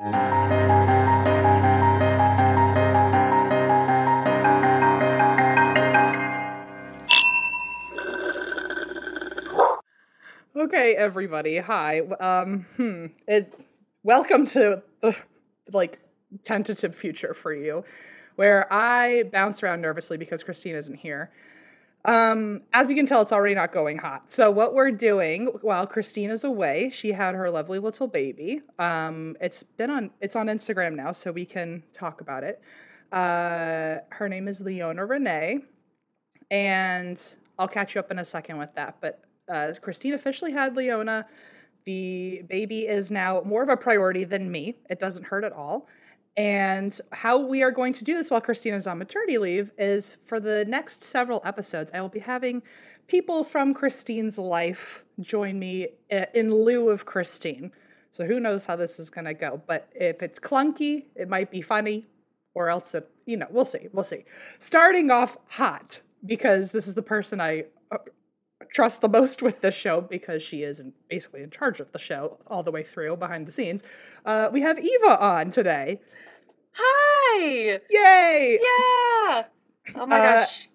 Okay, everybody. Hi. Um, hmm. It. Welcome to the like tentative future for you, where I bounce around nervously because Christine isn't here. Um, as you can tell, it's already not going hot. So what we're doing while Christine is away, she had her lovely little baby. Um, it's been on. It's on Instagram now, so we can talk about it. Uh, her name is Leona Renee, and I'll catch you up in a second with that. But uh, Christine officially had Leona. The baby is now more of a priority than me. It doesn't hurt at all. And how we are going to do this while Christine is on maternity leave is for the next several episodes, I will be having people from Christine's life join me uh, in lieu of Christine. So who knows how this is going to go. But if it's clunky, it might be funny, or else it, you know, we'll see. We'll see. Starting off hot, because this is the person I uh, trust the most with this show because she is in, basically in charge of the show all the way through behind the scenes. Uh, we have Eva on today. Hi! Yay! Yeah! Oh my Uh, gosh.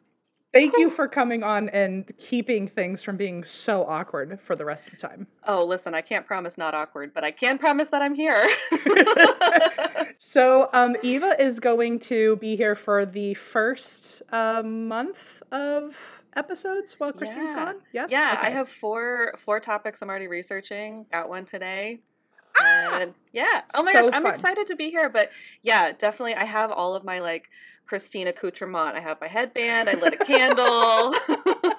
Thank you for coming on and keeping things from being so awkward for the rest of the time. Oh, listen, I can't promise not awkward, but I can promise that I'm here. so, um, Eva is going to be here for the first uh, month of episodes while Christine's Yeah. gone. Yes. yeah, I have four four topics I'm already researching. Got one today. Ah! And yeah. Oh my So gosh, I'm fun. excited to be here. But yeah, definitely I have all of my like Christine accoutrement. I have my headband, I lit a candle.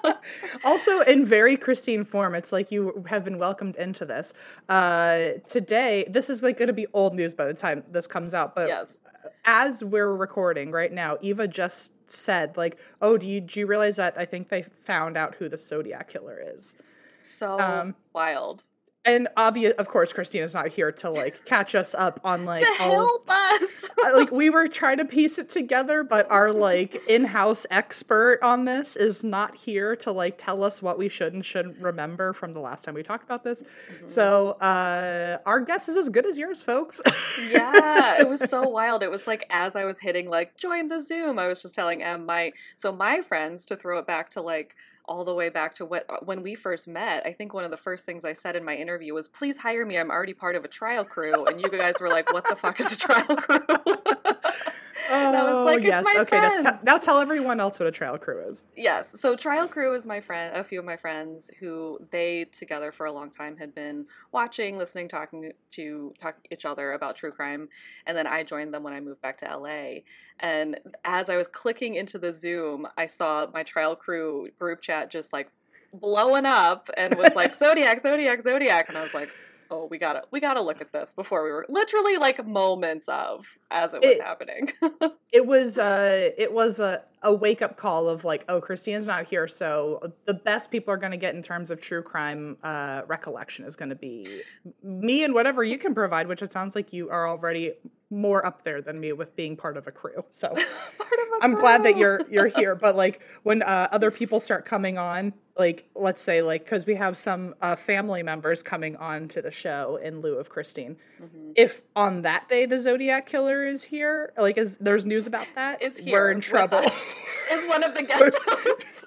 also in very Christine form. It's like you have been welcomed into this. Uh, today, this is like going to be old news by the time this comes out, but yes. As we're recording right now, Eva just said like, "Oh, do you do you realize that I think they found out who the Zodiac killer is?" So Um, wild. And obvious, of course, Christina's not here to like catch us up on like to all. help us. like we were trying to piece it together, but our like in-house expert on this is not here to like tell us what we should and shouldn't remember from the last time we talked about this. Mm-hmm. So uh our guess is as good as yours, folks. yeah, it was so wild. It was like as I was hitting like join the Zoom, I was just telling Em my so my friends to throw it back to like all the way back to what uh, when we first met. I think one of the first things I said in my interview was, "Please hire me. I'm already part of a trial crew." And you guys were like, "What the fuck is a trial crew?" and I was oh, like, "It's my Oh, okay. Now, friends." now tell everyone else what a trial crew is. Yes. So Trial Crew is my friend, a few of my friends who they together for a long time had been watching, listening, talking to talk each other about true crime, and then I joined them when I moved back to LA. And as I was clicking into the Zoom, I saw my Trial Crew group chat just like blowing up and was like Zodiac, Zodiac, Zodiac, and I was like. Oh, we gotta we gotta look at this before we were literally like moments of as it was It- happening. It was uh it was a, a wake up call of like, oh, Christine's not here, so the best people are gonna get in terms of true crime uh recollection is gonna be me and whatever you can provide, which it sounds like you are already more up there than me with being part of a crew. So Part of a I'm glad that you're you're here. But like when uh, other people start coming on, like let's say like because we have some uh, family members coming on to the show in lieu of Christine. Mhm. If on that day the Zodiac killer is here, like is there's news about that, Is here we're in trouble. is one of the guest hosts.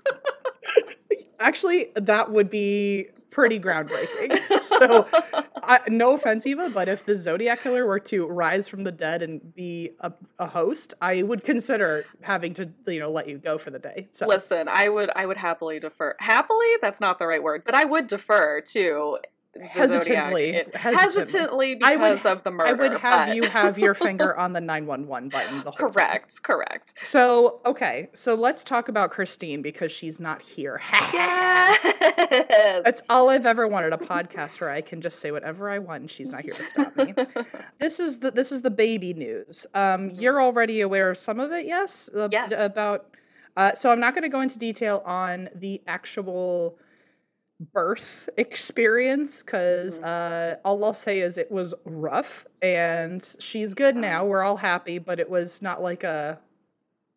Actually, that would be pretty groundbreaking. so, I, no offense, Eva, but if the Zodiac killer were to rise from the dead and be a, a host, I would consider having to, you know, let you go for the day. So, Listen, I would I would happily defer. Happily, that's not the right word, but I would defer to Hesitantly. It- hesitantly. I would- because of the murder. I would have but- you have your finger on the 911 button the whole time. correct, correct. So, okay, so let's talk about Christine because she's not here. Yes, That's all I've ever wanted a podcast where I can just say whatever I want and she's not here to stop me. this is the this is the baby news. Um, you're already aware of some of it, yes? Yes. About uh, so I'm not going to go into detail on the actual birth experience because uh, all I'll say is it was rough and she's good now. We're all happy, but it was not like a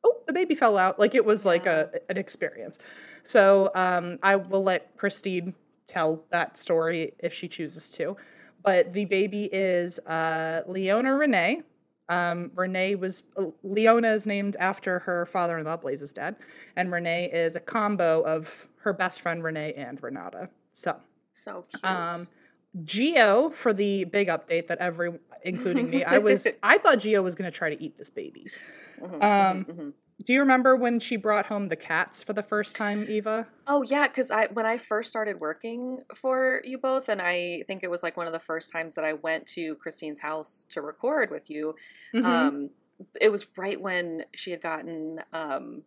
oh the baby fell out. Like it was like a an experience. So um, I will let Christine tell that story if she chooses to. But the baby is uh, Leona Renee. Um, Renee was uh, Leona is named after her father-in-law Blaze's dad, and Renee is a combo of her best friend Renee and Renata. So so cute. um, Geo for the big update that every, including me, I was I thought Geo was going to try to eat this baby. Mhm, um, mhm, mhm. Do you remember when she brought home the cats for the first time, Eva? Oh yeah, because I when I first started working for you both, and I think it was like one of the first times that I went to Christine's house to record with you. Mhm. Um, it was right when she had gotten um,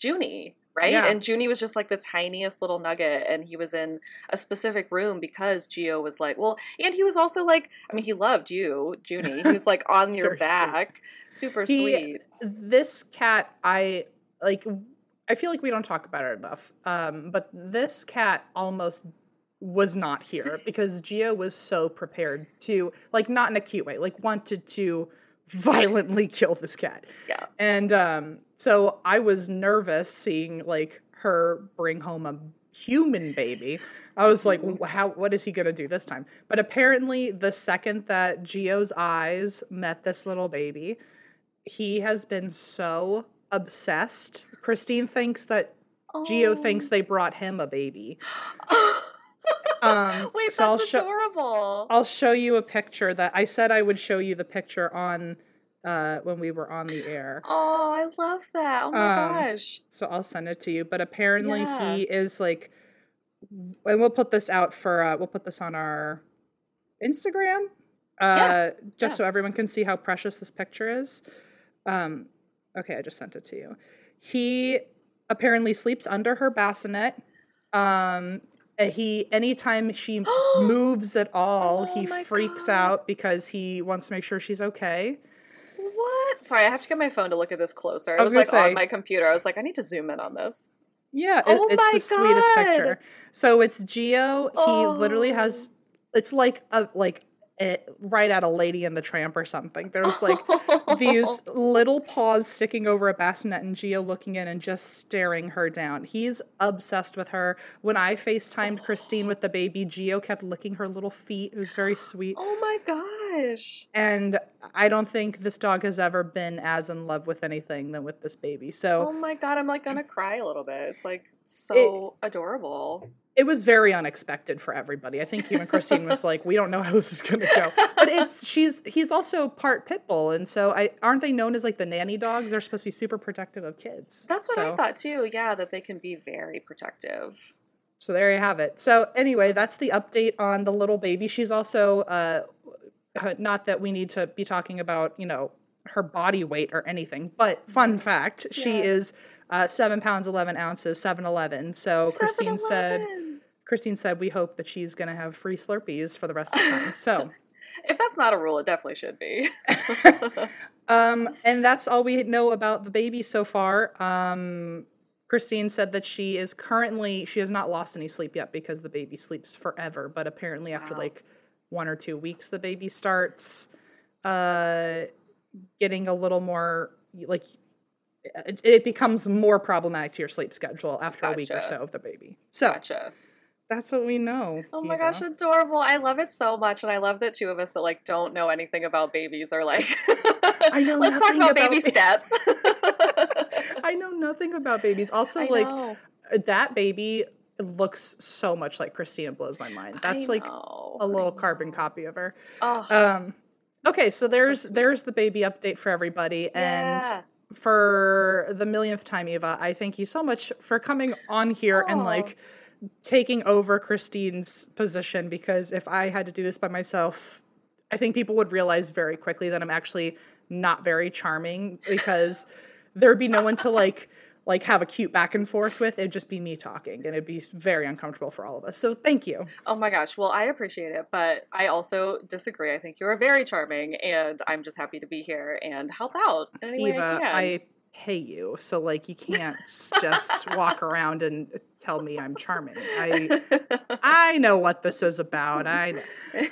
Junie, right? Yeah. And Junie was just like the tiniest little nugget, and he was in a specific room because Geo was like, well, and he was also like, I mean, he loved you, Junie. He was like on your Very sweet. back, super He- sweet. this cat i like i feel like we don't talk about it enough um but this cat almost was not here because Gio was so prepared to like not in a cute way like wanted to violently kill this cat Yeah. and um so i was nervous seeing like her bring home a human baby i was like. How what is he going to do this time but apparently the second that Geo's eyes met this little baby he has been so obsessed christine thinks that Gio Oh. thinks they brought him a baby Um, Wait, so I'll that's show- adorable. I'll show you a picture that I said I would show you the picture on uh, when we were on the air. Oh, I love that. Oh my Um, gosh. So I'll send it to you. But apparently Yeah. he is like, and we'll put this out for uh, we'll put this on our Instagram, uh, Yeah, just yeah. so everyone can see how precious this picture is. Um, okay, I just sent it to you. He apparently sleeps under her bassinet. Um, Uh, he anytime she moves at all, Oh he freaks God. out because he wants to make sure she's okay. What? Sorry, I have to get my phone to look at this closer. I It was was, like say- on my computer. I was like, I need to zoom in on this. Yeah, it, Oh it's my the sweetest picture. So it's Geo. He literally Oh. has. It's like a like a, right at a Lady in the Tramp or something. There's like these little paws sticking over a bassinet, and Geo looking in and just staring her down. He's obsessed with her. When I FaceTimed Christine with the baby, Geo kept licking her little feet. It was very sweet. Oh my gosh. And I don't think this dog has ever been as in love with anything than with this baby. So Oh my god, I'm like gonna cry a little bit. It's like so adorable. It was very unexpected for everybody. I think even Christine was like, "We don't know how this is going to go." But it's she's he's also part pit bull, and so I aren't they known as like the nanny dogs? They're supposed to be super protective of kids. That's what so, I thought too. Yeah, that they can be very protective. So there you have it. So anyway, that's the update on the little baby. She's also uh, not that we need to be talking about you know her body weight or anything, but fun fact, she Yeah. is uh, seven pounds eleven ounces, seven eleven. So Christine said. Christine said we hope that she's going to have free Slurpees for the rest of the time. So, If that's not a rule, it definitely should be. um, and that's all we know about the baby so far. Um, Christine said that she is currently she has not lost any sleep yet because the baby sleeps forever. But apparently, after Wow. like one or two weeks, the baby starts uh, getting a little more like it, it becomes more problematic to your sleep schedule after a week or so of the baby. So Gotcha. that's what we know. Oh my Eva. gosh, adorable. I love it so much. And I love that two of us that like don't know anything about babies are like I know let's talk about, about baby ba- stats. I know nothing about babies. Also, I like know. that baby looks so much like Christina. Blows my mind. That's like a little carbon copy of her. Oh, Um, okay, so So there's sweet. there's the baby update for everybody, and yeah. For the millionth time, Eva, I thank you so much for coming on here and like taking over Christine's position because if I had to do this by myself, I think people would realize very quickly that I'm actually not very charming because there'd be no one to like like have a cute back and forth with. It'd just be me talking and it'd be very uncomfortable for all of us. So thank you. Oh my gosh. Well, I appreciate it, but I also disagree. I think you are very charming, and I'm just happy to be here and help out in any way I Eva, can. I pay you. So like you can't just walk around and tell me I'm charming. I I know what this is about. I know.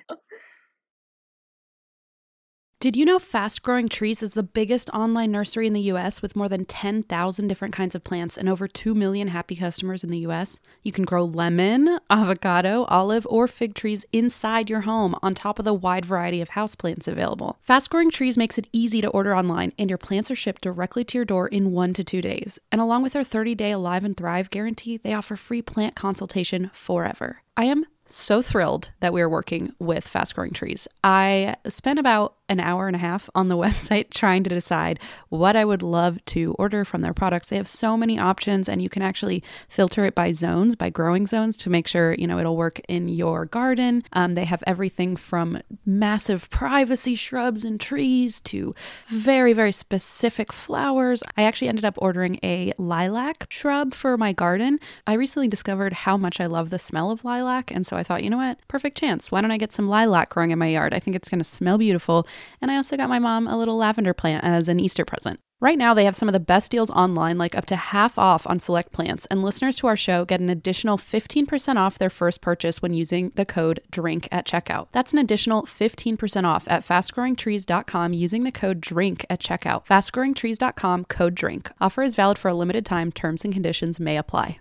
Did you know Fast Growing Trees is the biggest online nursery in the US with more than 10,000 different kinds of plants and over 2 million happy customers in the US? You can grow lemon, avocado, olive, or fig trees inside your home on top of the wide variety of houseplants available. Fast Growing Trees makes it easy to order online, and your plants are shipped directly to your door in one to two days. And along with their 30 day Alive and Thrive guarantee, they offer free plant consultation forever. I am so thrilled that we are working with Fast Growing Trees. I spent about an hour and a half on the website trying to decide what I would love to order from their products. They have so many options and you can actually filter it by zones, by growing zones to make sure, you know, it'll work in your garden. Um, they have everything from massive privacy shrubs and trees to very, very specific flowers. I actually ended up ordering a lilac shrub for my garden. I recently discovered how much I love the smell of lilac. And so I thought, you know what? Perfect chance. Why don't I get some lilac growing in my yard? I think it's going to smell beautiful. And I also got my mom a little lavender plant as an Easter present. Right now, they have some of the best deals online, like up to half off on select plants, and listeners to our show get an additional 15% off their first purchase when using the code DRINK at checkout. That's an additional 15% off at fastgrowingtrees.com using the code DRINK at checkout. Fastgrowingtrees.com code DRINK. Offer is valid for a limited time. Terms and conditions may apply.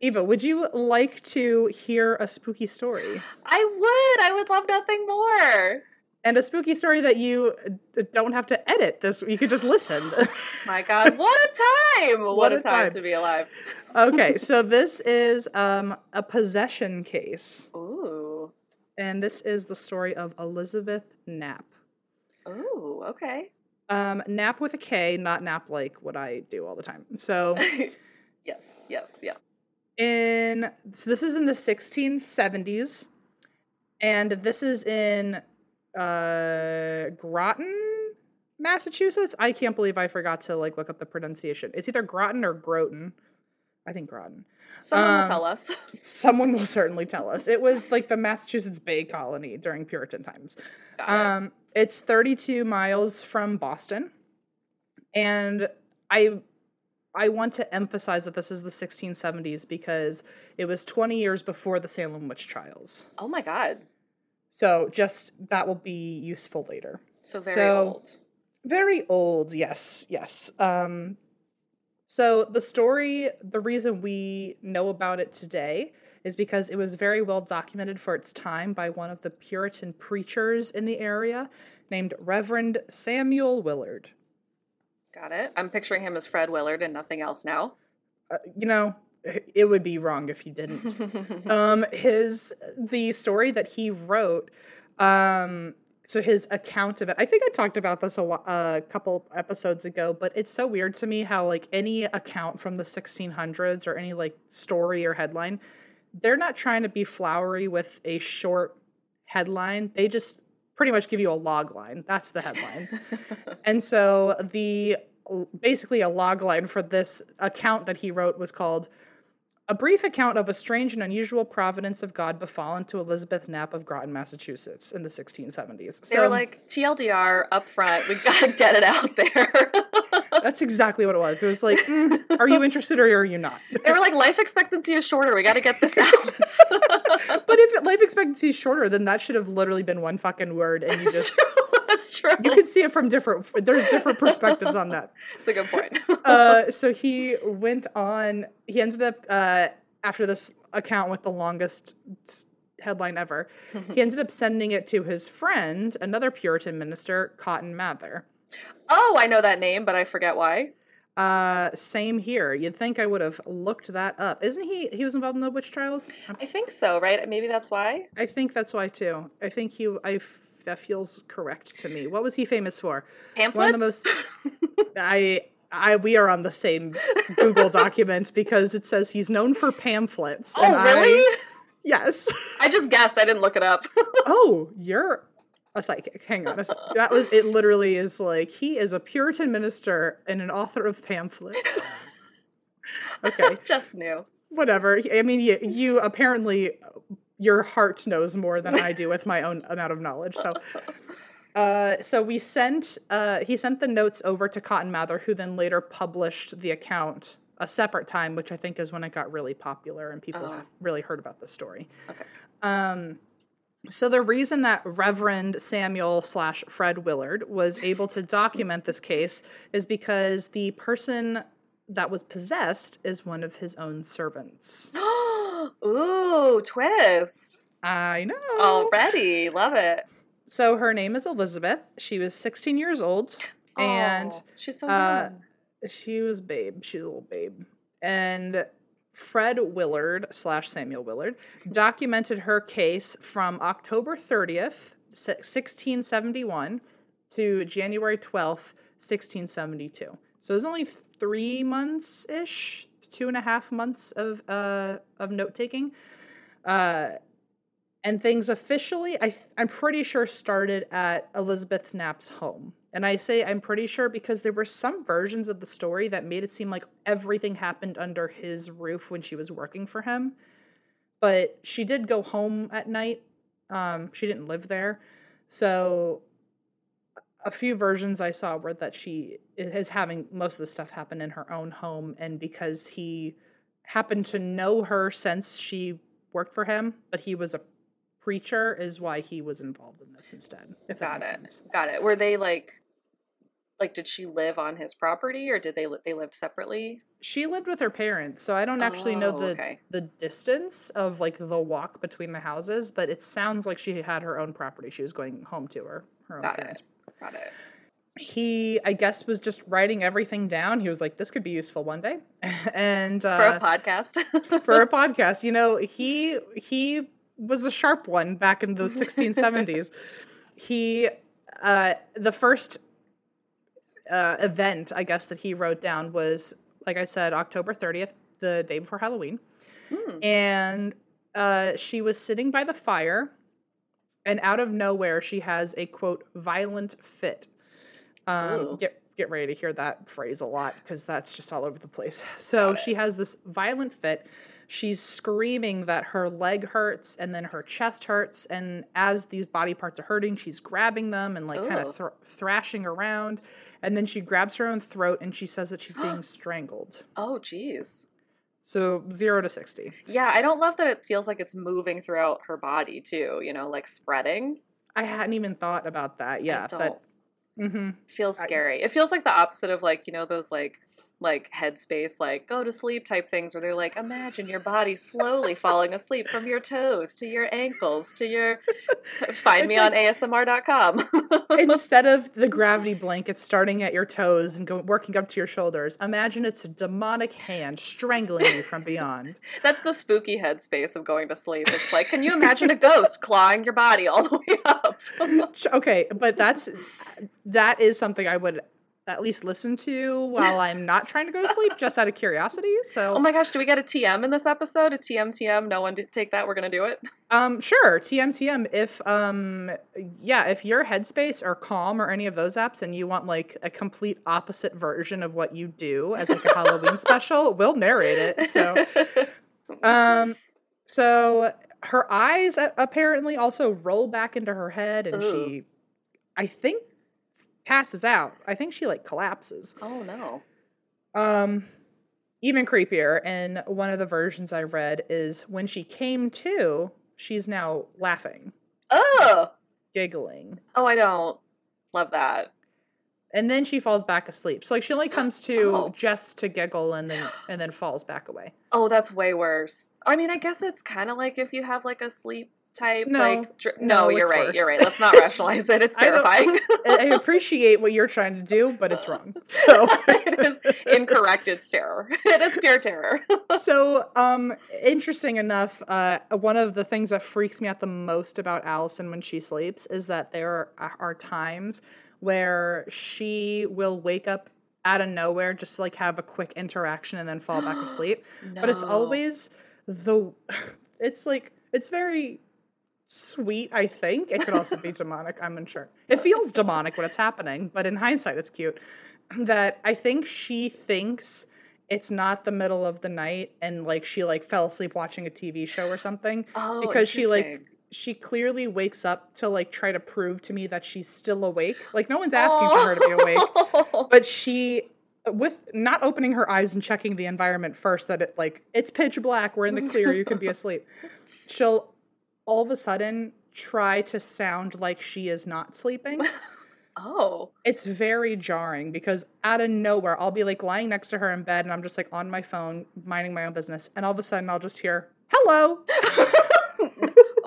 Eva, would you like to hear a spooky story? I would. I would love nothing more. And a spooky story that you uh, don't have to edit this. You could just listen. My God, what a time! What, What a time, time. to be alive. okay, so this is um, a possession case. Ooh. And this is the story of Elizabeth Knapp. Ooh, okay. Um, Knapp with a K, not Nap like what I do all the time. So yes, yes, yeah. In so this is in the 1670s and this is in uh groton massachusetts? I can't believe i forgot to like look up the pronunciation. It's either groton or groton. I think groton. Someone will Um, tell us. someone will certainly tell us. It was like the massachusetts bay colony during puritan times. It. um it's 32 miles from boston And I I want to emphasize that this is the 1670s because it was 20 years before the Salem witch trials. Oh my god. So just that will be useful later. So very So- old. Very old, yes, yes. Um, so the story, the reason we know about it today is because it was very well documented for its time by one of the Puritan preachers in the area named Reverend Samuel Willard. Got it. I'm picturing him as Fred Willard and nothing else now. Uh, you know, it would be wrong if you didn't. um his the story that he wrote um so his account of it i think i talked about this a, a couple episodes ago but it's so weird to me how like any account from the 1600s or any like story or headline they're not trying to be flowery with a short headline they just pretty much give you a log line that's the headline and so the basically a log line for this account that he wrote was called a brief account of a strange and unusual providence of God befallen to Elizabeth Knapp of Groton, Massachusetts in the 1670s. they were like TLDR up front. We gotta get it out there. that's exactly what it was. It was like, mm, are you interested or are you not? they were like, life expectancy is shorter. We gotta get this out. but if life expectancy is shorter, then that should have literally been one fucking word, and you just. That's true. you could see it from different. There's different perspectives on that. It's a good point. uh, so he went on. He ended up uh, after this account with the longest headline ever. He ended up sending it to his friend, another Puritan minister, Cotton Mather. Oh, I know that name, but I forget why. Uh, same here. You'd think I would have looked that up. Isn't he? He was involved in the witch trials. I think so, right? Maybe that's why. I think that's why too. I think he. I That feels correct to me. What was he famous for? Pamphlets. One of the most. I. I we are on the same Google document because it says he's known for pamphlets. oh, and I- really? yes. I just guessed. I didn't look it up. Oh, you're a psychic. Hang on. a. That was it. Literally is like he is a Puritan minister and an author of pamphlets. okay, just knew. whatever. I mean, you, you apparently your heart knows more than I do with my own amount of knowledge. So. Uh, so we sent uh, he sent the notes over to Cotton Mather, who then later published the account a separate time, which I think is when it got really popular and people Oh. really heard about the story. Okay. Um, so the reason that Reverend Samuel slash Fred Willard was able to document this case is because the person that was possessed is one of his own servants. Ooh, twist. I know. Already. Love it. So her name is Elizabeth. She was 16 years old, and Aw, she's so uh, young. she was babe. She's a little babe. And Fred Willard slash Samuel Willard documented her case from October 30th, 1671 to January 12th, 1672. So it was only three months ish, two and a half months of uh, of note taking. Uh, and things officially, I, I'm pretty sure, started at Elizabeth Knapp's home. And I say I'm pretty sure because there were some versions of the story that made it seem like everything happened under his roof when she was working for him. But she did go home at night. Um, she didn't live there. So a few versions I saw were that she is having most of the stuff happen in her own home. And because he happened to know her since she worked for him, but he was a preacher, is why he was involved in this instead. If that Got makes it. sense. Got it. Were they like, like, did she live on his property or did they li- they lived separately? She lived with her parents, so I don't actually know Oh, the okay. the distance of like the walk between the houses, but it sounds like she had her own property. She was going home to her her own Got parents. it. Got it. He, I guess, was just writing everything down. He was like, "This could be useful one day," and uh, For a podcast. for a podcast. You know, he he was a sharp one back in the 1670s. He uh the first uh event, I guess that he wrote down was like I said October 30th, the day before Halloween. Hmm. And uh she was sitting by the fire and out of nowhere she has a quote violent fit. Um get get ready to hear that phrase a lot because that's just all over the place. So she has this violent fit she's screaming that her leg hurts and then her chest hurts and as these body parts are hurting she's grabbing them and like kind of thr thrashing around and then she grabs her own throat and she says that she's being strangled Oh, jeez. so 0 to 60 Yeah, I don't love that it feels like it's moving throughout her body too. You know, like spreading. i hadn't even thought about that yeah I don't. that hmm feels I- scary. It feels like the opposite of like you know those like like headspace like go to sleep type things where they're like imagine your body slowly falling asleep from your toes to your ankles to your find me It's on asmr.com instead of the gravity blanket starting at your toes and go, working up to your shoulders imagine it's a demonic hand strangling you from beyond. That's the spooky headspace of going to sleep. It's like can you imagine a ghost clawing your body all the way up? Okay but that's that is something i would at least listen to while i'm not trying to go to sleep just out of curiosity so oh my gosh do we get a tm in this episode a tm tm no one did take that we're gonna do it um sure tm tm if um yeah if your headspace or calm or any of those apps and you want like a complete opposite version of what you do as like a halloween special we'll narrate it so Um, so her eyes apparently also roll back into her head, and Ooh. she, I think, passes out. I think she like collapses. oh no Um, even creepier. And one of the versions I read is when she came to, she's now laughing, oh giggling, oh i don't love that and then she falls back asleep. So like she only comes to Oh. just to giggle and then and then falls back away. Oh, that's way worse. I mean, I guess it's kind of like if you have like a sleep type, No. like dr- No, no, you're right. You're right. Let's not rationalize it. It's terrifying. I, I appreciate what you're trying to do, but it's wrong. So it is incorrect. It's terror. It is pure terror. so um interesting enough uh one of the things that freaks me out the most about allison when she sleeps is that there are, are times where she will wake up out of nowhere just to like have a quick interaction and then fall back asleep but it's always the it's like it's very sweet i think. It could also be demonic i'm unsure. It feels demonic when it's happening but in hindsight it's cute. That i think she thinks it's not the middle of the night and like she like fell asleep watching a tv show or something oh, because she, like, she clearly wakes up to like try to prove to me that she's still awake. Like no one's asking for her to be awake awake. but she with not opening her eyes and checking the environment first that it like it's pitch black we're in the clear you can be asleep. She'll all of a sudden try to sound like she is not sleeping. Oh, it's very jarring because out of nowhere i'll be like lying next to her in bed and i'm just like on my phone minding my own business and all of a sudden i'll just hear hello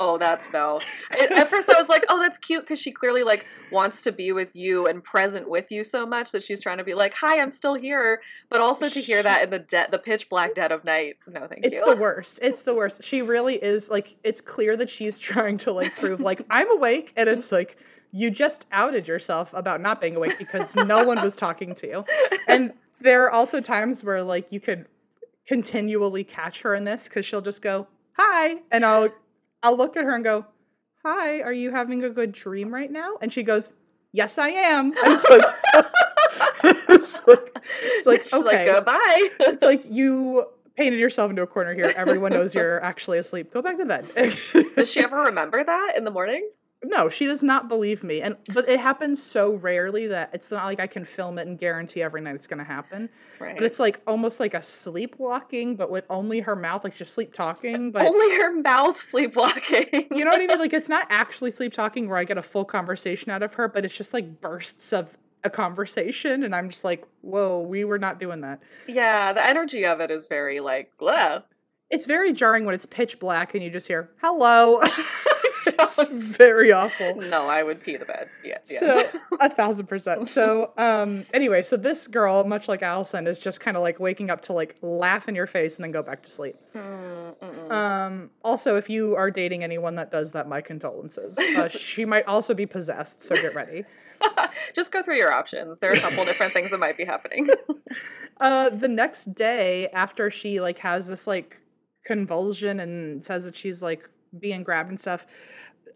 oh, that's no. At- At first, I was like, "Oh, that's cute," because she clearly like wants to be with you and present with you so much that she's trying to be like, "Hi, I'm still here," but also to hear that in the de- the pitch black dead of night. No, thank it's you. It's the worst it's the worst she really is like it's clear that she's trying to like prove like i'm awake and it's like you just outed yourself about not being awake because no one was talking to you and there are also times where like you could continually catch her in this because she'll just go hi and i'll i'll look at her and go hi are you having a good dream right now and she goes yes i am and it's like it's like, it's like She's okay like, goodbye. it's like you painted yourself into a corner here. Everyone knows you're actually asleep. Go back to bed. Does she ever remember that in the morning? No, she does not believe me. And but it happens so rarely that it's not like I can film it and guarantee every night it's gonna happen. Right. But it's like almost like a sleepwalking, but with only her mouth, like just sleep talking. But Only her mouth sleepwalking. you know what I mean? Like it's not actually sleep talking where I get a full conversation out of her, but it's just like bursts of a conversation, and I'm just like, whoa, we were not doing that. yeah, the energy of it is very like, blah. It's very jarring when it's pitch black and you just hear hello. it's very awful. No, I would pee the bed. Yeah. yeah. So a thousand percent. So um anyway, so this girl, much like Allison, is just kind of like waking up to like laugh in your face and then go back to sleep. Mm. Um also if you are dating anyone that does that, my condolences. Uh, she might also be possessed, so get ready. Just go through your options. There are a couple different things that might be happening. Uh the next day after she like has this like convulsion and says that she's like being grabbed and stuff.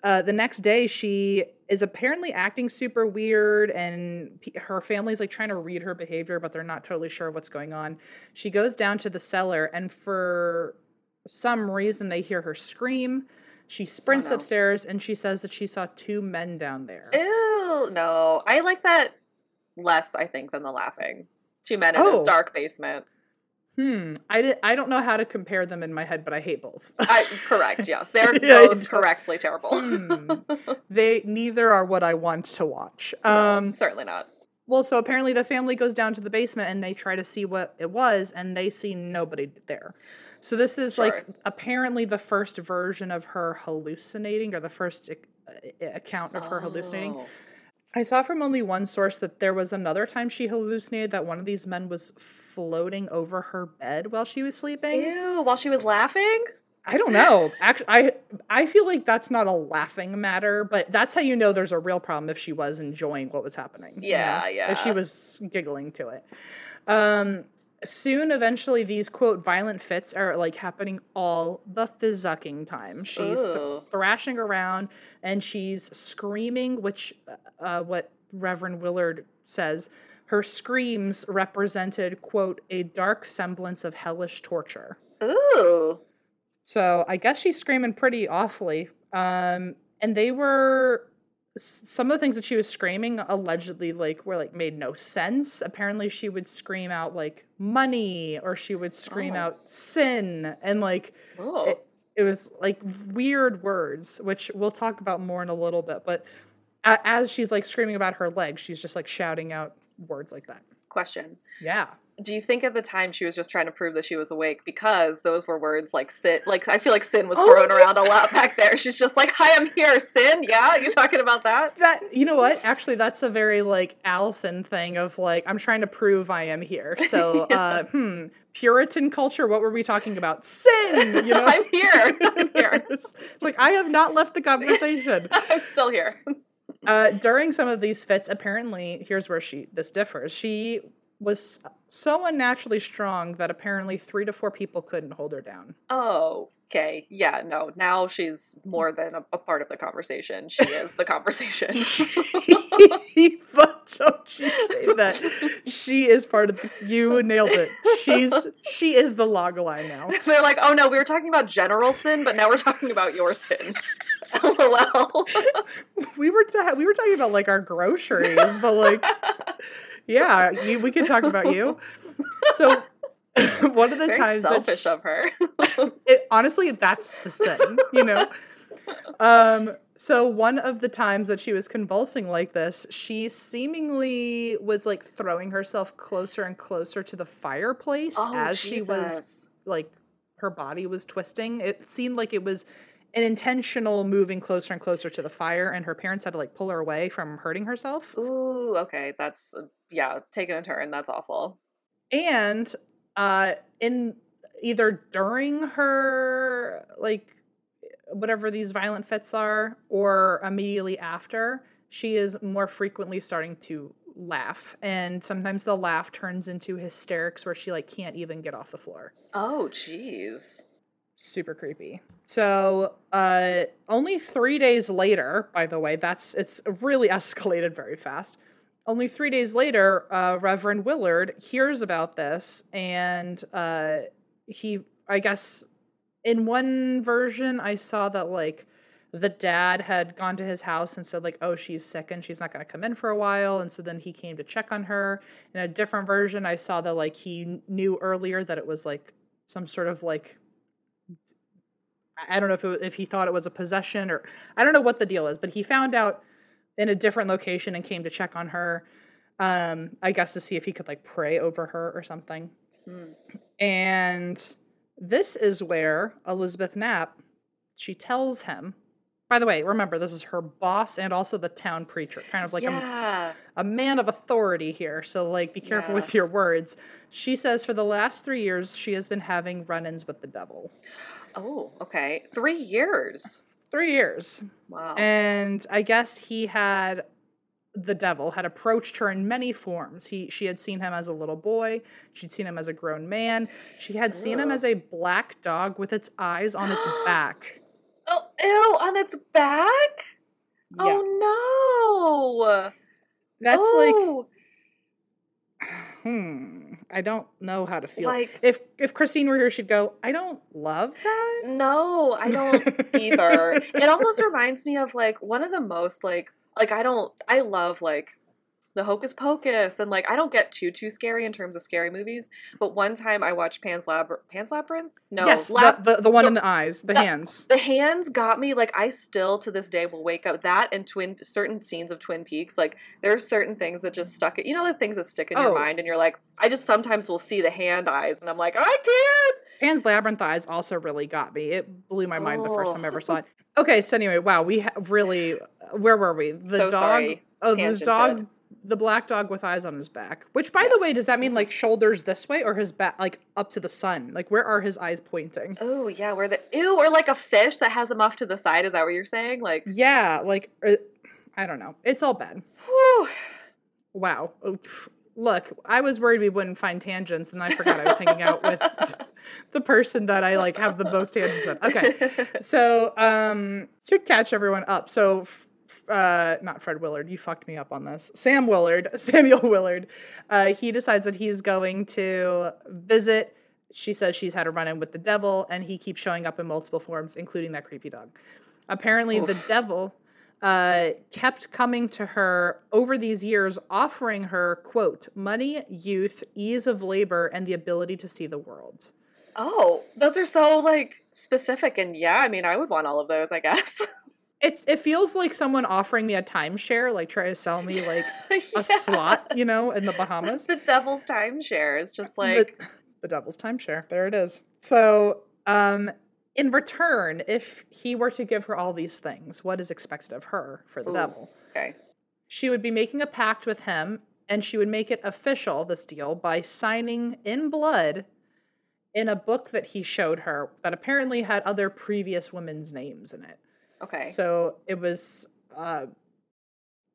Uh, the next day, she is apparently acting super weird, and p- her family's like trying to read her behavior, but they're not totally sure what's going on. She goes down to the cellar, and for some reason they hear her scream. She sprints no. upstairs and she says that she saw two men down there. Ew, no. I like that less, I think, than the laughing. Two men in Oh. a dark basement. Hmm. I, I don't know how to compare them in my head, but I hate both. I, correct, yes. They're Yeah, both correctly terrible. Hmm. they neither are what I want to watch. No, Um, certainly not. Well, so apparently the family goes down to the basement and they try to see what it was, and they see nobody there. So this is like apparently the first version of her hallucinating, or the first uh, account of her hallucinating. Oh. I saw from only one source that there was another time she hallucinated that one of these men was floating over her bed while she was sleeping. Ew, while she was laughing? I don't know. Actually, I I feel like that's not a laughing matter, but that's how you know there's a real problem if she was enjoying what was happening. you Yeah, know? yeah. If she was giggling to it. Um soon eventually these quote violent fits are like happening all the fizzucking time. She's th- thrashing around and she's screaming which uh what Reverend Willard says her screams represented quote a dark semblance of hellish torture. Ooh. So I guess she's screaming pretty awfully. Um, and they were some of the things that she was screaming allegedly like were like made no sense. Apparently she would scream out like money or she would scream Oh. out sin and like it, it was like weird words, which we'll talk about more in a little bit. But as she's like screaming about her legs, she's just like shouting out words like that. Question. Yeah. Do you think at the time she was just trying to prove that she was awake because those were words like sin? Like I feel like sin was Oh, thrown around a lot back there. She's just like, "Hi, I'm here, sin." Yeah, you talking about that? That you know what? Actually, that's a very like Allison thing of like I'm trying to prove I am here. So, Yeah. uh, hmm, Puritan culture. What were we talking about? Sin. You know, I'm here. I'm here. it's, it's like I have not left the conversation. I'm still here. Uh, during some of these fits, apparently, here's where she this differs. She was so unnaturally strong that apparently three to four people couldn't hold her down. Oh, okay. Yeah, no. Now she's more than a, a part of the conversation. She is the conversation. but don't you say that? She is part of the. You nailed it. She's she is the log line now. They're like, "Oh no, we were talking about general sin, but now we're talking about your sin." LOL. We were ta- we were talking about like our groceries, but like yeah, you, we can talk about you. So one of the Very times that selfish she- of her. it, honestly that's the sin you know um so one of the times that she was convulsing like this she seemingly was like throwing herself closer and closer to the fireplace Oh, as she was like her body was twisting it seemed like it was an intentional moving closer and closer to the fire and her parents had to like pull her away from hurting herself Ooh, okay. That's uh, yeah, taking a turn. That's awful. and uh in either during her like whatever these violent fits are or immediately after she is more frequently starting to laugh and sometimes the laugh turns into hysterics where she like can't even get off the floor Oh, jeez. Super creepy. So uh only three days later by the way that's it's really escalated very fast. Only three days later uh reverend willard hears about this and uh he i guess in one version i saw that like the dad had gone to his house and said like oh she's sick and she's not going to come in for a while. And so then he came to check on her. In a different version i saw that like he knew earlier that it was like some sort of like I don't know if it, if he thought it was a possession or I don't know what the deal is, but he found out in a different location and came to check on her. Um, I guess to see if he could like pray over her or something. Hmm. And this is where Elizabeth Knapp she tells him. By the way, remember this is her boss and also the town preacher, kind of like a, yeah. a man of authority here. So like be careful Yeah. with your words. She says for the last 3 years she has been having run-ins with the devil. Oh, okay. Three years. 3 years. Wow. And I guess he had the devil had approached her in many forms. He she had seen him as a little boy, she'd seen him as a grown man, she had seen him as a black dog with its eyes on its back. Oh, ew, on its back? Yeah. Oh no. That's like oh. hmm, I don't know how to feel. Like- if if Christine were here, she'd go, I don't love that. No, I don't either. it almost reminds me of like one of the most like like I don't I love like the Hocus Pocus and like I don't get too too scary in terms of scary movies. But one time I watched Pan's Lab Pan's Labyrinth. No, yes, Lab- the, the the one the- in the eyes, the the- hands. the hands got me like i still to this day will wake up that and twin certain scenes of twin peaks like there are certain things that just stuck It, you know the things that stick in Oh. your mind and you're like i just sometimes will see the hand eyes and i'm like i can't Pan's Labyrinth eyes also really got me. It blew my mind the first time I Oh. ever saw oh. it. Okay, so anyway, wow, we ha- really where were we? The So dog. sorry. Oh, the dog. The black dog with eyes on his back. Which, by the way, does that mean like shoulders this way or his back like up to the sun? Like where are his eyes pointing? oh yeah where the ew or like a fish that has them off to the side is that what you're saying like Yeah, like uh, I don't know. It's all bad. whew. Wow. Pff. Look, I was worried we wouldn't find tangents, and I forgot I was hanging out with the person that I like have the most tangents with. Okay. So, um, to catch everyone up, so uh, not Fred Willard, you fucked me up on this. Sam Willard, Samuel Willard, uh, he decides that he's going to visit. She says she's had a run in with the devil, and he keeps showing up in multiple forms, including that creepy dog. Apparently, the devil uh, kept coming to her over these years, offering her, quote, money, youth, ease of labor, and the ability to see the world. oh those are so like specific and yeah i mean i would want all of those i guess It's it feels like someone offering me a timeshare, like try to sell me like a slot, you know, in the Bahamas. the devil's timeshare is just The- like the, devil's timeshare. There it is. So, um, in return, if he were to give her all these things, what is expected of her for the Ooh. devil? okay She would be making a pact with him, and she would make it official, this deal, by signing in blood in a book that he showed her that apparently had other previous women's names in it. Okay So it was uh,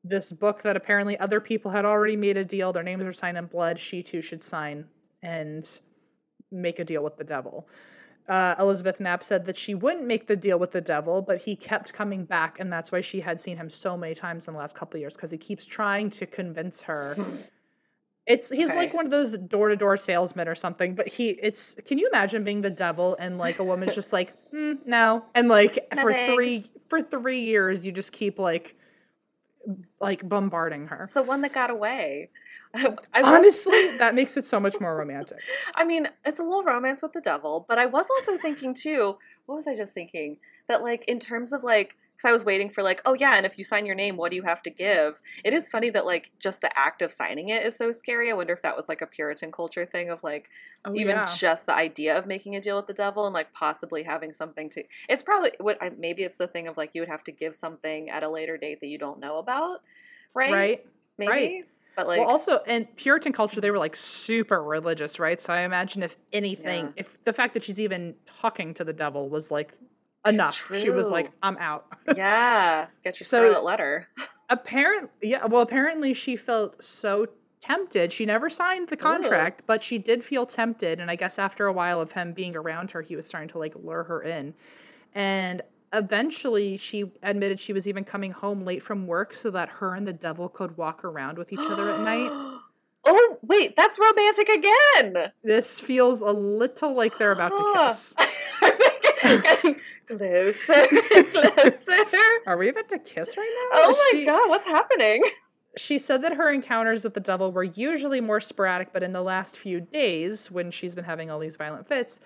this book that apparently other people had already made a deal. Their names were signed in blood. She too should sign and make a deal with the devil. Uh, Elizabeth Knapp said that she wouldn't make the deal with the devil, but he kept coming back, and that's why she had seen him so many times in the last couple of years because he keeps trying to convince her. It's he's like one of those door to door salesmen or something, but he it's. Can you imagine being the devil and like a woman's just like "Mm, no, and like No for three for three years you just keep like like bombarding her. It's the one that got away. I Honestly, that makes it so much more romantic. I mean, it's a little romance with the devil, but I was also thinking too. What was I just thinking? That like in terms of like, because I was waiting for like, oh yeah, and if you sign your name, what do you have to give? It is funny that like just the act of signing it is so scary. I wonder if that was like a Puritan culture thing of like Oh, even yeah. just the idea of making a deal with the devil and like possibly having something to. It's probably what I, maybe it's the thing of like you would have to give something at a later date that you don't know about, right? right. Maybe. right. But like, well, also in Puritan culture, they were like super religious, right? So I imagine if anything, Yeah. if the fact that she's even talking to the devil was like enough, she was like, "I'm out." yeah, get your So- scarlet letter. apparently yeah well apparently she felt so tempted. She never signed the contract but she did feel tempted and i guess after a while of him being around her he was starting to like lure her in. And eventually she admitted she was even coming home late from work so that her and the devil could walk around with each other at night. Oh, wait, that's romantic again. this feels a little like they're about to kiss closer, closer. are we about to kiss right now Oh my she- god, what's happening? She said that her encounters with the devil were usually more sporadic, but in the last few days, when she's been having all these violent fits,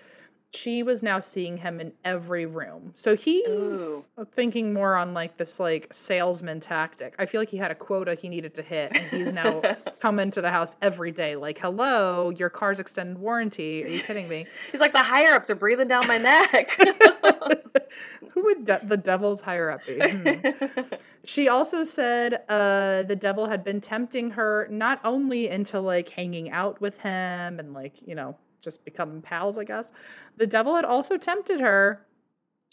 she was now seeing him in every room. So he Ooh. thinking more on like this like salesman tactic. I feel like he had a quota he needed to hit, and he's now come into the house every day. Like, hello, your car's extended warranty. Are you kidding me? He's like the higher ups are breathing down my neck. Who would de- the devil's higher up be? Hmm. She also said uh, the devil had been tempting her not only into like hanging out with him and like, you know, just becoming pals, I guess. The devil had also tempted her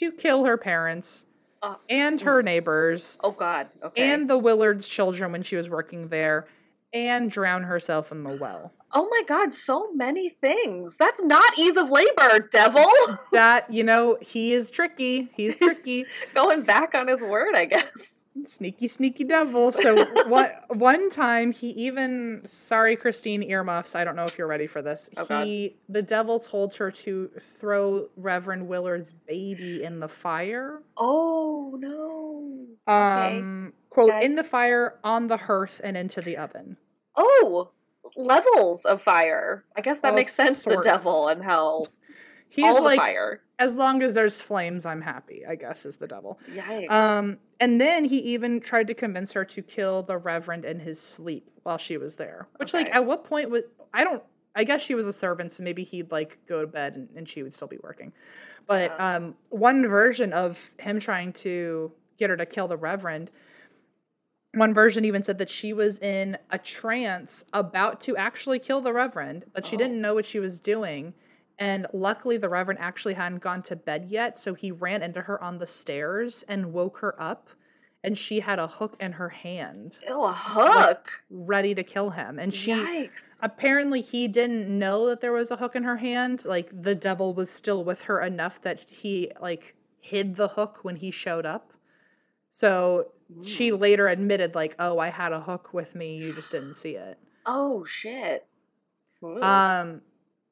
to kill her parents Uh, and her neighbors oh god. Okay. and the Willards' children when she was working there and drown herself in the well. oh my god, so many things. That's not ease of labor, devil. That, you know, he is tricky. He's tricky. Going back on his word, I guess. Sneaky, sneaky devil. So one one time he even sorry Christine earmuffs. I don't know if you're ready for this. Oh, God. he the devil told her to throw Reverend Willard's baby in the fire. Oh no. Um quote in the fire, on the hearth, and into the oven. Oh, levels of fire. I guess that All makes sense. sorts. The devil and hell. He's like fire. as long as there's flames, I'm happy, I guess is the devil. Yikes. Um, and then he even tried to convince her to kill the reverend in his sleep while she was there. Which, like, at what point would I don't? I guess she was a servant, so maybe he'd like go to bed and, and she would still be working. But Yeah. um, one version of him trying to get her to kill the reverend. One version even said that she was in a trance about to actually kill the reverend, but she Oh. didn't know what she was doing. And luckily, the Reverend actually hadn't gone to bed yet, so he ran into her on the stairs and woke her up. And she had a hook in her hand, Ew, a hook. ready to kill him. And she Yikes. apparently he didn't know that there was a hook in her hand. Like the devil was still with her enough that he like hid the hook when he showed up. So she Mm. later admitted, like, "Oh, I had a hook with me. You just didn't see it." Oh shit. Ooh. Um,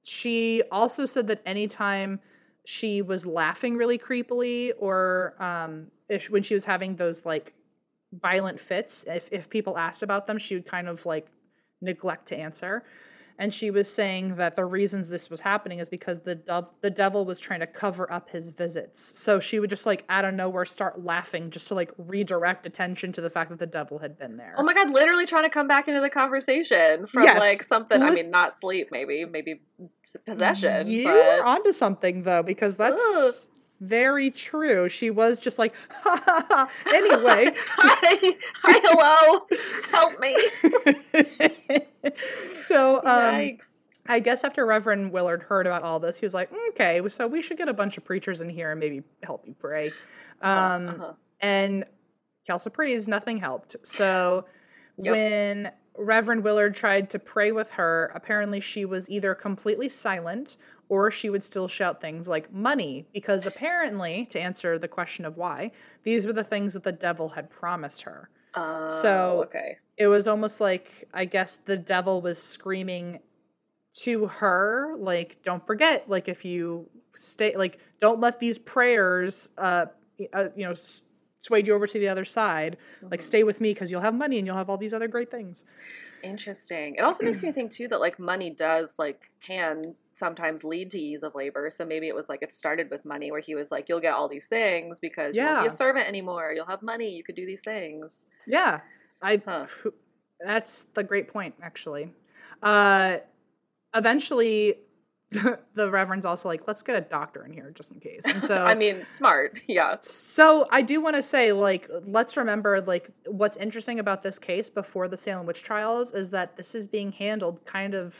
she also said that anytime she was laughing really creepily, or um, if when she was having those like violent fits, if if people asked about them, she would kind of like neglect to answer. And she was saying that the reasons this was happening is because the dov- the devil was trying to cover up his visits. So she would just like out of nowhere start laughing just to like redirect attention to the fact that the devil had been there. Oh my god, literally trying to come back into the conversation from Yes. like something. I mean, not sleep, maybe, maybe possession. You're but onto something though, because that's Ugh. Very true. She was just like, ha ha ha. Anyway, hi, hi, hello, help me. so um, Yikes. I guess after Reverend Willard heard about all this, he was like, okay, so we should get a bunch of preachers in here and maybe help you pray. Um, Uh-huh. and Calciprees, nothing helped. So Yep. when Reverend Willard tried to pray with her, apparently she was either completely silent or she would still shout things like money, because apparently, to answer the question of why, these were the things that the devil had promised her. Oh, so- okay. It was almost like, I guess, the devil was screaming to her, like, don't forget, like, if you stay, like, don't let these prayers, uh, uh you know, s- sway you over to the other side. Like, Mhm. stay with me because you'll have money and you'll have all these other great things. Interesting. It also makes me think too that like money does like can sometimes lead to ease of labor. So maybe it was like it started with money where he was like, You'll get all these things because you won't be a servant anymore. You'll have money, you could do these things. Yeah, I. Huh. That's the great point, actually. Uh, eventually, the reverend's also like, let's get a doctor in here just in case. And so, I mean, smart, yeah. so I do want to say, like, let's remember, like, what's interesting about this case before the Salem witch trials is that this is being handled kind of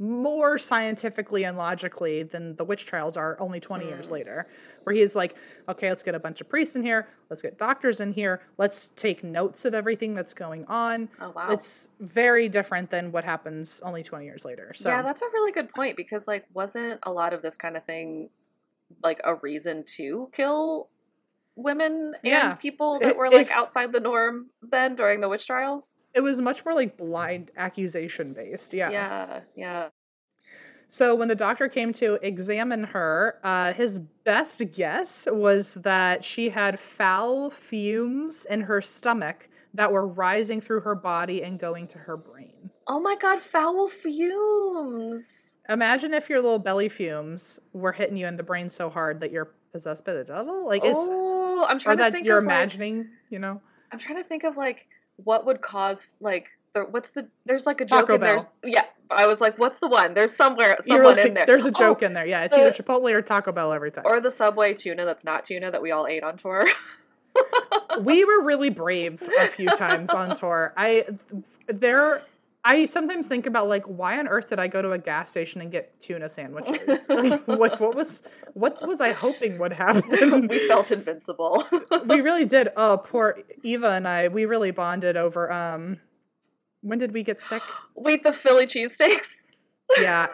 more scientifically and logically than the witch trials are only 20 years Mm. later where he's like okay let's get a bunch of priests in here let's get doctors in here let's take notes of everything that's going on Oh wow. it's very different than what happens only 20 years later so Yeah, that's a really good point because like wasn't a lot of this kind of thing like a reason to kill women Yeah. and people that were like if- outside the norm then during the witch trials? it was much more like blind accusation based yeah Yeah, yeah. So when the doctor came to examine her, uh, his best guess was that she had foul fumes in her stomach that were rising through her body and going to her brain. Oh my god, foul fumes. Imagine if your little belly fumes were hitting you in the brain so hard that you're possessed by the devil. Like it's oh, I'm or trying to that think you're of like, imagining, you know. I'm trying to think of like what would cause like the, what's the there's like a Taco joke in there. Yeah, I was like, what's the one? There's somewhere someone like- in there. There's a Oh, joke in there. Yeah, it's the- either Chipotle or Taco Bell every time. or the Subway tuna that's not tuna that we all ate on tour. we were really brave a few times on tour. I there I sometimes think about like why on earth did I go to a gas station and get tuna sandwiches? like what what was what was I hoping would happen? we felt invincible. we really did. Oh, poor Eva and I, we really bonded over um when did we get sick? Wait, the Philly cheesesteaks? Yeah.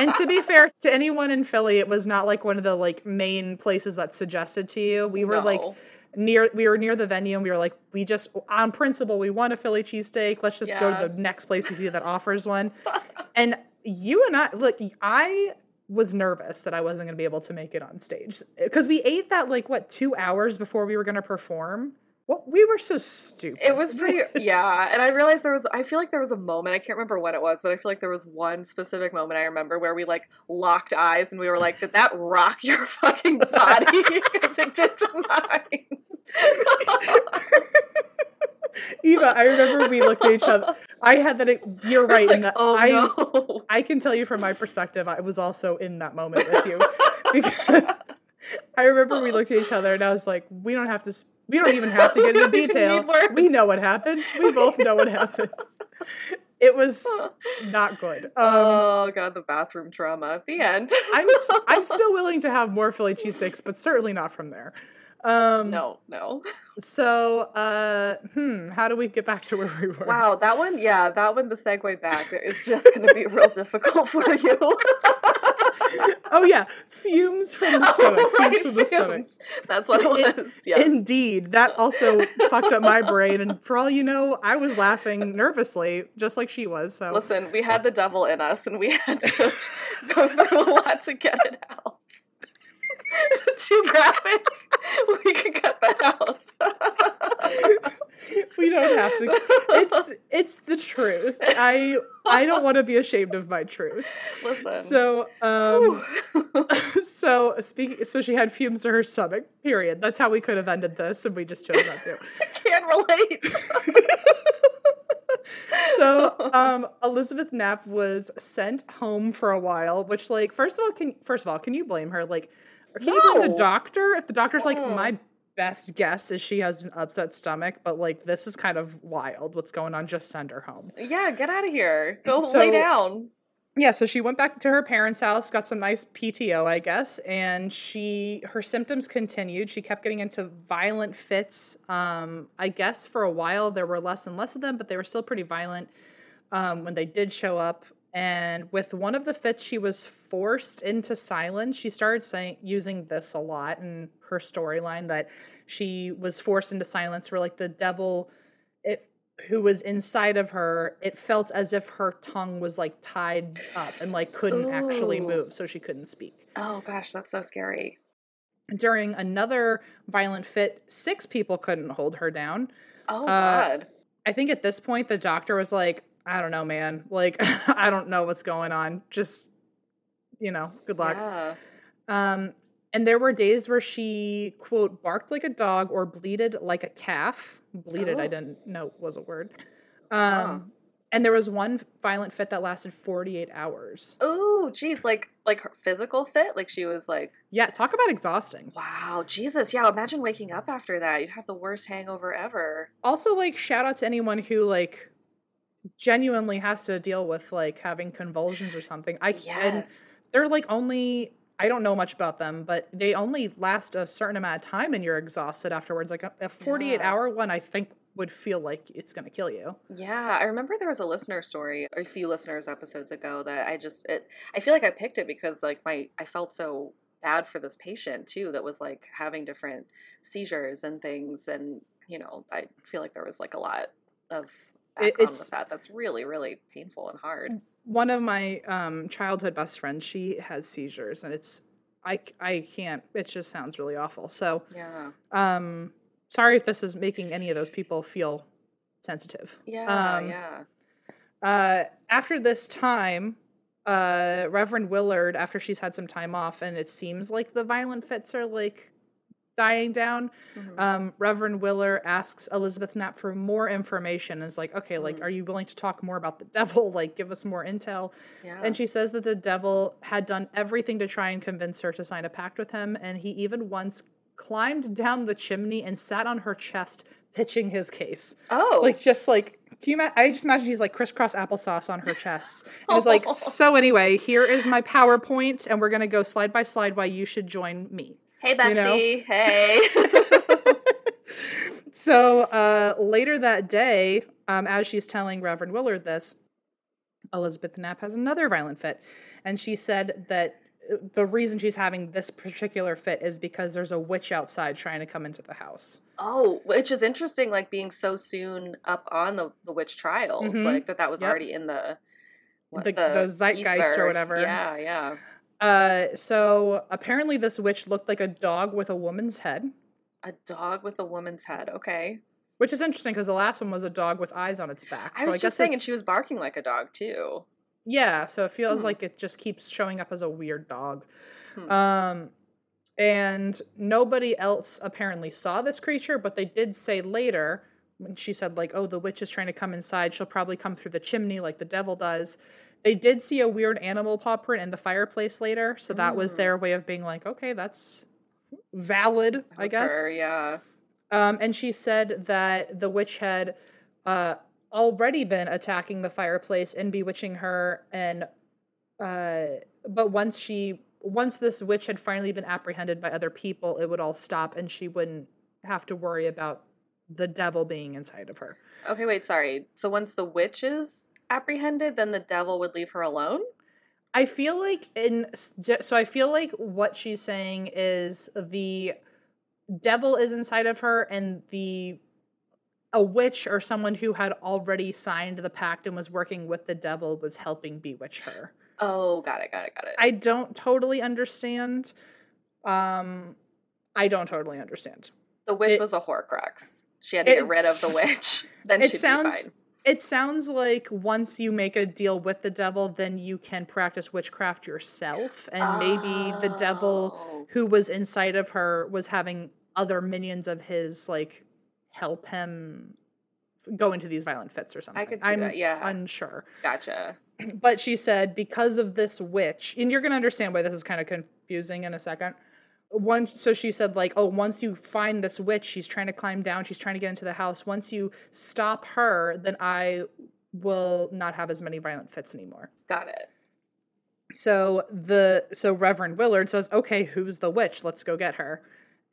and to be fair to anyone in Philly, it was not like one of the like main places that suggested to you. We were like No. Near we were near the venue and we were like, we just on principle, we want a Philly cheesesteak. Let's just go to the next place we see that offers one. and you and I look, I was nervous that I wasn't gonna be able to make it on stage. Because we ate that like what, two hours before we were gonna perform. Well, we were so stupid. It was pretty, yeah. And I realized there was, I feel like there was a moment, I can't remember what it was, but I feel like there was one specific moment I remember where we like locked eyes and we were like, did that rock your fucking body? Because it did to mine. Eva, I remember we looked at each other. I had that. You're right in Like, that. oh I no. I can tell you from my perspective, I was also in that moment with you. because I remember we looked at each other and I was like, we don't have to. We don't even have to get into We don't even detail. We know what happened. We both know what happened. It was not good. Um, oh god, the bathroom trauma. The end. I'm I'm still willing to have more Philly cheesesteaks, but certainly not from there. Um, no, no. So, uh, hmm, how do we get back to where we were? Wow, that one, yeah, that one, the segue back is just going to be real difficult for you. Oh yeah, fumes from the stomach. Oh, right, fumes from the stomach. That's what it was. Yes. Indeed, that also fucked up my brain, and for all you know, I was laughing nervously, just like she was. So Listen, we had the devil in us, and we had to go through a lot to get it out. Too graphic. We can cut that out. we don't have to. It's it's the truth. I I don't want to be ashamed of my truth. Listen. So um, so speaking, so she had fumes to her stomach. Period. That's how we could have ended this, and we just chose not to. can't relate. so um elizabeth knapp was sent home for a while which like first of all can first of all can you blame her like or can you blame the doctor? If the doctor's like Mm. my best guess is she has an upset stomach but like this is kind of wild. What's going on? Just send her home. Yeah, get out of here. Go So- lay down. yeah so she went back to her parents house got some nice pto i guess and she her symptoms continued. She kept getting into violent fits. Um i guess for a while there were less and less of them but they were still pretty violent um, when they did show up and with one of the fits she was forced into silence. She started saying using this a lot in her storyline that she was forced into silence where like the devil it who was inside of her. It felt as if her tongue was like tied up and like couldn't actually move so she couldn't speak. Oh gosh, that's so scary. during another violent fit six people couldn't hold her down. Oh Uh, god. I think at this point the doctor was like, I don't know, man. Like, I don't know what's going on. Just, you know, good luck. Yeah. Um, and there were days where she quote barked like a dog or bleated like a calf. Bleated, I Oh. didn't know was a word. Um, and there was one violent fit that lasted 48 hours. Oh, geez, like like her physical fit, like she was like, Yeah, talk about exhausting. wow, Jesus, yeah. Imagine waking up after that. You'd have the worst hangover ever. Also, like, shout out to anyone who like genuinely has to deal with like having convulsions or something. I c- and Yes. they're like only I don't know much about them, but they only last a certain amount of time and you're exhausted afterwards. Like a, a 48 Yeah. hour one, I think would feel like it's going to kill you. Yeah, I remember there was a listener story a few listeners episodes ago that I just it I feel like I picked it because like my I felt so bad for this patient too that was like having different seizures and things and you know, I feel like there was like a lot of It- background it's- with that. That's really, really painful and hard. One of my um, childhood best friends, she has seizures and it's I I can't. It just sounds really awful. So, Yeah. um sorry if this is making any of those people feel sensitive. Yeah, Um, yeah. Uh, after this time, uh, Reverend Willard, after she's had some time off, and it seems like the violent fits are like dying down, Mhm. um, Reverend Willard asks Elizabeth Knapp for more information. And is like, okay, like, Mhm. are you willing to talk more about the devil? Like, give us more intel. yeah. And she says that the devil had done everything to try and convince her to sign a pact with him, and he even once climbed down the chimney and sat on her chest, pitching his case oh, like just like can you ima- I just imagine she's like crisscross applesauce on her chest. And it's like, so anyway, here is my PowerPoint, and we're gonna go slide by slide why you should join me. Hey you know? hey. so uh, later that day, um, as she's telling Reverend Willard this, Elizabeth Knapp has another violent fit. And she said that uh, the reason she's having this particular fit is because there's a witch outside trying to come into the house. Oh, which is interesting, like being so soon up on the, the witch trials, Mhm. like that that was Yep. already in the what, The- the zeitgeist or whatever. Yeah, yeah. Uh, so apparently this witch looked like a dog with a woman's head, A dog with a woman's head. Okay. which is interesting because the last one was a dog with eyes on its back. I so was I just saying, and she was barking like a dog too. Yeah, so it feels Hmm. like it just keeps showing up as a weird dog. Hmm. Um and nobody else apparently saw this creature, but they did say later when she said like, "Oh, the witch is trying to come inside. She'll probably come through the chimney like the devil does." They did see a weird animal paw print in the fireplace later, so that was Mm. their way of being like, "Okay, that's valid, That I guess." her, yeah. Um, and she said that the witch had uh, already been attacking the fireplace and bewitching her, and uh, but once she once this witch had finally been apprehended by other people, it would all stop, and she wouldn't have to worry about the devil being inside of her. Okay, wait, sorry. So once the witch is apprehended, then the devil would leave her alone? I feel like in so I feel like what she's saying is the devil is inside of her and the a witch or someone who had already signed the pact and was working with the devil was helping bewitch her. Oh, got it, got it, got it. I don't totally understand. Um I don't totally understand. the witch it- was a horcrux. She had to get rid of the witch. Then it she'd be sounds fine. It sounds like once you make a deal with the devil then you can practice witchcraft yourself and maybe the devil Oh. who was inside of her was having other minions of his like help him go into these violent fits or something. I could see I'm that, yeah. unsure. Gotcha. But she said because of this witch, and you're gonna understand why this is kind of confusing in a second. Once, so she said like, oh, once you find this witch, she's trying to climb down, she's trying to get into the house. Once you stop her, then I will not have as many violent fits anymore. Got it. So the so Reverend Willard says, "Okay, who's the witch? Let's go get her."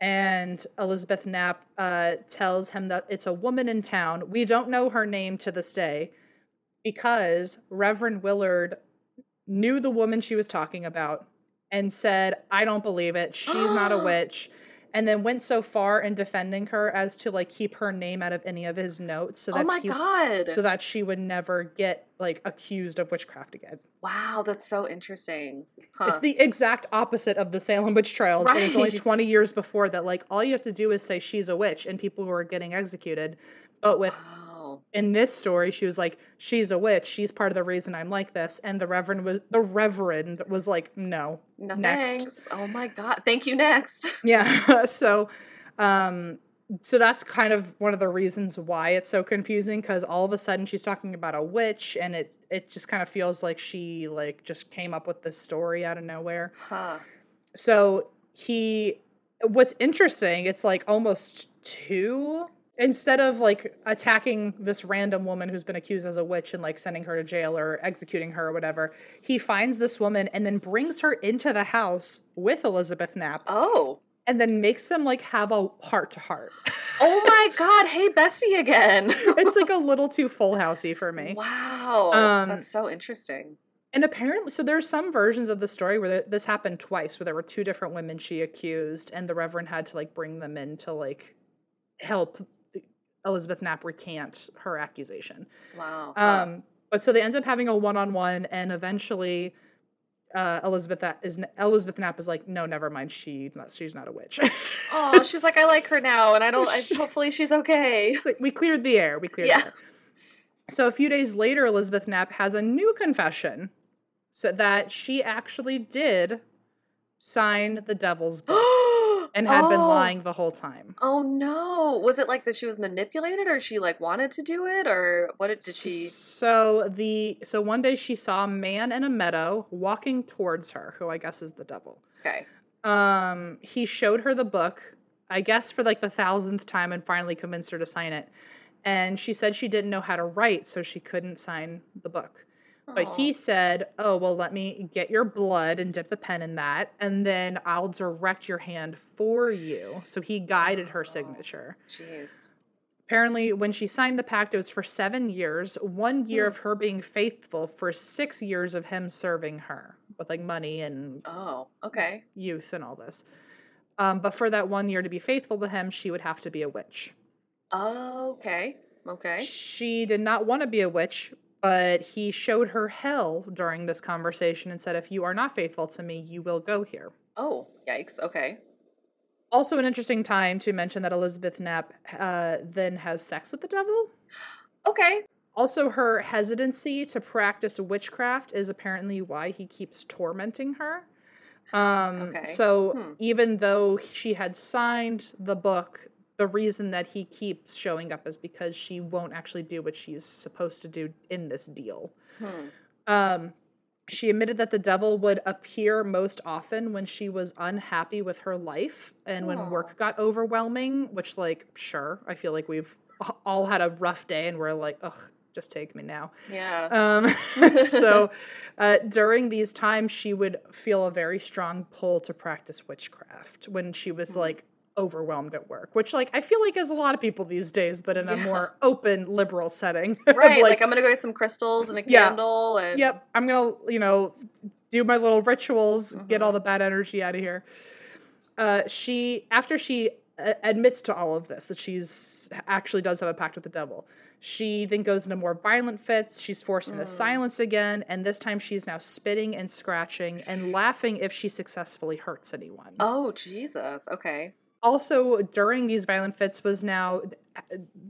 And Elizabeth Knapp uh, tells him that it's a woman in town. We don't know her name to this day because Reverend Willard knew the woman she was talking about and said, "I don't believe it. She's not a witch." And then went so far in defending her as to like keep her name out of any of his notes so oh that oh my he god. so that she would never get like accused of witchcraft again. wow, that's so interesting. Huh. It's the exact opposite of the Salem witch trials. And it's only 20 years before that, like, all you have to do is say she's a witch and people who are getting executed. But with. In this story, she was like, she's a witch. She's part of the reason I'm like this. And the Reverend was the Reverend was like, no. No Next. thanks. Oh my god. Thank you next. Yeah. so um so that's kind of one of the reasons why it's so confusing because all of a sudden she's talking about a witch and it it just kind of feels like she like just came up with this story out of nowhere. Huh. So he what's interesting, it's like almost two instead of like attacking this random woman who's been accused as a witch and like sending her to jail or executing her or whatever, he finds this woman and then brings her into the house with Elizabeth Knapp Oh. and then makes them like have a heart to heart. Oh my god. Hey, bestie again. It's like a little too full housey for me. Wow. Um, that's so interesting. And apparently, so there's some versions of the story where this happened twice, where there were two different women she accused, and the Reverend had to like bring them in to like help Elizabeth Knapp recant her accusation. Wow. Um, but so they end up having a one-on-one, and eventually, uh, Elizabeth that is Elizabeth Knapp is like, no, never mind, she not, she's not a witch. Oh, she's like, I like her now, and I don't. I, hopefully, she's okay. Like, we cleared the air. We cleared Yeah. the air. So a few days later, Elizabeth Knapp has a new confession, so that she actually did sign the devil's book and had been Oh. lying the whole time. Oh no! Was it like that she was manipulated, or she like wanted to do it, or what did, did she? So the so one day she saw a man in a meadow walking towards her, who I guess is the devil. Okay. Um, he showed her the book, I guess for like the thousandth time, and finally convinced her to sign it. And she said she didn't know how to write, so she couldn't sign the book. But he said, Oh, well, let me get your blood and dip the pen in that, and then I'll direct your hand for you. So he guided her signature. Jeez. Apparently, when she signed the pact, it was for seven years, one year of her being faithful for six years of him serving her with like money and Oh, okay. youth and all this. Um, but for that one year to be faithful to him, she would have to be a witch. Okay. Okay. She did not want to be a witch, but he showed her hell during this conversation and said, If you are not faithful to me, you will go here. Oh, yikes. Okay. Also, an interesting time to mention that Elizabeth Knapp uh, then has sex with the devil. Okay. Also, her hesitancy to practice witchcraft is apparently why he keeps tormenting her. Um, Okay. So, Hmm. even though she had signed the book, the reason that he keeps showing up is because she won't actually do what she's supposed to do in this deal. Hmm. Um, she admitted that the devil would appear most often when she was unhappy with her life and when Aw. work got overwhelming, which, like, sure, I feel like we've all had a rough day and we're like, ugh, just take me now. Yeah. Um, so uh, during these times, she would feel a very strong pull to practice witchcraft when she was Mhm. like overwhelmed at work, which, like, I feel like is a lot of people these days, but in a Yeah. more open, liberal setting. right. like, I'm gonna go get some crystals and a Yeah. candle and Yep, I'm gonna, you know, do my little rituals, get Mhm. all the bad energy out of here. Uh, she, after she uh, admits to all of this, that she's actually does have a pact with the devil, she then goes into more violent fits. She's forced into Mm. silence again, and this time she's now spitting and scratching and laughing if she successfully hurts anyone. Oh Jesus. Okay. Also, during these violent fits, was now uh,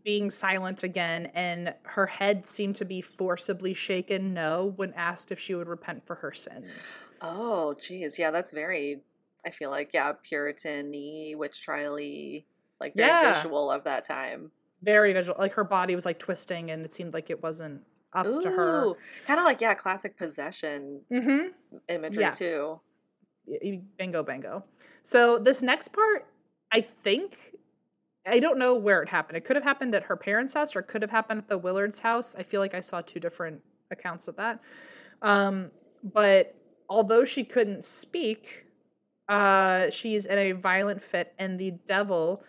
being silent again, and her head seemed to be forcibly shaken no when asked if she would repent for her sins. Oh geez. Yeah, that's very I feel like, yeah, Puritan-y, witch trial-y, like very Yeah. visual of that time. Very visual, like her body was like twisting, and it seemed like it wasn't up to her. Kind of like, yeah, classic possession Mm-hmm. imagery Yeah. too. Bingo, bingo So this next part, I think, I don't know where it happened. It could have happened at her parents' house, or it could have happened at the Willards' house. I feel like I saw two different accounts of that. Um, but although she couldn't speak, uh, she's in a violent fit, and the devil,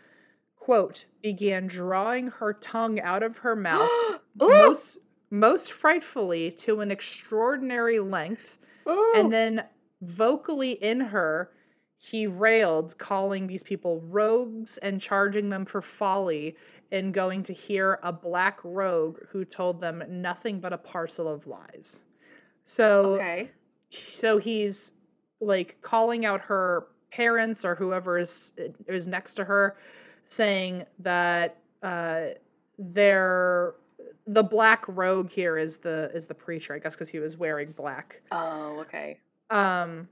quote, began drawing her tongue out of her mouth, most most frightfully to an extraordinary length Ooh! and then vocally in her he railed calling these people rogues and charging them for folly in going to hear a black rogue who told them nothing but a parcel of lies so okay. so he's like calling out her parents or whoever is is next to her saying that uh they're the black rogue here is the is the preacher i guess because he was wearing black Oh, okay. um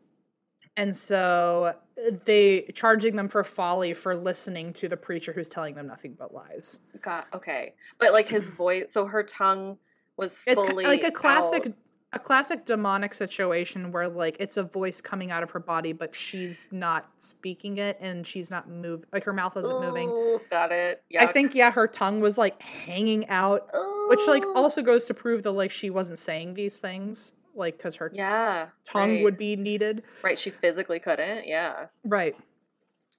and so uh, they charging them for folly for listening to the preacher who's telling them nothing but lies Got okay. But like his voice, so her tongue was it's fully like a classic out. a classic demonic situation where like it's a voice coming out of her body but she's not speaking it and she's not move like her mouth isn't moving Ooh, Got it. Yeah. I think yeah her tongue was like hanging out which like also goes to prove that like she wasn't saying these things like because her yeah tongue right. would be needed right. She physically couldn't. Yeah. Right.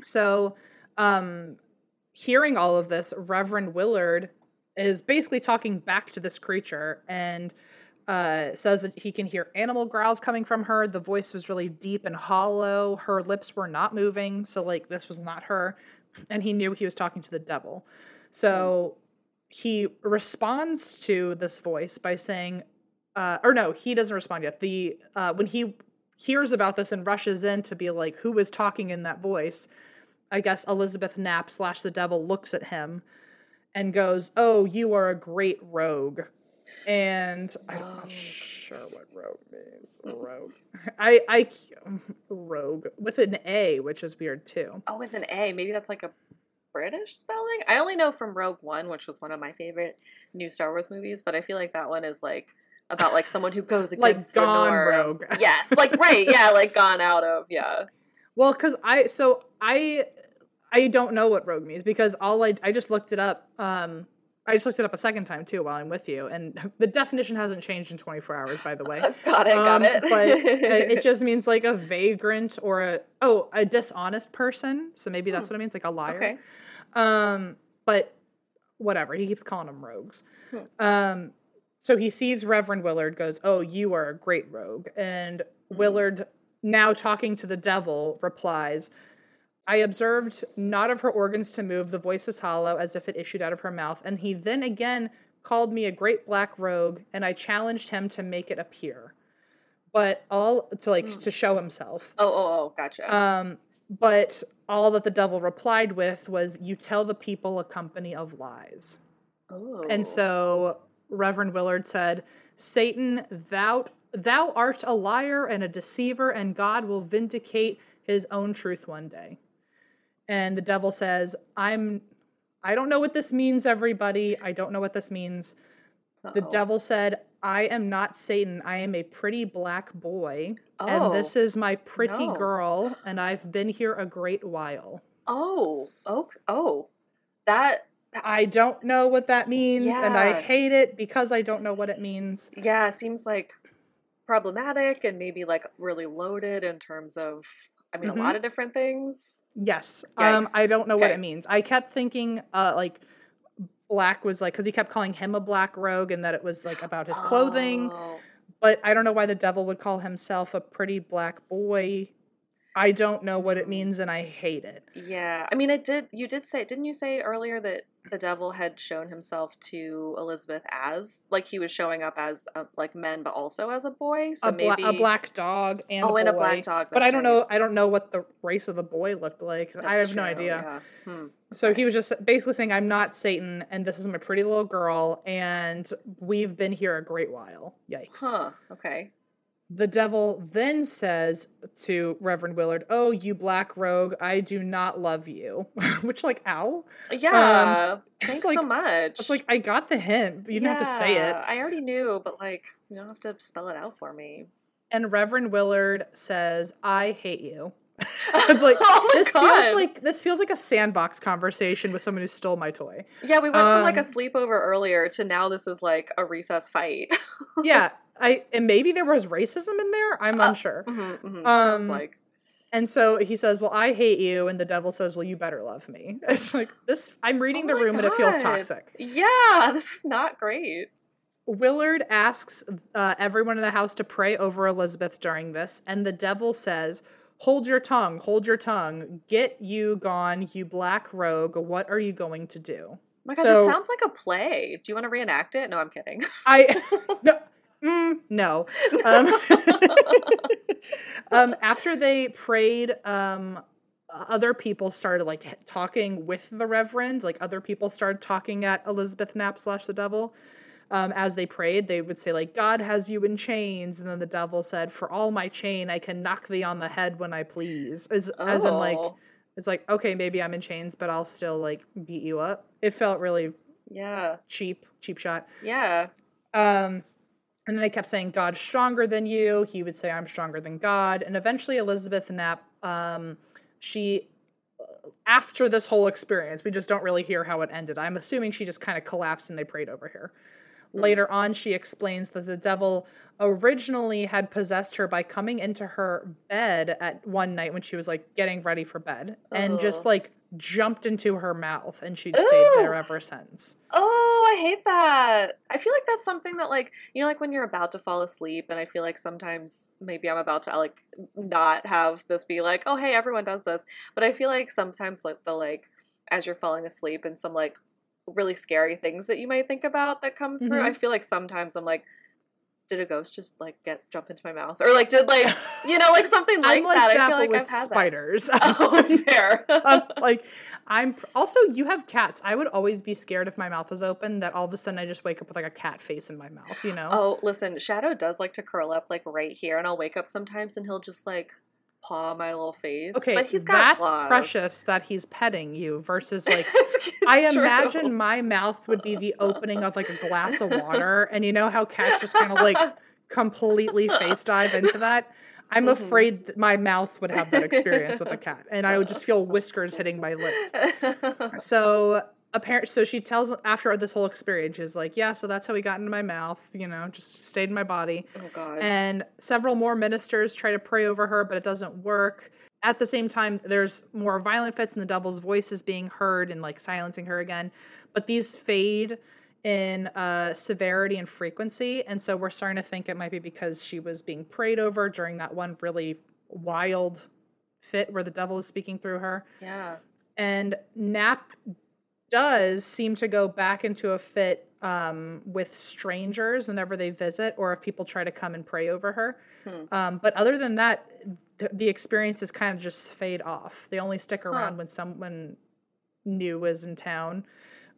So, um, hearing all of this, Reverend Willard is basically talking back to this creature and uh, says that he can hear animal growls coming from her. The voice was really deep and hollow. Her lips were not moving. So, like, this was not her. And he knew he was talking to the devil. So, he responds to this voice by saying, uh, or no, he doesn't respond yet. The uh, when he hears about this and rushes in to be like, who is talking in that voice? I guess Elizabeth Knapp slash the devil looks at him and goes, "Oh, you are a great rogue." And I'm not sure what rogue means. Rogue. I I rogue with an A, which is weird too. Oh, with an A. Maybe that's like a British spelling. I only know from Rogue One, which was one of my favorite new Star Wars movies, but I feel like that one is like about like someone who goes against Like the gone norm. rogue. Yes, like right, yeah, like gone out of, yeah. Well, because I so I I don't know what rogue means because all I I just looked it up. Um, I just looked it up a second time too while I'm with you, and the definition hasn't changed in 24 hours, by the way. got it, got Um, it. but it just means like a vagrant or a oh a dishonest person. So maybe that's Hmm. what it means, like a liar. okay. Um, but whatever. He keeps calling them rogues. Hmm. Um, so he sees Reverend Willard, goes, "Oh, you are a great rogue," and Mhm. Willard, now talking to the devil, replies. I observed not of her organs to move, the voice was hollow, as if it issued out of her mouth. And he then again called me a great black rogue, and I challenged him to make it appear. But all to like Mm. to show himself. Oh, oh, oh, gotcha. Um, but all that the devil replied with was, You tell the people a company of lies. oh. And so Reverend Willard said, Satan, thou thou art a liar and a deceiver, and God will vindicate his own truth one day. And the devil says, I'm I don't know what this means, everybody. I don't know what this means. The Uh-oh. devil said, I am not Satan. I am a pretty black boy. Oh. And this oh, is my pretty no. girl, and I've been here a great while. Oh, oh, oh. That, I don't know what that means, and I hate it because I don't know what it means. yeah, seems like problematic and maybe like really loaded in terms of, I mean, Mhm. a lot of different things. Yes. Um, I don't know what it means. I kept thinking, uh, like, black was like, because he kept calling him a black rogue and that it was like about his clothing. Oh. But I don't know why the devil would call himself a pretty black boy. I don't know what it means and I hate it. Yeah, I mean, it did. You did say, didn't you say earlier that the devil had shown himself to Elizabeth as like he was showing up as a, like men, but also as a boy? So a, bla- maybe a black dog and oh, a and a black dog. But I don't right. know. I don't know what the race of the boy looked like. I That's have no idea. yeah. Hmm. So he was just basically saying, "I'm not Satan, and this is my pretty little girl, and we've been here a great while." Yikes! Huh. Okay. The devil then says to Reverend Willard, "Oh, you black rogue, I do not love you." Which, like, ow! Yeah. Um, it's Thanks like- so much. It's like I got the hint, but you didn't have to say it. I already knew, but like you don't have to spell it out for me. And Reverend Willard says, "I hate you." it's like Oh this God. feels like this feels like a sandbox conversation with someone who stole my toy. Yeah, we went from like a Um, sleepover earlier to now this is like a recess fight. yeah, I and maybe there was racism in there. I'm Uh, unsure. Mhm, mhm, Um, Sounds like. And so he says, "Well, I hate you," and the devil says, "Well, you better love me." It's like this. I'm reading Oh the room and it feels toxic. Yeah, this is not great. Willard asks uh, everyone in the house to pray over Elizabeth during this, and the devil says, Hold your tongue, hold your tongue. Get you gone, you black rogue. What are you going to do? Oh my god, So- this sounds like a play. Do you want to reenact it? No, I'm kidding. I, no, mm, no. Um, um, after they prayed, um, other people started like talking with the reverend. Like other people started talking at Elizabeth Knapp slash the devil. Um, as they prayed, they would say like, "God has you in chains," and then the devil said, "For all my chain, I can knock thee on the head when I please." As as in like, Oh, it's like, okay, maybe I'm in chains, but I'll still like beat you up. It felt really yeah, cheap, cheap shot. yeah. Um, and then they kept saying, God's stronger than you. He would say, I'm stronger than God. And eventually, Elizabeth Knapp, um, she, after this whole experience, we just don't really hear how it ended. I'm assuming she just kind of collapsed and they prayed over here. Hmm. Later on, she explains that the devil originally had possessed her by coming into her bed at one night when she was like getting ready for bed and just like jumped into her mouth and she'd stayed there ever since. Oh, I hate that. I feel like that's something that like you know like when you're about to fall asleep and I feel like sometimes maybe I'm about to like not have this be like, "Oh, hey, everyone does this." But I feel like sometimes like the like as you're falling asleep and some like really scary things that you might think about that come through. Mhm. I feel like sometimes I'm like did a ghost just like get jump into my mouth or like did like you know like something like, I'm like that. that, I feel like with I've had spiders. that. Oh, fair. Um, like I'm also you have cats. I would always be scared if my mouth was open that all of a sudden I just wake up with like a cat face in my mouth, you know? Oh, listen, Shadow does like to curl up like right here, and I'll wake up sometimes and he'll just like paw my little face. okay, but he's got that's claws. precious that he's petting you versus like I true. imagine my mouth would be the opening of like a glass of water, and you know how cats just kind of like completely face dive into that. I'm Mhm. afraid my mouth would have that experience with a cat, and I would just feel whiskers hitting my lips. So apparent so she tells after this whole experience she's like yeah so that's how he got into my mouth you know just stayed in my body Oh god. and several more ministers try to pray over her but it doesn't work at the same time there's more violent fits and the devil's voice is being heard and like silencing her again but these fade in uh, severity and frequency and so we're starting to think it might be because she was being prayed over during that one really wild fit where the devil was speaking through her yeah. and Knapp does seem to go back into a fit um, with strangers whenever they visit, or if people try to come and pray over her. Hmm. Um, but other than that, th- the experiences kind of just fade off. They only stick around when someone new is in town.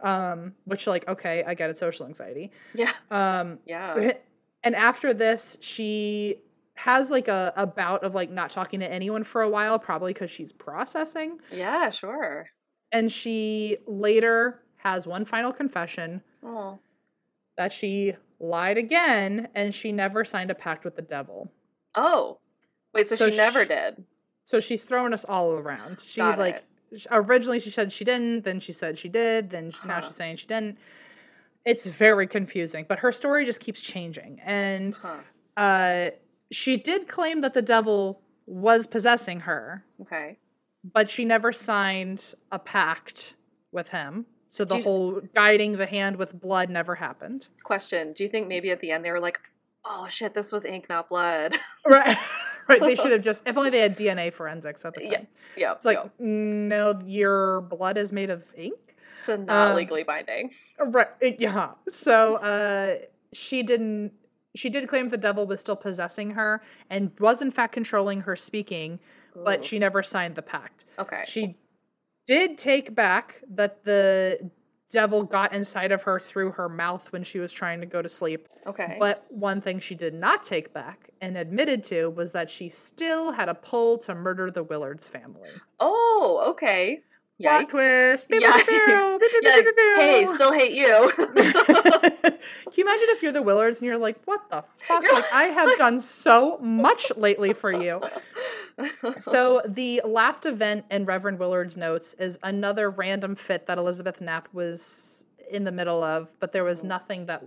Um, which, like, okay, I get it, social anxiety. Yeah. Um, Yeah. and after this, she has like a, a bout of like not talking to anyone for a while, probably because she's processing Yeah, sure. And she later has one final confession Oh. that she lied again and she never signed a pact with the devil. Oh. Wait, so, So she never did. So she's throwing us all around. She Got like sh- originally she said she didn't, then she said she did, then sh- now she's saying she didn't. It's very confusing, but her story just keeps changing. And Huh. uh she did claim that the devil was possessing her, Okay. But she never signed a pact with him. So the you- whole guiding the hand with blood never happened. Question. Do you think maybe at the end they were like, oh shit, this was ink, not blood? Right. right. They should have just if only they had DNA forensics at the time. Yeah, yeah. It's like yeah. no, your blood is made of ink. So not um, legally binding. Right. Yeah. So uh she didn't she did claim the devil was still possessing her and was in fact controlling her speaking, but she never signed the pact. Okay. She did take back that the devil got inside of her through her mouth when she was trying to go to sleep. Okay. But one thing she did not take back and admitted to was that she still had a pull to murder the Willards family. oh, okay. Plot Yikes. twist. Yikes. Yikes. Hey, still hate you. Can you imagine if you're the Willards and you're like, what the fuck? Like, I have done so much lately for you. So, the last event in Reverend Willard's notes is another random fit that Elizabeth Knapp was in the middle of, but there was Mm. nothing that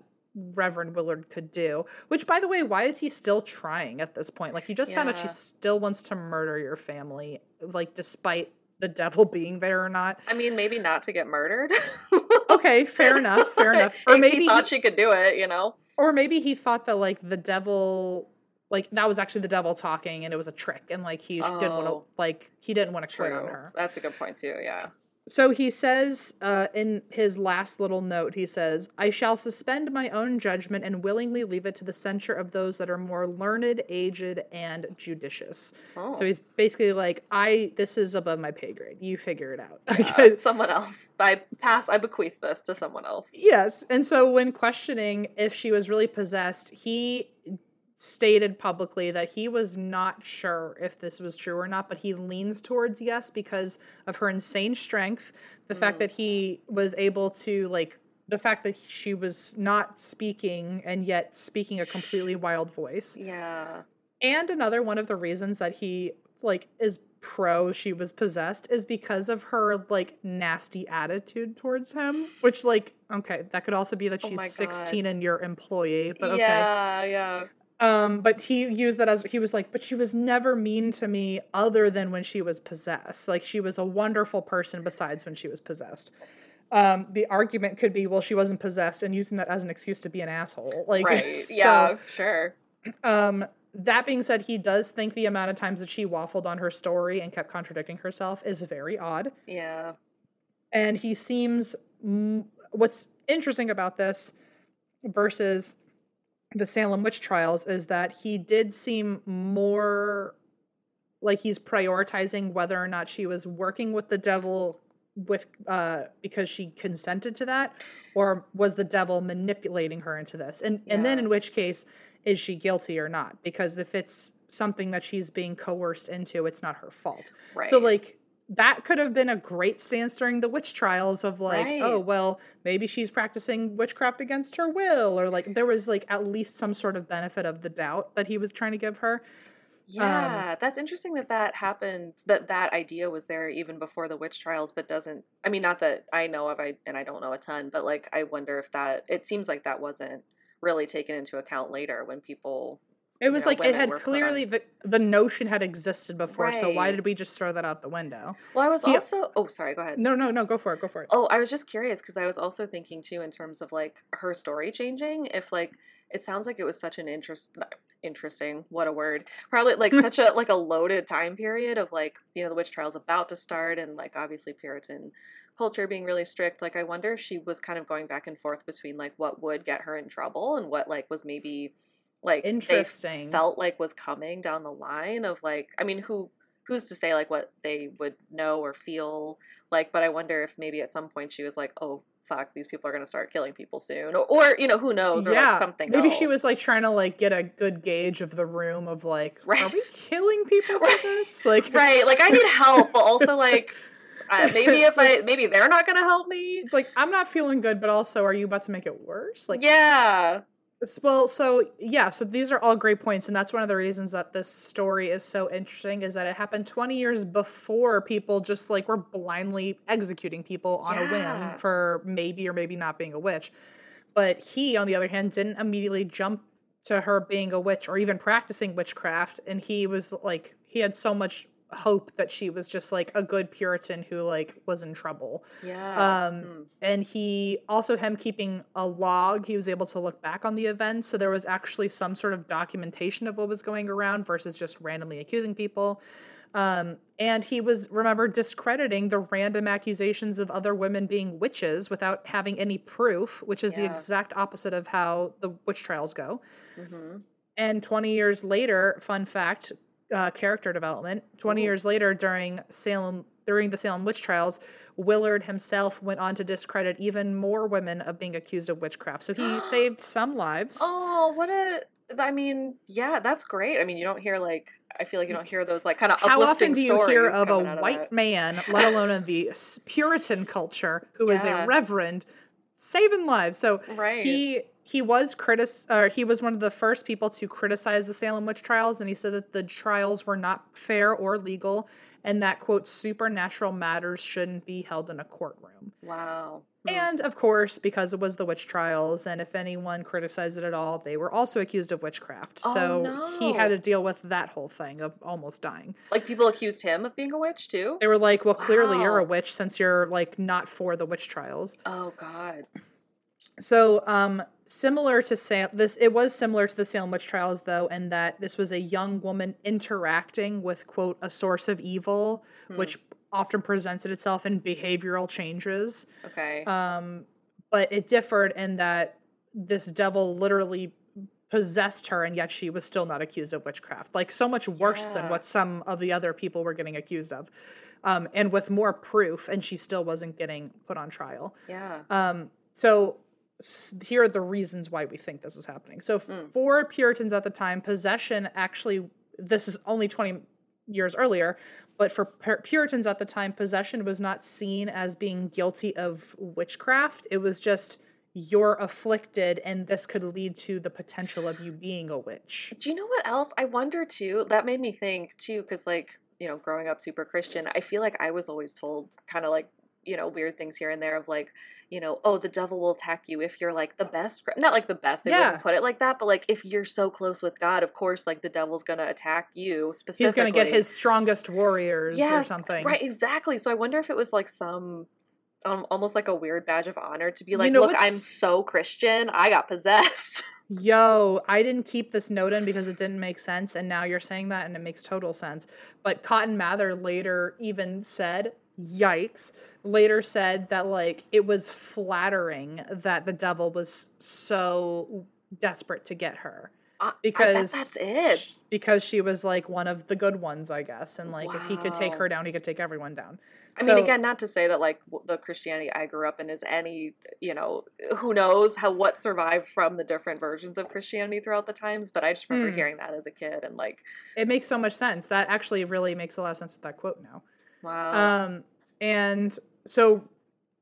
Reverend Willard could do. Which, by the way, why is he still trying at this point? Like, you just found out she still wants to murder your family, like, despite the devil being there or not. I mean, maybe not to get murdered. Okay, fair enough, fair enough. Or maybe he thought she could do it, you know. or maybe he thought that like the devil like that was actually the devil talking and it was a trick and like he didn't want to Oh. like he didn't want to quit on her That's a good point too. Yeah. so he says uh, in his last little note he says i shall suspend my own judgment and willingly leave it to the censure of those that are more learned aged and judicious Oh. so he's basically like i this is above my pay grade you figure it out Yeah, someone else. I pass. I bequeath this to someone else. Yes. And so when questioning if she was really possessed, he stated publicly that he was not sure if this was true or not, but he leans towards yes because of her insane strength, the fact Mm. that he was able to like the fact that she was not speaking and yet speaking a completely wild voice. Yeah. And another one of the reasons that he like is pro she was possessed is because of her like nasty attitude towards him, which like okay, that could also be that Oh she's God. 16 and your employee, but okay. Yeah. Yeah. Um but he used that as he was like, but she was never mean to me other than when she was possessed. Like she was a wonderful person besides when she was possessed. Um the argument could be well she wasn't possessed and using that as an excuse to be an asshole. Like right. so- yeah. Sure. um, that being said, he does think the amount of times that she waffled on her story and kept contradicting herself is very odd. Yeah. And he seems. What's interesting about this versus the Salem witch trials is that he did seem more like he's prioritizing whether or not she was working with the devil with uh because she consented to that or was the devil manipulating her into this? And and then in which case is she guilty or not? Because if it's something that she's being coerced into it's not her fault. Right. so like that could have been a great stance during the witch trials of like oh well maybe she's practicing witchcraft against her will or like there was like at least some sort of benefit of the doubt that he was trying to give her Yeah, um, that's interesting that that happened. That that idea was there even before the witch trials, but doesn't. I mean, not that I know of. I and I don't know a ton, but like I wonder if that. It seems like that wasn't really taken into account later when people. It was know, like it had clearly the, the notion had existed before, so why did we just throw that out the window? Well, I was He- also. Oh, sorry. Go ahead. No, no, no, go for it, go for it. Oh, I was just curious because I was also thinking too in terms of like her story changing. If like it sounds like it was such an interest interesting, what a word. Probably like such a like a loaded time period of like, you know, the witch trials about to start and like obviously Puritan culture being really strict. Like I wonder if she was kind of going back and forth between like what would get her in trouble and what like was maybe like they Interesting. felt like was coming down the line of like I mean who who's to say like what they would know or feel like but i wonder if maybe at some point she was like oh fuck these people are going to start killing people soon or, or you know who knows or yeah, like something maybe she was like trying to like get a good gauge of the room of like, are we killing people for Right. this? Like, right like i need help but also like uh, maybe if like- i maybe they're not going to help me It's like I'm not feeling good, but also, are you about to make it worse? Like, yeah Well, so yeah, so these are all great points, and that's one of the reasons that this story is so interesting is that it happened 20 years before people just like were blindly executing people on a whim for maybe or maybe not being a witch. But he, on the other hand, didn't immediately jump to her being a witch or even practicing witchcraft, and he was like, he had so much hope that she was just like a good Puritan who like was in trouble. Yeah. Um Mm. and he also him keeping a log he was able to look back on the event. So there was actually some sort of documentation of what was going around versus just randomly accusing people. Um and he was remember discrediting the random accusations of other women being witches without having any proof which is the exact opposite of how the witch trials go. Mhm. and 20 years later, fun fact, uh, character development, 20 Ooh. years later during Salem during the Salem witch trials, Willard himself went on to discredit even more women of being accused of witchcraft. So he saved some lives. oh what a i mean yeah that's great i mean you don't hear like i feel like you don't hear those like kind of How often do you hear of a white that. man, let alone in the Puritan culture, who is Yeah. a reverend, saving lives? So right he he was critic or he was one of the first people to criticize the Salem witch trials and he said that the trials were not fair or legal and that quote supernatural matters shouldn't be held in a courtroom. wow Hmm. And of course, because it was the witch trials and if anyone criticized it at all, they were also accused of witchcraft. Oh, so he had to deal with that whole thing of almost dying. Like people accused him of being a witch too. They were like, "Well, clearly you're a witch since you're like not for the witch trials." Oh God. So, um, similar to Sam, this it was similar to the Salem witch trials, though, in that this was a young woman interacting with quote a source of evil, Hmm. which often presented itself in behavioral changes. Okay. Um, but it differed in that this devil literally possessed her, and yet she was still not accused of witchcraft. Like so much worse than what some of the other people were getting accused of, um, and with more proof, and she still wasn't getting put on trial. yeah. Um, so here are the reasons why we think this is happening. So Mm. for Puritans at the time, possession actually this is only 20 years earlier, but for Puritans at the time, possession was not seen as being guilty of witchcraft. It was just you're afflicted and this could lead to the potential of you being a witch. Do you know what else? I wonder too. That made me think too, because like you know, growing up super Christian, I feel like I was always told kind of like you know weird things here and there of like you know oh the devil will attack you if you're like the best not like the best they Yeah. wouldn't put it like that but like if you're so close with god of course like the devil's gonna attack you specifically He's going to get his strongest warriors or something. Right, exactly. So I wonder if it was like some um, almost like a weird badge of honor to be You like, know look, I'm so Christian, I got possessed. Yo, I didn't keep this note in because it didn't make sense, and now you're saying that, and it makes total sense. But Cotton Mather later even said, "Yikes!" Later said that like it was flattering that the devil was so desperate to get her because that's it. sh- because she was like one of the good ones, I guess, and like if he could take her down, he could take everyone down. I mean, again, not to say that like the Christianity I grew up in is any, you know, who knows how what survived from the different versions of Christianity throughout the times, but I just remember Hmm. hearing that as a kid and like, It makes so much sense. That actually really makes a lot of sense with that quote now. Wow. Um, and so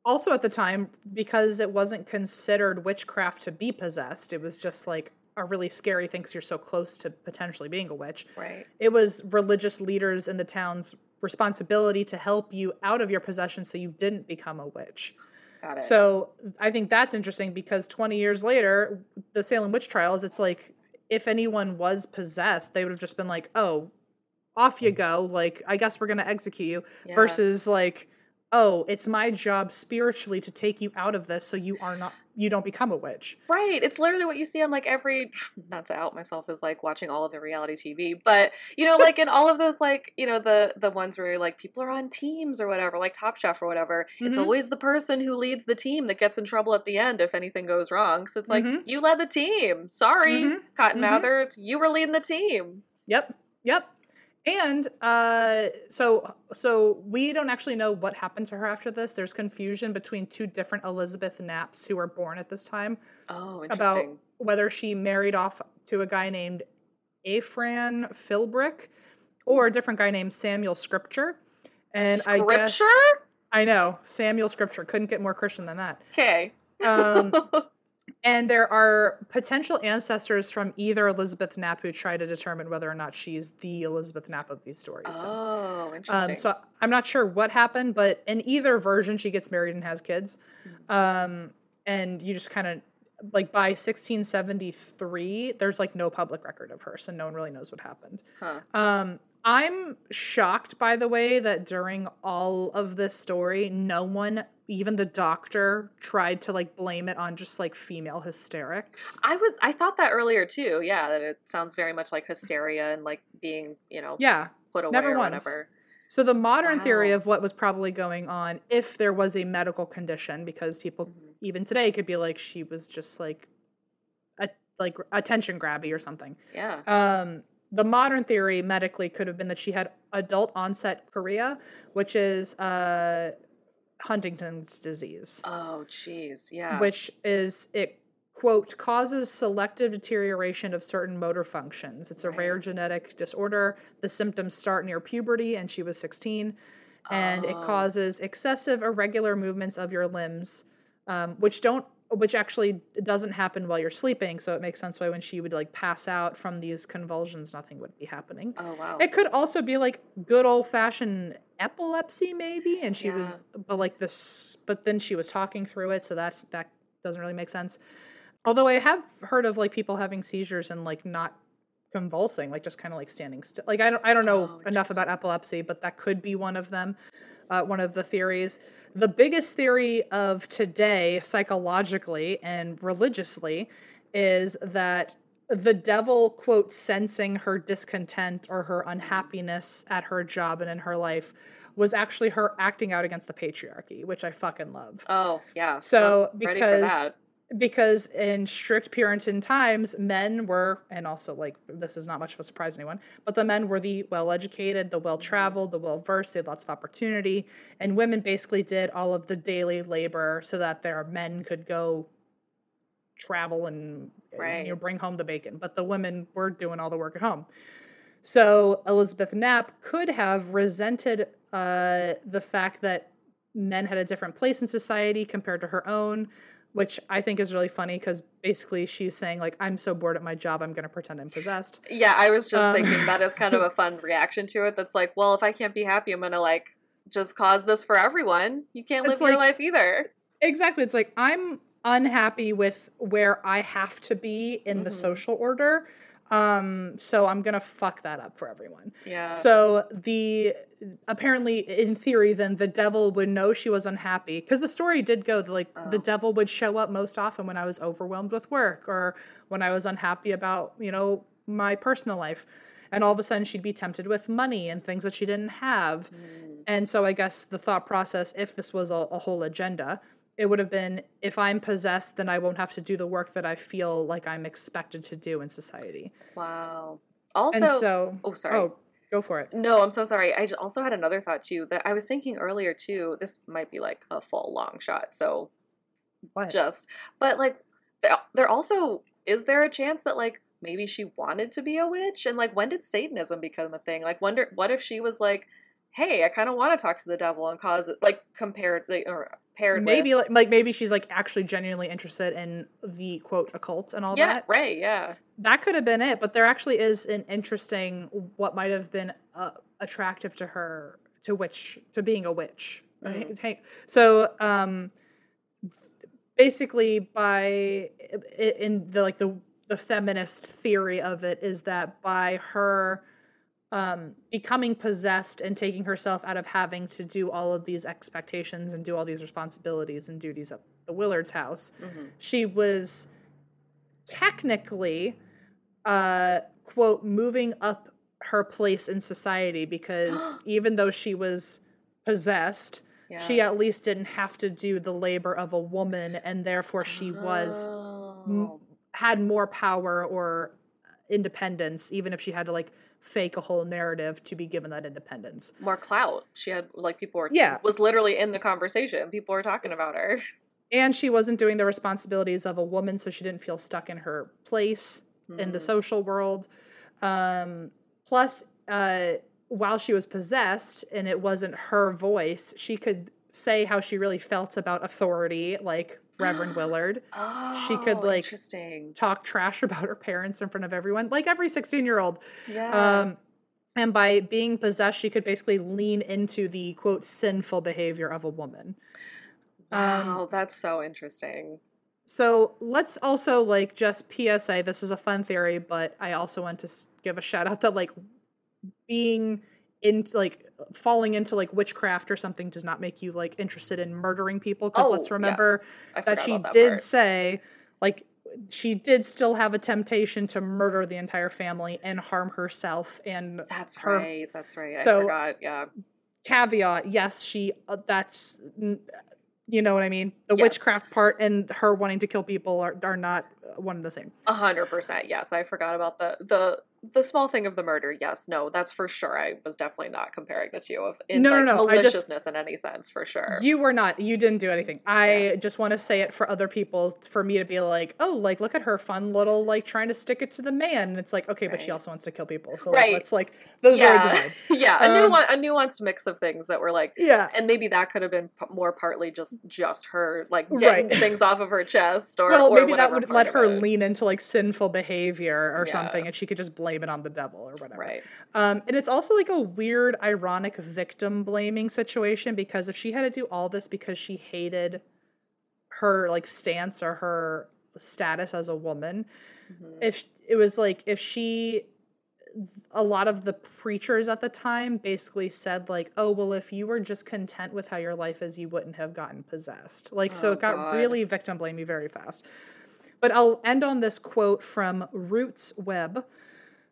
also at the time, because it wasn't considered witchcraft to be possessed, it was just like a really scary thing because you're so close to potentially being a witch. Right. It was religious leaders in the town's responsibility to help you out of your possession so you didn't become a witch. Got it. So I think that's interesting because 20 years later, the Salem witch trials, it's like if anyone was possessed, they would have just been like, oh, off you go. Like, I guess we're going to execute you. Yeah. Versus like, oh, it's my job spiritually to take you out of this so you are not, you don't become a witch. Right. It's literally what you see on like every not to out myself as like watching all of the reality TV, but you know, like in all of those like, you know, the the ones where like people are on teams or whatever, like Top Chef or whatever, it's Mhm. always the person who leads the team that gets in trouble at the end if anything goes wrong. So it's like, Mhm. you led the team. Sorry, Mhm. Cotton Mhm. Mather, you were leading the team. Yep. Yep. And uh so so we don't actually know what happened to her after this. There's confusion between two different Elizabeth Knapps who were born at this time Oh, about whether she married off to a guy named Ephraim Philbrick or a different guy named Samuel Scripture. And I guess Scripture? I know Samuel Scripture couldn't get more Christian than that. Okay. Um, and there are potential ancestors from either Elizabeth Knapp who try to determine whether or not she's the Elizabeth Knapp of these stories. So, oh, interesting. um, so I'm not sure what happened, but in either version, she gets married and has kids. Hmm. Um, and you just kind of like by 1673, there's like no public record of her, so no one really knows what happened. huh. Um, I'm shocked, by the way, that during all of this story, no one, even the doctor, tried to like blame it on just like female hysterics. I was I thought that earlier too. Yeah, that it sounds very much like hysteria and like being, you know, Yeah. put away never or once. whatever. So the modern theory of what was probably going on, if there was a medical condition, because people Mhm. even today could be like she was just like, a, like attention grabby or something. Yeah. Um, the modern theory medically could have been that she had adult onset chorea, which is uh, Huntington's disease, Oh, jeez. Yeah. which is it quote causes selective deterioration of certain motor functions. It's a rare genetic disorder. The symptoms start near puberty, and she was 16, and it Oh. causes excessive irregular movements of your limbs, um, which don't which actually doesn't happen while you're sleeping so it makes sense why when she would like pass out from these convulsions nothing would be happening Oh wow. it could also be like good old fashioned epilepsy maybe and she Yeah. was but like this but then she was talking through it so that's that doesn't really make sense although i have heard of like people having seizures and like not convulsing like just kind of like standing still like i don't i don't know Oh, enough about epilepsy but that could be one of them uh, one of the theories the biggest theory of today psychologically and religiously is that the devil quote sensing her discontent or her unhappiness at her job and in her life was actually her acting out against the patriarchy which i fucking love oh yeah. So, I'm ready for because- that. Because in strict puritan times men were and also like this is not much of a surprise to anyone but the men were the well educated the well traveled the well versed they had lots of opportunity. And women basically did all of the daily labor so that their men could go travel and Right. you know bring home the bacon. But the women were doing all the work at home. So elizabeth knapp could have resented uh, the fact that men had a different place in society compared to her own which I think is really funny because basically she's saying like I'm so bored at my job I'm gonna pretend I'm possessed. Yeah, I was just Um, thinking that is kind of a fun reaction to it. That's like, well, if I can't be happy, I'm gonna like just cause this for everyone. You can't live It's your like- life either. Exactly. It's like I'm unhappy with where I have to be in the Mhm. social order. Um, so I'm gonna fuck that up for everyone. Yeah. So the apparently in theory then the devil would know she was unhappy because the story did go that, like the Oh. devil would show up most often when I was overwhelmed with work or when I was unhappy about, you know, my personal life. And all of a sudden she'd be tempted with money and things that she didn't have. Mm, And so I guess the thought process, if this was a, a whole agenda, it would have been if I'm possessed, then I won't have to do the work that I feel like I'm expected to do in society. wow. Also, and so, oh sorry. oh, go for it. No, I'm so sorry. I also had another thought too that I was thinking earlier too. This might be like a full long shot. So What? just, but like, there, there also is there a chance that like maybe she wanted to be a witch and like when did Satanism become a thing? Like, wonder what if she was like, hey, I kind of want to talk to the devil and cause it like compared like, or paired maybe with. like, like maybe she's like actually genuinely interested in the quote occult and all yeah, that. Yeah, right, yeah. That could have been it, but there actually is an interesting what might have been uh, attractive to her to witch to being a witch. Mhm. So um basically by in the like the the feminist theory of it is that by her um becoming possessed and taking herself out of having to do all of these expectations and do all these responsibilities and duties at the Willards house Mhm. she was technically uh quote moving up her place in society because even though she was possessed Yeah. she at least didn't have to do the labor of a woman and therefore she was Oh. had more power or independence even if she had to like fake a whole narrative to be given that independence more clout. She had like people were Yeah. was literally in the conversation. People were talking about her. and she wasn't doing the responsibilities of a woman so she didn't feel stuck in her place in the Mhm. social world. Um, plus, uh, while she was possessed and it wasn't her voice, she could say how she really felt about authority, like Reverend Willard. Oh, she could, like, interesting. Talk trash about her parents in front of everyone, like every 16 year old. Yeah. Um, and by being possessed, she could basically lean into the quote sinful behavior of a woman. Um, that's so interesting. So let's also like just PSA. This is a fun theory, but I also want to give a shout out that like being in like falling into like witchcraft or something does not make you like interested in murdering people. Because let's Oh, remember yes. That she about did part. say like she did still have a temptation to murder the entire family and harm herself and That's her right. That's right. So- I forgot. Yeah. caveat yes she uh, that's you know what i mean the Yes. witchcraft part and her wanting to kill people are, are not one and the same A hundred percent. Yes, I forgot about the the the small thing of the murder. Yes, no, that's for sure. I was definitely not comparing the two of in No, no, like no, just- maliciousness in any sense for sure. You were not. You didn't do anything. I Yeah. just want to say it for other people, for me to be like, oh, like look at her fun little like trying to stick it to the man. And it's like, okay, but she also wants to kill people. So like, let's like those are yeah, divided. yeah, a Um, new a nuanced mix of things that were like, Yeah. and maybe that could have been more partly just just her like getting Right. things off of her chest, or well, or maybe that would let her lean into like sinful behavior or Yeah. something, and she could just blame it on the devil or whatever. Right. Um, and it's also like a weird, ironic victim blaming situation because if she had to do all this because she hated her like stance or her status as a woman, Mhm. if it was like if she a lot of the preachers at the time basically said like oh well if you were just content with how your life is you wouldn't have gotten possessed like so Oh, it got God. really victim blamey very fast but i'll end on this quote from RootsWeb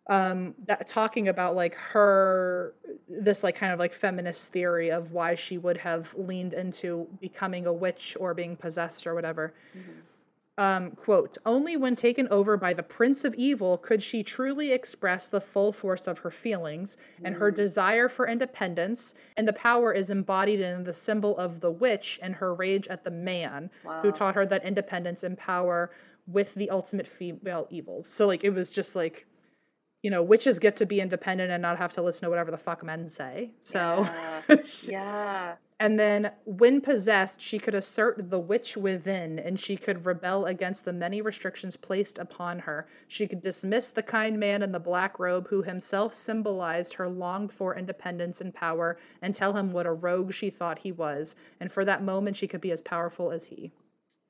um that talking about like her this like kind of like feminist theory of why she would have leaned into becoming a witch or being possessed or whatever Mhm. um, quote, only when taken over by the Prince of Evil could she truly express the full force of her feelings and her Mm. desire for independence, and the power is embodied in the symbol of the witch and her rage at the man who taught her that independence and power with the ultimate female evils. So, like, it was just like, you know, witches get to be independent and not have to listen to whatever the fuck men say. So, she- yeah. and then, when possessed, she could assert the witch within, and she could rebel against the many restrictions placed upon her. She could dismiss the kind man in the black robe who himself symbolized her longed for independence and power, and tell him what a rogue she thought he was. And for that moment, she could be as powerful as he.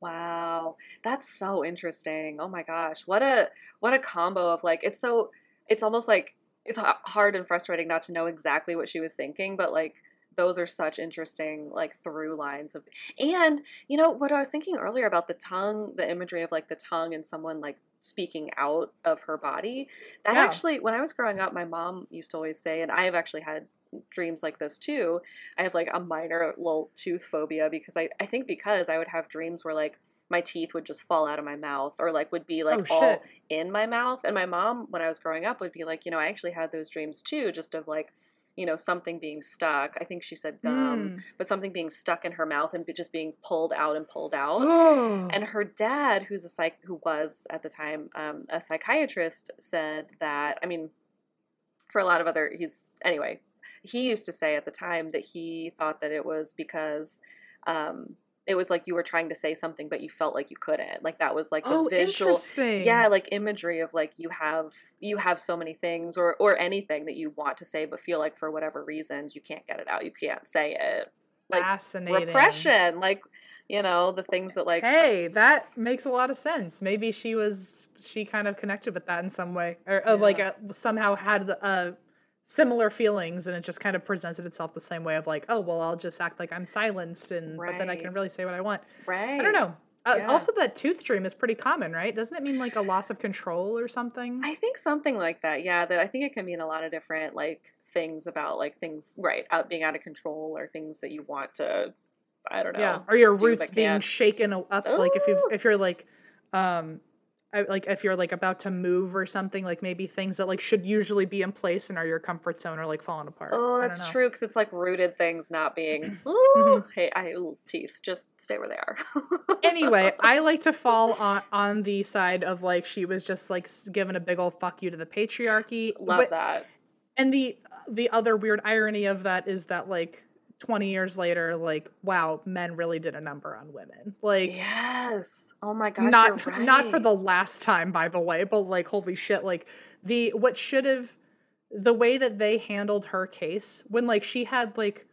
Wow, that's so interesting. Oh my gosh, what a what a combo of like it's so it's almost like it's hard and frustrating not to know exactly what she was thinking, but like those are such interesting like through lines of and you know what I was thinking earlier about the tongue, the imagery of like the tongue and someone like speaking out of her body. That Yeah. actually when I was growing up, my mom used to always say, and I have actually had dreams like this too. I have like a minor little tooth phobia because I, I think because I would have dreams where like my teeth would just fall out of my mouth or like would be like oh, all in my mouth. And my mom, when I was growing up, would be like, you know, I actually had those dreams too, just of like, you know, something being stuck. I think she said gum, Mm. but something being stuck in her mouth and just being pulled out and pulled out. And her dad, who's a psych, who was at the time um, a psychiatrist, said that. I mean, for a lot of other, he's anyway. he used to say at the time that he thought that it was because um, it was like you were trying to say something but you felt like you couldn't like that was like the oh, visual interesting. yeah like imagery of like you have you have so many things or or anything that you want to say but feel like for whatever reasons you can't get it out you can't say it like fascinating. repression like you know the things that like Hey, that makes a lot of sense. Maybe she was she kind of connected with that in some way, or uh, like Yeah. uh somehow had uh, similar feelings, and it just kind of presented itself the same way of like, oh well, I'll just act like I'm silenced, and but then I can really say what I want. right I don't know. Uh, Yeah. Also, that tooth dream is pretty common, right? Doesn't it mean like a loss of control or something? I think something like that. Yeah, that I think it can mean a lot of different like things about like things right out being out of control or things that you want to. I don't know. yeah, or your roots being shaken up, like if you if you're like, um, like if you're like about to move or something, like maybe things that like should usually be in place and are your comfort zone are like falling apart. Oh, that's true because it's like rooted things not being. Hey, I ooh, teeth just stay where they are. anyway, I like to fall on on the side of like she was just like giving a big old fuck you to the patriarchy. love But- that. And the the other weird irony of that is that like 20 years later, like wow, men really did a number on women. Like Yes. Oh my God. not you're not for the last time by the way, but like holy shit, like the what should have the way that they handled her case when like she had like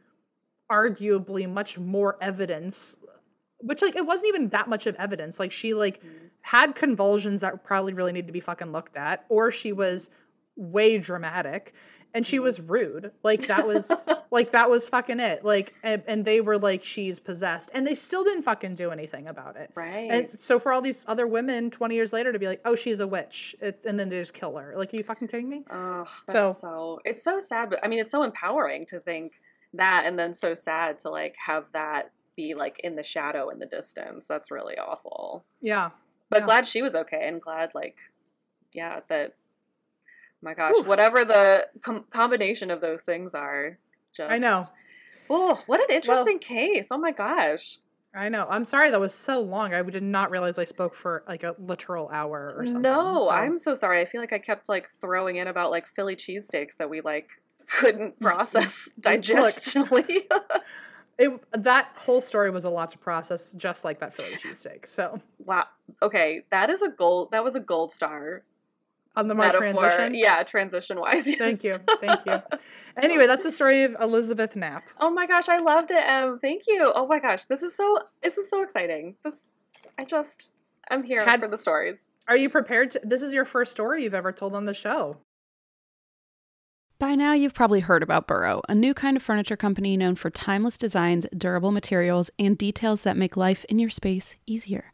arguably much more evidence which like it wasn't even that much of evidence like she like Mhm. had convulsions that probably really need to be fucking looked at or she was way dramatic and she was mm-hmm. rude like that was like that was fucking it like and, and they were like she's possessed and they still didn't fucking do anything about it right. and so for all these other women 20 years later to be like oh she's a witch it, and then they just kill her like are you fucking kidding me Oh, So- so, it's so sad, but I mean, it's so empowering to think that, and then so sad to like have that be like in the shadow in the distance. That's really awful. yeah But Yeah. glad she was okay, and glad like, yeah, that. My gosh, Whew. whatever the com- combination of those things are, just I know. Oh, what an interesting case! Oh my gosh. I know. I'm sorry that was so long. I did not realize I spoke for like a literal hour or something. No, so- I'm so sorry. I feel like I kept like throwing in about like Philly cheesesteaks that we like couldn't process digestionally. It, that whole story was a lot to process, just like that Philly cheesesteak. So wow. Okay, that is a gold. That was a gold star on the more metaphor. transition. Yeah, transition wise. Yes. Thank you. Thank you. Anyway, that's the story of Elizabeth Knapp. Oh my gosh, I loved it, Em. Thank you. Oh my gosh, this is so. This is so exciting. This. I just. I'm here Had- for the stories. Are you prepared to? This is your first story you've ever told on the show. By now, you've probably heard about Burrow, a new kind of furniture company known for timeless designs, durable materials, and details that make life in your space easier.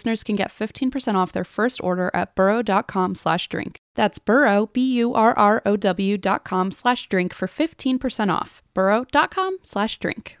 listeners can get 15% off their first order at burrow.com slash drink. That's burrow, B-U-R-R-O-W dot com slash drink for 15% off. burrow.com slash drink.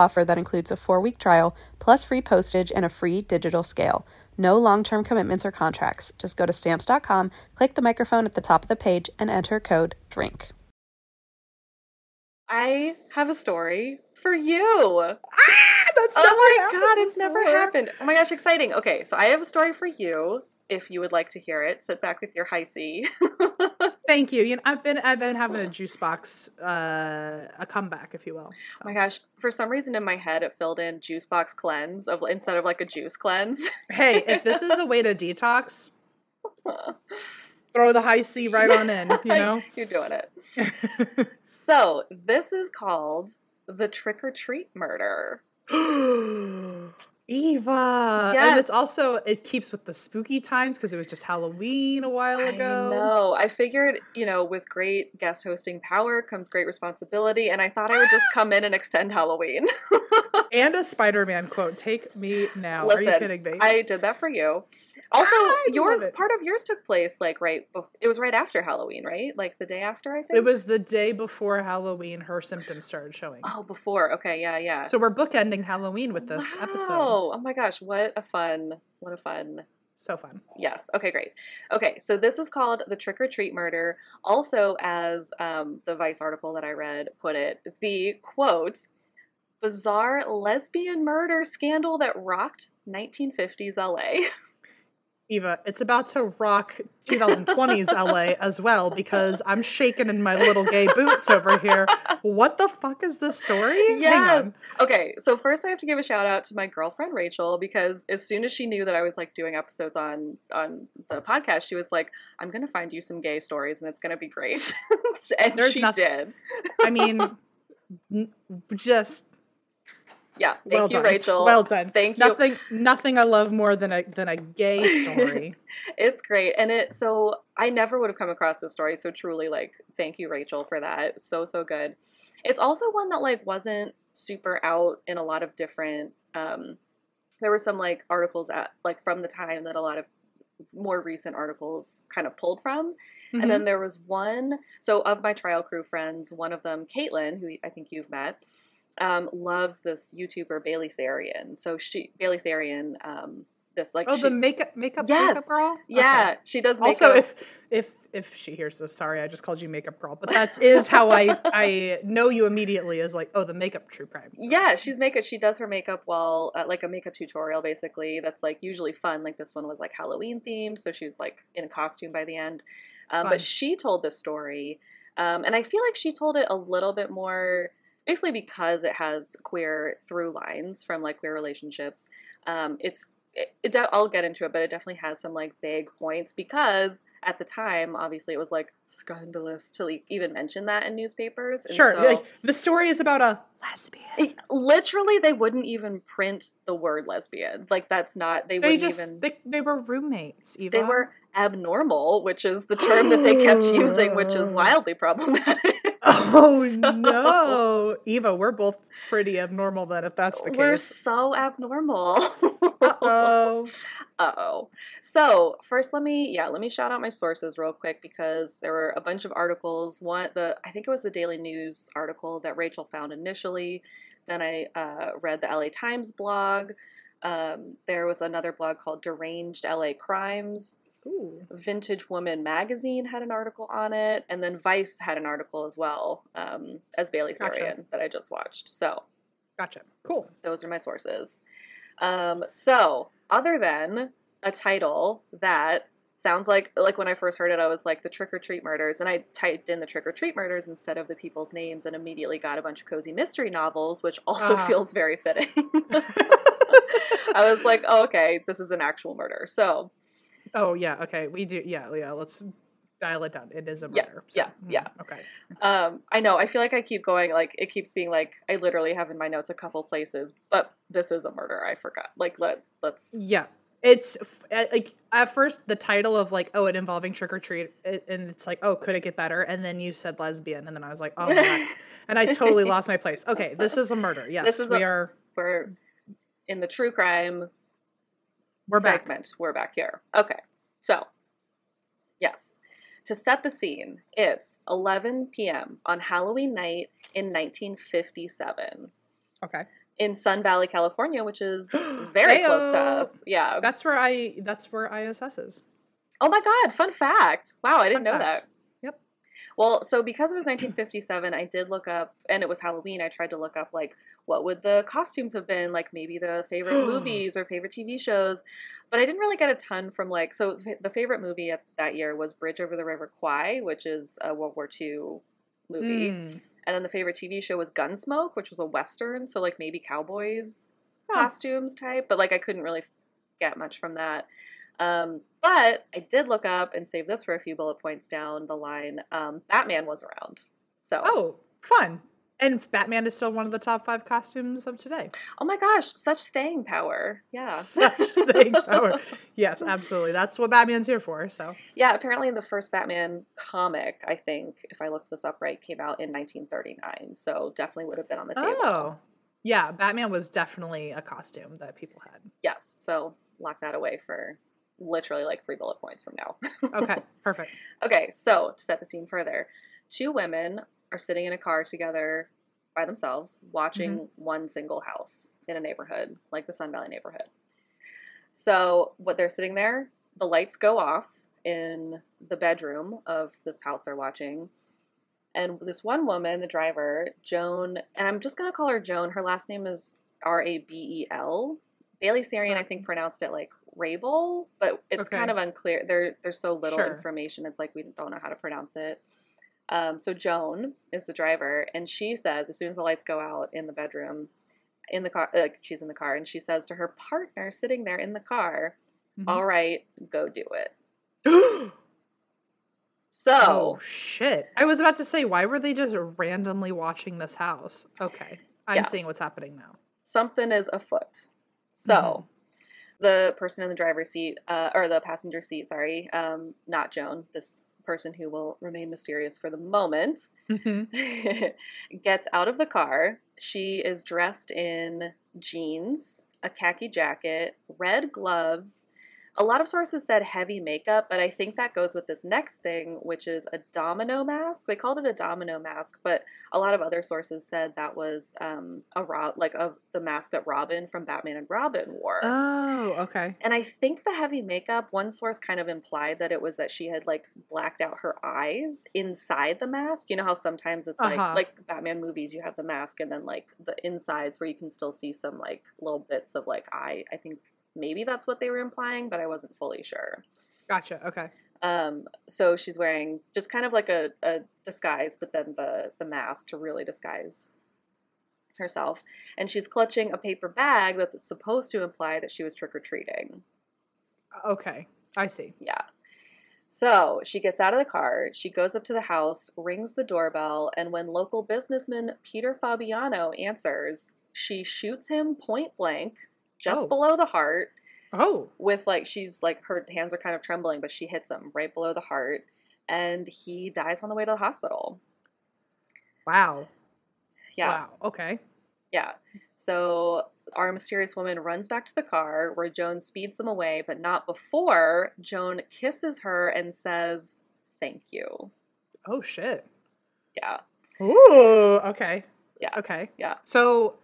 offer that includes a four week trial, plus free postage and a free digital scale. No long term commitments or contracts. Just go to stamps.com, click the microphone at the top of the page, and enter code DRINK. I have a story for you. Ah, that's oh my god, it's never happened. Oh my gosh, exciting. Okay, so I have a story for you. If you would like to hear it, sit back with your Hi-C. Thank you. You know, I've been I've been having a juice box, uh, a comeback, if you will. Oh my gosh, for some reason in my head it filled in juice box cleanse of instead of like a juice cleanse. Hey, if this is a way to detox, throw the Hi-C right on in. You know. You're doing it. So, this is called the trick or treat murder. Eva. Yes. And it's also it keeps with the spooky times because it was just Halloween a while I ago. know. I figured, you know, with great guest hosting power comes great responsibility, and I thought I would just come in and extend Halloween. And a Spider-Man quote. Take me now. Are you kidding me? I did that for you. Also, I yours part of yours took place like right. It was right after Halloween, right? Like the day after, I think. it was the day before Halloween her symptoms started showing. Oh, before. Okay, yeah, yeah. So we're bookending Halloween with this episode. Wow. Oh my gosh, what a fun, what a fun. So fun. Yes. Okay, great. Okay, so this is called the trick or treat murder. Also, as um, the Vice article that I read put it, the quote bizarre lesbian murder scandal that rocked 1950s LA. Eva, it's about to rock 2020's LA as well because I'm shaking in my little gay boots over here. What the fuck is this story? Yes. Okay, so first I have to give a shout out to my girlfriend Rachel because as soon as she knew that I was like doing episodes on on the podcast, she was like, "I'm gonna find you some gay stories and it's gonna be great." and There's she nothing- did. I mean, n- just Yeah. Thank well you, done. Rachel. Well done. Thank you. Nothing, nothing I love more than a than a gay story. It's great. And it so I never would have come across this story. So truly like thank you, Rachel, for that. So so good. It's also one that like wasn't super out in a lot of different um there were some like articles at like from the time that a lot of more recent articles kind of pulled from. Mhm. And then there was one, so of my trial crew friends, one of them, Caitlin, who I think you've met, um, loves this YouTuber Bailey Sarian. So she Bailey Sarian, um, this like oh, she, the makeup makeup Yes. makeup girl. yeah, Okay. she does makeup. Also, if if if she hears this, sorry, I just called you makeup girl, but that is how I I know you immediately is like, oh, the makeup true crime. yeah, she's makeup. She does her makeup while uh, like a makeup tutorial, basically. That's like usually fun. Like this one was like Halloween themed, so she was like in a costume by the end. Um, but she told this story, um, and I feel like she told it a little bit more, basically because it has queer through lines from like queer relationships. Um, it's it, it, I'll get into it, but it definitely has some like vague points because at the time, obviously, it was like scandalous to like, even mention that in newspapers. and Sure, so- like the story is about a lesbian. it- literally they wouldn't even print the word lesbian like that's not they They wouldn't just even they, they were roommates. Eva. they were abnormal which is the term that they kept using which is wildly problematic Oh So- no, Eva, we're both pretty abnormal then. If that's the case, we're so abnormal oh. Uh-oh. So, first let me yeah, let me shout out my sources real quick because there were a bunch of articles. One the I think it was the Daily News article that Rachel found initially. Then I uh, read the LA Times blog. Um, there was another blog called Deranged LA Crimes. Ooh. Vintage Woman magazine had an article on it, and then Vice had an article as well um, as Bailey Gotcha. Sarian that I just watched. So Gotcha. Cool. those are my sources. Um, so, other than a title that sounds like like when I first heard it, I was like the trick or treat murders, and I typed in the trick or treat murders instead of the people's names, and immediately got a bunch of cozy mystery novels, which also Ah. feels very fitting. I was like, oh, okay, this is an actual murder. So Oh yeah, okay. We do yeah, yeah, let's dial it down. It is a Yeah, murder. yeah, mm, yeah. Okay. um, I know I feel like I keep going, like it keeps being like I literally have in my notes a couple places, but this is a murder. I forgot. Like let let's Yeah. It's like at first the title of like oh it involving trick or treat and it's like oh could it get better and then you said lesbian and then I was like oh my god and I totally lost my place. Okay, this is a murder. Yes, this is we a- are we're in the true crime we're back. We're back here. Okay. So, yes. To set the scene, it's 11 p.m. on Halloween night in 1957 Okay. in Sun Valley, California, which is very close to us. Yeah. That's where I that's where ISS is. Oh my God, fun fact. Wow, I didn't Fun know fact. that. Well, so because it was 1957, I did look up, and it was Halloween. I tried to look up like what would the costumes have been, like maybe the favorite movies or favorite TV shows, but I didn't really get a ton from like. So the favorite movie at, that year was Bridge Over the River Kwai, which is a World War II movie, Mm. and then the favorite TV show was Gunsmoke, which was a western, so like maybe cowboys Huh. costumes type, but like I couldn't really get much from that. Um, but I did look up and save this for a few bullet points down the line. Um, Batman was around. So, Oh, fun. And Batman is still one of the top five costumes of today. oh my gosh, such staying power. Yeah. Such staying power. Yes, absolutely. That's what Batman's here for. So yeah, apparently the first Batman comic, I think, if I looked this up right, came out in 1939. So definitely would have been on the table. Oh. Yeah, Batman was definitely a costume that people had. Yes. So lock that away for literally like three bullet points from now. Okay, perfect. Okay, so to set the scene further, two women are sitting in a car together by themselves, watching mm-hmm. one single house in a neighborhood, like the Sun Valley neighborhood. So, what they're sitting there, the lights go off in the bedroom of this house they're watching. And this one woman, the driver, Joan, and I'm just going to call her Joan. Her last name is R A B E L. Bailey Sarian, I think, mm-hmm. pronounced it like Rabel, but it's Okay. kind of unclear. There, there's so little Sure. information. It's like we don't know how to pronounce it. Um, so Joan is the driver, and she says as soon as the lights go out in the bedroom, in the car, like she's in the car, and she says to her partner sitting there in the car, Mhm. "All right, go do it." So oh shit! I was about to say, why were they just randomly watching this house? Okay, I'm Yeah. seeing what's happening now. something is afoot. So, Mhm. The person in the driver's seat, uh, or the passenger seat, sorry, um, not Joan, this person who will remain mysterious for the moment, Mhm. gets out of the car. She is dressed in jeans, a khaki jacket, red gloves. A lot of sources said heavy makeup, but I think that goes with this next thing, which is a domino mask. They called it a domino mask, but a lot of other sources said that was um, a Rob, like a, the mask that Robin from Batman and Robin wore. Oh, okay. And I think the heavy makeup, one source kind of implied that it was that she had like blacked out her eyes inside the mask. You know how sometimes it's Uh-huh. like like Batman movies, you have the mask and then like the insides where you can still see some like little bits of like eye. I think maybe that's what they were implying, but I wasn't fully sure. Gotcha. Okay. Um, so she's wearing just kind of like a, a disguise, but then the the mask to really disguise herself. And she's clutching a paper bag that's supposed to imply that she was trick or treating. Okay. I see. Yeah. So she gets out of the car, she goes up to the house, rings the doorbell, and when local businessman Peter Fabiano answers, she shoots him point blank, just Oh. below the heart, Oh. with like, she's like, her hands are kind of trembling, but she hits him right below the heart, and he dies on the way to the hospital. Wow. Yeah. Wow. Okay. Yeah. So our mysterious woman runs back to the car where Joan speeds them away, but not before Joan kisses her and says, Thank you. Oh shit. Yeah. Ooh. Okay. Yeah. Okay. Yeah. So,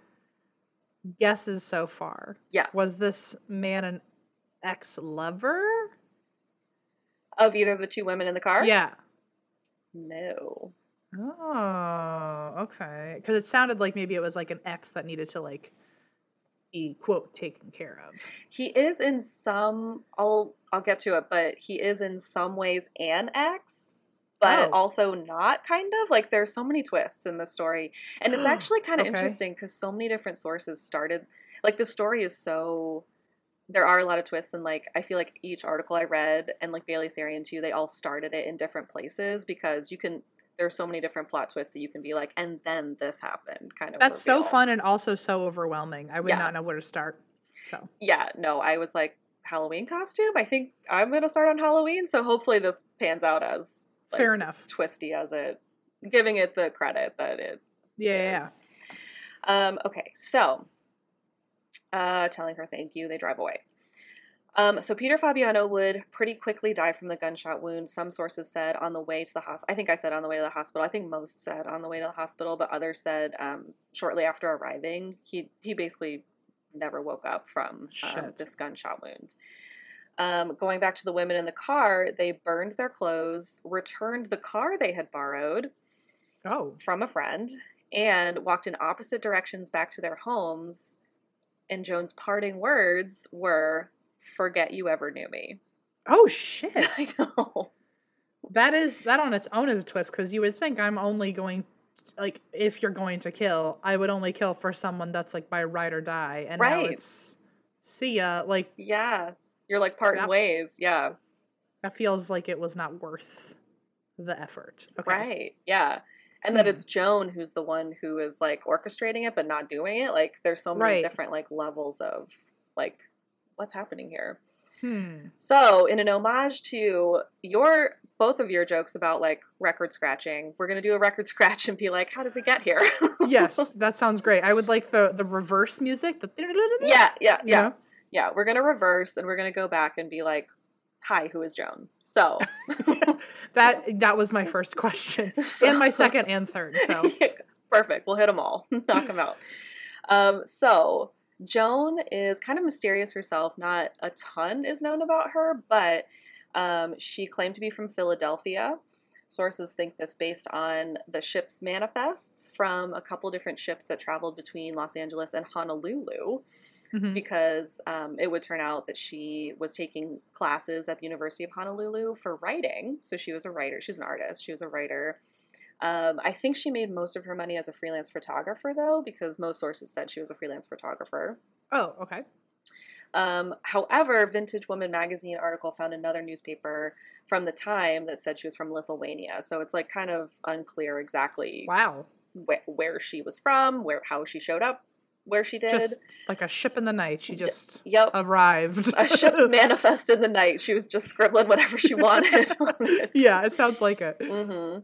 guesses so far. Yes. Was this man an ex-lover? of either of the two women in the car? Yeah. No. Oh, okay. Because it sounded like maybe it was like an ex that needed to like be quote taken care of. He is in some. I'll I'll get to it, but he is in some ways an ex, but Oh. also not. Kind of like there's so many twists in the story, and it's actually kind of Okay. interesting because so many different sources started. Like the story is so. There are a lot of twists, and like I feel like each article I read, and like Bailey Sarian too, they all started it in different places because you can. There's so many different plot twists that you can be like, and then this happened, kind of. That's so fun and also so overwhelming. I would Yeah. not know where to start. So yeah, no, I was like Halloween costume. I think I'm gonna start on Halloween, so hopefully this pans out as like, fair enough. twisty as it, giving it the credit that it Yeah, yeah. Um, okay, so uh, telling her thank you, they drive away. Um, so Peter Fabiano would pretty quickly die from the gunshot wound. Some sources said on the way to the hospital. I think I said on the way to the hospital. I think most said on the way to the hospital, but others said um, shortly after arriving. He he basically never woke up from um, this gunshot wound. Um, going back to the women in the car, they burned their clothes, returned the car they had borrowed, Oh, from a friend and walked in opposite directions back to their homes. And Joan's parting words were, Forget you ever knew me. oh shit! I know. that is that on its own is a twist because you would think I'm only going, like, if you're going to kill, I would only kill for someone that's like by ride or die, and now it's see ya. Like Yeah. You're like parting ways. Yeah. that feels like it was not worth the effort. Okay. that Yeah. And that Hmm. it's Joan who's the one who is like orchestrating it but not doing it. Like there's so many Right. different like levels of like what's happening here. Hmm. So, in an homage to your both of your jokes about like record scratching, we're gonna do a record scratch and be like, "How did we get here?" Yes, that sounds great. I would like the the reverse music. The yeah, yeah, you yeah, know? Yeah. We're gonna reverse and we're gonna go back and be like, "Hi, who is Joan?" So, that that was my first question and my second and third. So perfect. We'll hit them all. Knock them out. Um, so Joan is kind of mysterious herself. Not a ton is known about her, but um, she claimed to be from Philadelphia. Sources think this based on the ship's manifests from a couple different ships that traveled between Los Angeles and Honolulu Mhm. because um, it would turn out that she was taking classes at the University of Honolulu for writing. So she was a writer. She's an artist. She was a writer. Um, I think she made most of her money as a freelance photographer, though, because most sources said she was a freelance photographer. Oh, okay. Um, however, Vintage Woman magazine article found another newspaper from the time that said she was from Lithuania. So it's like kind of unclear exactly Wow. wh- where she was from, where how she showed up, where she did. Just like a ship in the night. She D- just yep. arrived. a ship's manifest in the night. She was just scribbling whatever she wanted. on it. yeah, it sounds like it. hmm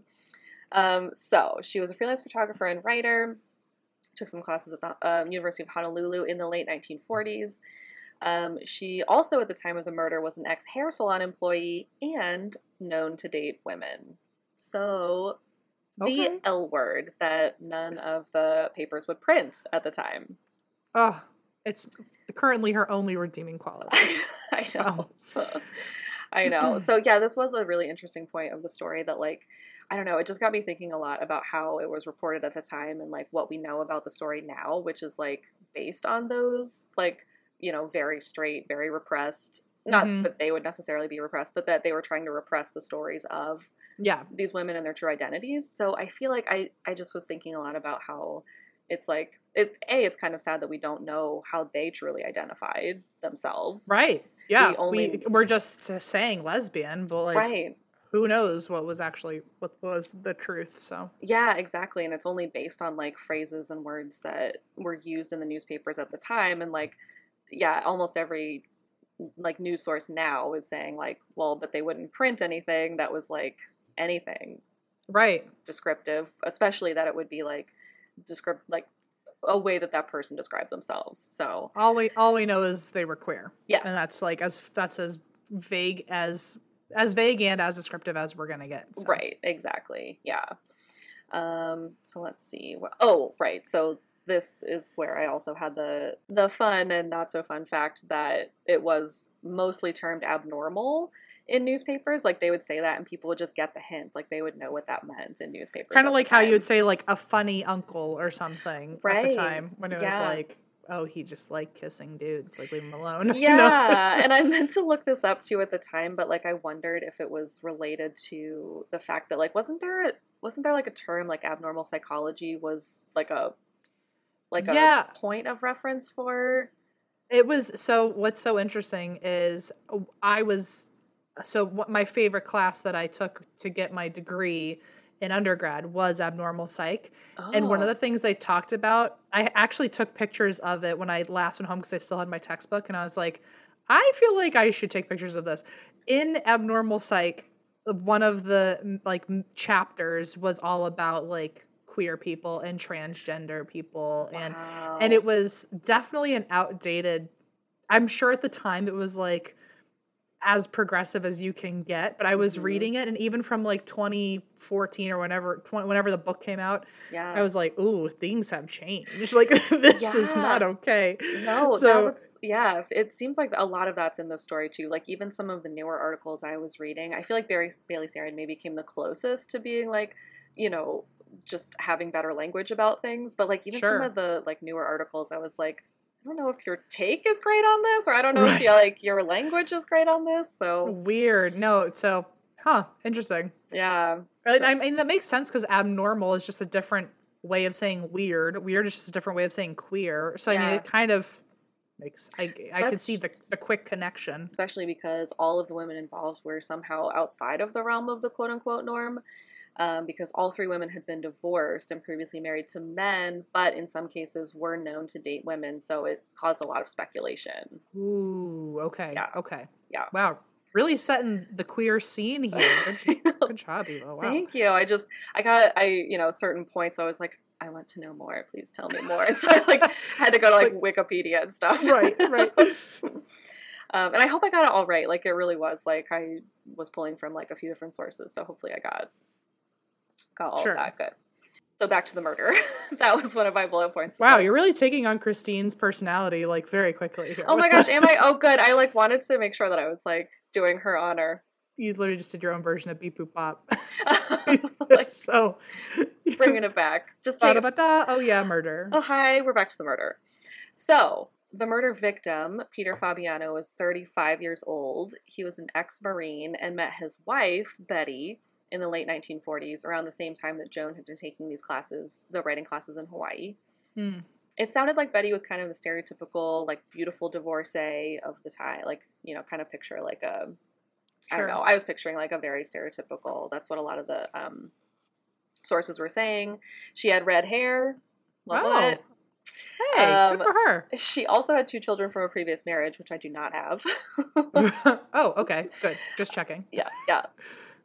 Um, so she was a freelance photographer and writer. Took some classes at the um, University of Honolulu in the late 1940s. Um, she also, at the time of the murder, was an ex hair salon employee and known to date women. So the L word that none of the papers would print at the time. Oh, it's currently her only redeeming quality. I So- know. I know. So yeah, this was a really interesting point of the story that like I don't know, it just got me thinking a lot about how it was reported at the time and like what we know about the story now, which is like based on those like, you know, very straight, very repressed not Mhm. that they would necessarily be repressed, but that they were trying to repress the stories of Yeah. these women and their true identities. So I feel like I I just was thinking a lot about how it's like it a it's kind of sad that we don't know how they truly identified themselves. Right. Yeah. We, only- we're just uh, saying lesbian, but like right. who knows what was actually what was the truth. So Yeah, exactly. And it's only based on like phrases and words that were used in the newspapers at the time and like yeah, almost every like news source now is saying like, well, but they wouldn't print anything that was like anything Right. descriptive, especially that it would be like descript like a way that that person described themselves. So, All we all we know is they were queer. yes. And that's like as that's as vague as as vague and as descriptive as we're gonna get. so. Right, exactly. Yeah. Um, so let's see. What, oh, right. So this is where I also had the the fun and not so fun fact that it was mostly termed abnormal in newspapers. Like they would say that and people would just get the hint. Like they would know what that meant in newspapers. Kind of like how you would say like a funny uncle or something at the time when it was like oh, he just like kissing dudes, like leave him alone. Yeah, you know? and I meant to look this up too at the time, but like I wondered if it was related to the fact that like wasn't there a wasn't there like a term like abnormal psychology was like a like Yeah. point of reference for It was so. What's so interesting is I was so what my favorite class that I took to get my degree in undergrad was abnormal psych, and one of Oh. the things they talked about, I actually took pictures of it when I last went home because I still had my textbook, and I was like, I feel like I should take pictures of this. In abnormal psych, one of the like chapters was all about like queer people and transgender people and and it was definitely an outdated i'm sure at the time it was like as progressive as you can get but i was Mhm. reading it and even from like 2014 or whenever 20, whenever the book came out yeah i was like ooh things have changed like this is not okay No, So- yeah. It seems like a lot of that's in the story too. Like even some of the newer articles I was reading, I feel like Barry Bailey Sarian maybe came the closest to being like, you know, just having better language about things. But like even Sure. some of the like newer articles, I was like, I don't know if your take is great on this, or I don't know Right. if you like your language is great on this. So weird no so huh interesting yeah, And I mean that makes sense because abnormal is just a different way of saying weird. Weird is just a different way of saying queer. So I mean, it kind of makes I I could That's- see the the quick connection. especially because all of the women involved were somehow outside of the realm of the quote unquote norm. Um, because all three women had been divorced and previously married to men, but in some cases were known to date women, so it caused a lot of speculation. Ooh, okay, Yeah. okay, Yeah. Wow, really setting the queer scene here. Good, good job, Eva. Wow. Thank you. I just, I got, I, you know, certain points. I was like, I want to know more. Please tell me more. And so I like had to go to like Wikipedia and stuff. Right, right. um, and I hope I got it all right. Like it really was. Like I was pulling from like a few different sources, so hopefully I got got all Sure. that good. So back to the murder. that was one of my bullet points. Wow, you're really taking on Christine's personality like very quickly here. Oh my gosh, am I? Oh, good. I like wanted to make sure that I was like doing her honor. You literally just did your own version of Beep Boop Bop. like so, bringing it back. Just it Ba-da-ba-da. Oh yeah, murder. Oh, hi, we're back to the murder. So, the murder victim, Peter Fabiano, was 35 years old. He was an ex Marine and met his wife, Betty, in the late 1940s, around the same time that Joan had been taking these classes, the writing classes in Hawaii. Hmm. It sounded like Betty was kind of the stereotypical, like, beautiful divorcee of the time. Like, you know, kind of picture like a, I Sure. don't know. I was picturing like a very stereotypical. That's what a lot of the um, sources were saying. She had red hair. Love Oh. it. Hey, Um, good for her. She also had two children from a previous marriage, which I do not have. oh, okay, good. Just checking. yeah, yeah.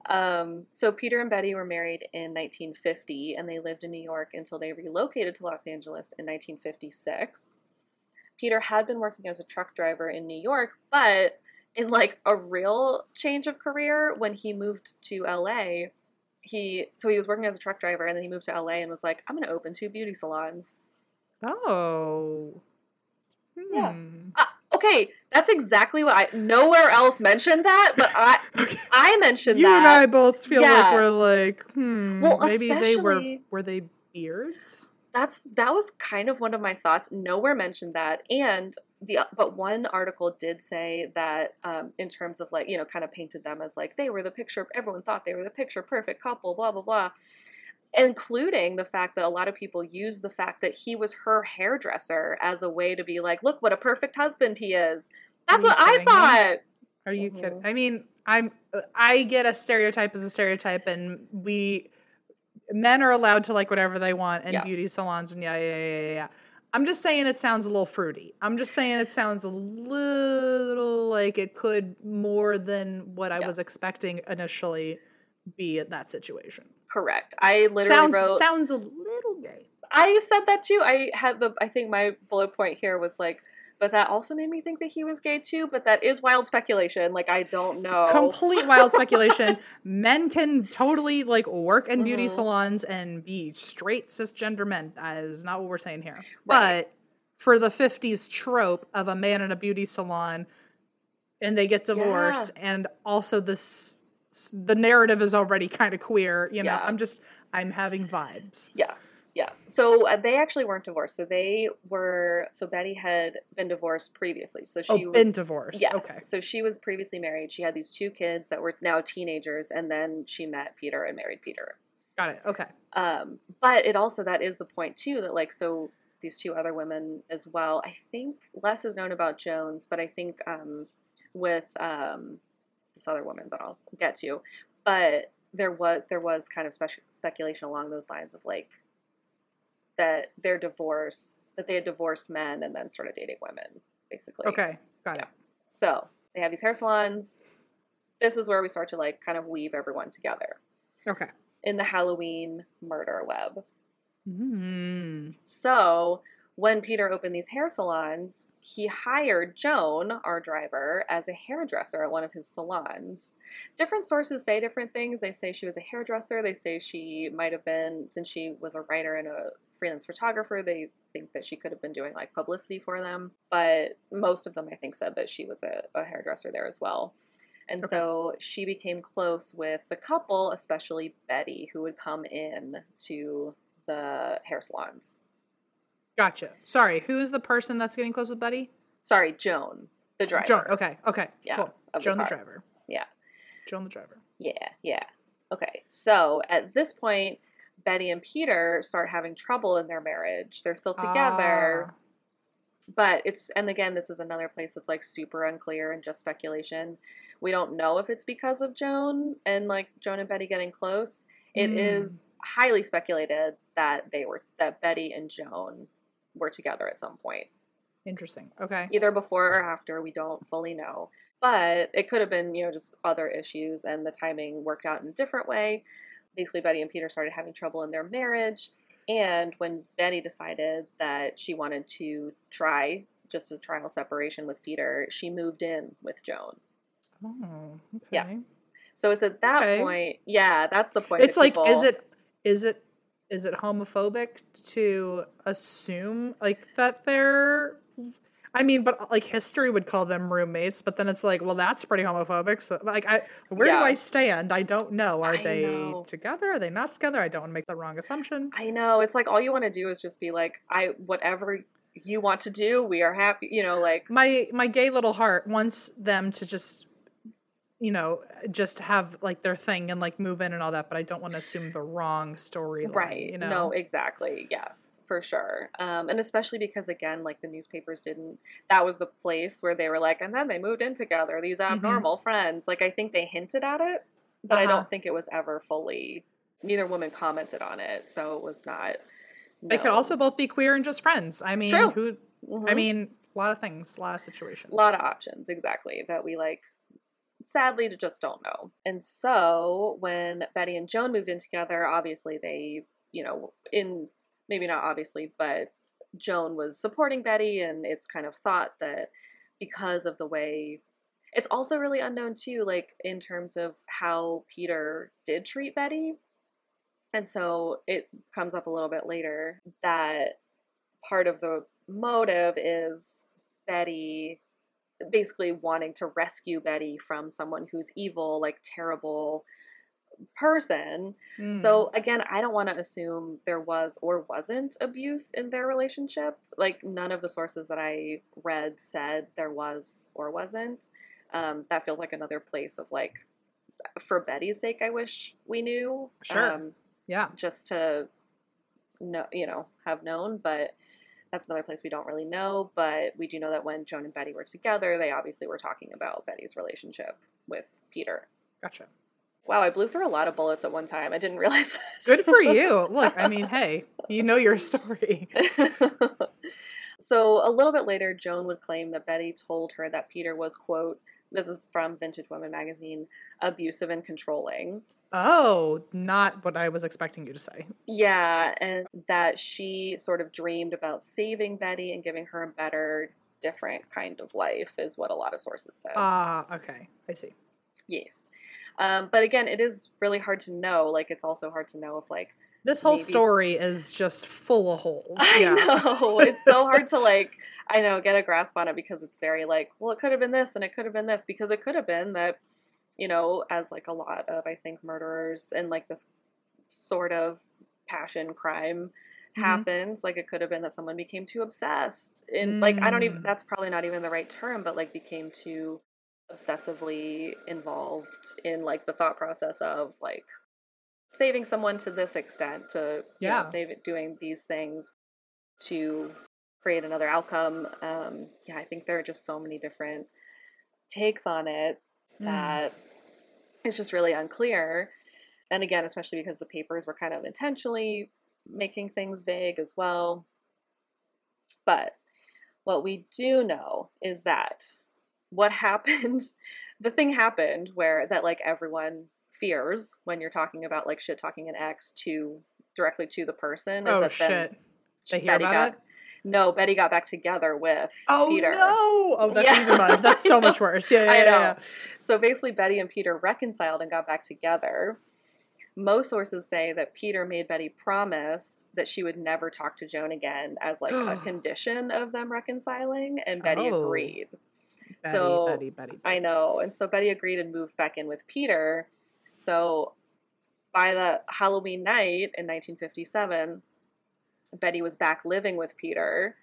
Um, so Peter and Betty were married in 1950, and they lived in New York until they relocated to Los Angeles in 1956. Peter had been working as a truck driver in New York, but in like a real change of career when he moved to LA, he so he was working as a truck driver, and then he moved to LA and was like, "I'm going to open two beauty salons." Oh. Yeah. Hmm. Okay, that's exactly what I. Nowhere else mentioned that, but I. I mentioned You that. You and I both feel like we're like, hmm. Well, maybe they were were they beards? that's that was kind of one of my thoughts. Nowhere mentioned that, and the but one article did say that um, in terms of like you know kind of painted them as like they were the picture. Everyone thought they were the picture perfect couple. Blah blah blah. Including the fact that a lot of people used the fact that he was her hairdresser as a way to be like, look what a perfect husband he is. That's what I kidding me? thought. Are you Mhm. kidding? I mean, I'm I get a stereotype as a stereotype, and we men are allowed to like whatever they want in Yes. beauty salons, and yeah, yeah, yeah, yeah, yeah. I'm just saying it sounds a little fruity. I'm just saying it sounds a little like it could more than what I was expecting initially be at that situation. Correct. I literally sounds wrote. sounds a little gay. I said that too. I had the. I think my bullet point here was like, but that also made me think that he was gay too. But that is wild speculation. Like I don't know. Complete wild speculation. Men can totally like work in beauty Mhm. salons and be straight cisgender men. That is not what we're saying here. Right. But for the 50s trope of a man in a beauty salon and they get divorced and also this the narrative is already kind of queer. You know, Yeah. I'm just I'm having vibes. Yes, yes. So uh, they actually weren't divorced. So they were. So Betty had been divorced previously. So she oh, was been divorced. Yes. Okay. So she was previously married. She had these two kids that were now teenagers, and then she met Peter and married Peter. Got it. Okay. Um, but it also that is the point too that like so these two other women as well. I think less is known about Jones, but I think um, with um, this other woman that I'll get to, but there was there was kind of spec- speculation along those lines of like that their divorce that they had divorced men and then started dating women basically. Okay. Got Yeah. it. So they have these hair salons. This is where we start to like kind of weave everyone together Okay. in the Halloween murder web. Mm. So when Peter opened these hair salons, he hired Joan, our driver, as a hairdresser at one of his salons. Different sources say different things. They say she was a hairdresser. They say she might have been, since she was a writer and a freelance photographer, they think that she could have been doing like publicity for them. But most of them, I think, said that she was a, a hairdresser there as well. And Okay. so she became close with the couple, especially Betty, who would come in to the hair salons. Gotcha. Sorry. Who is the person that's getting close with Betty? Sorry, Joan, the driver. Joan. Okay. Okay. Yeah, Cool. of the Joan the, driver. Yeah. Joan the driver. Yeah, yeah. Okay, so at this point, Betty and Peter start having trouble in their marriage. They're still together, Ah. but it's, and again, this is another place that's like super unclear and just speculation. We don't know if it's because of Joan and like Joan and Betty getting close. It Hmm. is highly speculated that they were, that Betty and Joan were together at some point. Interesting. Okay. either before or after we don't fully know but it could have been you know just other issues and the timing worked out in a different way basically betty and peter started having trouble in their marriage and when betty decided that she wanted to try just a trial separation with peter she moved in with joan Oh. Okay. Yeah. so it's at that Okay. point yeah that's the point It's that like, is it, is it, is it homophobic to assume like that they're? I mean, but like history would call them roommates, but then it's like, well, that's pretty homophobic. So, like, I where Yeah. do I stand? I don't know. Are I they know. together? Are they not together? I don't want to make the wrong assumption. I know. It's like all you want to do is just be like, I whatever you want to do, we are happy. You know, like my my gay little heart wants them to just you know just have like their thing and like move in and all that but i don't want to assume the wrong storyline right. you know No, exactly. Yes, for sure. Um, and especially because again, like the newspapers didn't. That was the place where they were like, and then they moved in together. These Mhm. abnormal friends. Like I think they hinted at it, but I Uh-huh. don't think it was ever fully. Neither woman commented on it, so it was not. they could also both be queer and just friends i mean True. who i Mhm. mean a lot of things a lot of situations a lot of options exactly that we like sadly to just don't know. And so when betty and joan moved in together obviously they you know in maybe not obviously but joan was supporting betty and it's kind of thought that because of the way it's also really unknown too like in terms of how peter did treat betty. And so it comes up a little bit later that part of the motive is Betty basically wanting to rescue Betty from someone who's evil, like terrible person. Mm. So again, I don't want to assume there was or wasn't abuse in their relationship. Like none of the sources that I read said there was or wasn't. Um, that feels like another place of like, for Betty's sake, I wish we knew. Sure. Um, yeah just to know, you know, have known, but that's another place we don't really know. But we do know that when Joan and Betty were together, they obviously were talking about Betty's relationship with Peter. gotcha Wow, I blew through a lot of bullets at one time. I didn't realize that. good for you look i mean hey you know your story so a little bit later, Joan would claim that Betty told her that Peter was, quote, this is from Vintage Women magazine, abusive and controlling. Oh not what i was expecting you to say Yeah, and that she sort of dreamed about saving Betty and giving her a better, different kind of life, is what a lot of sources said. ah okay i see yes. Um, but again, it is really hard to know. Like, it's also hard to know if, like, this whole Maybe- story is just full of holes I yeah know it's so hard to like, I know, get a grasp on it because it's very like, well, it could have been this and it could have been this because it could have been that you know, as like a lot of I think murderers and like this sort of passion crime Mhm. happens. Like it could have been that someone became too obsessed. And like I don't even Mm. that's probably not even the right term, but like became too obsessively involved in like the thought process of like saving someone to this extent to you Yeah. know, save it doing these things to create another outcome. Um, yeah, I think there are just so many different takes on it Mm. It's just really unclear. And again, especially because the papers were kind of intentionally making things vague as well. But what we do know is that what happened, the thing happened where that like everyone fears when you're talking about like shit talking an ex to directly to the person is Oh that then shit! They hear Betty about got it. No Betty got back together with Oh Peter. no! Oh, that's Yeah. even much. That's so much worse. Yeah, yeah, I yeah, know. yeah. So basically, Betty and Peter reconciled and got back together. Most sources say that Peter made Betty promise that she would never talk to Joan again as like a condition of them reconciling, and Betty Oh. agreed. Betty, So, Betty, Betty. I know, and so Betty agreed and moved back in with Peter. So by the Halloween night in 1957, Betty was back living with Peter.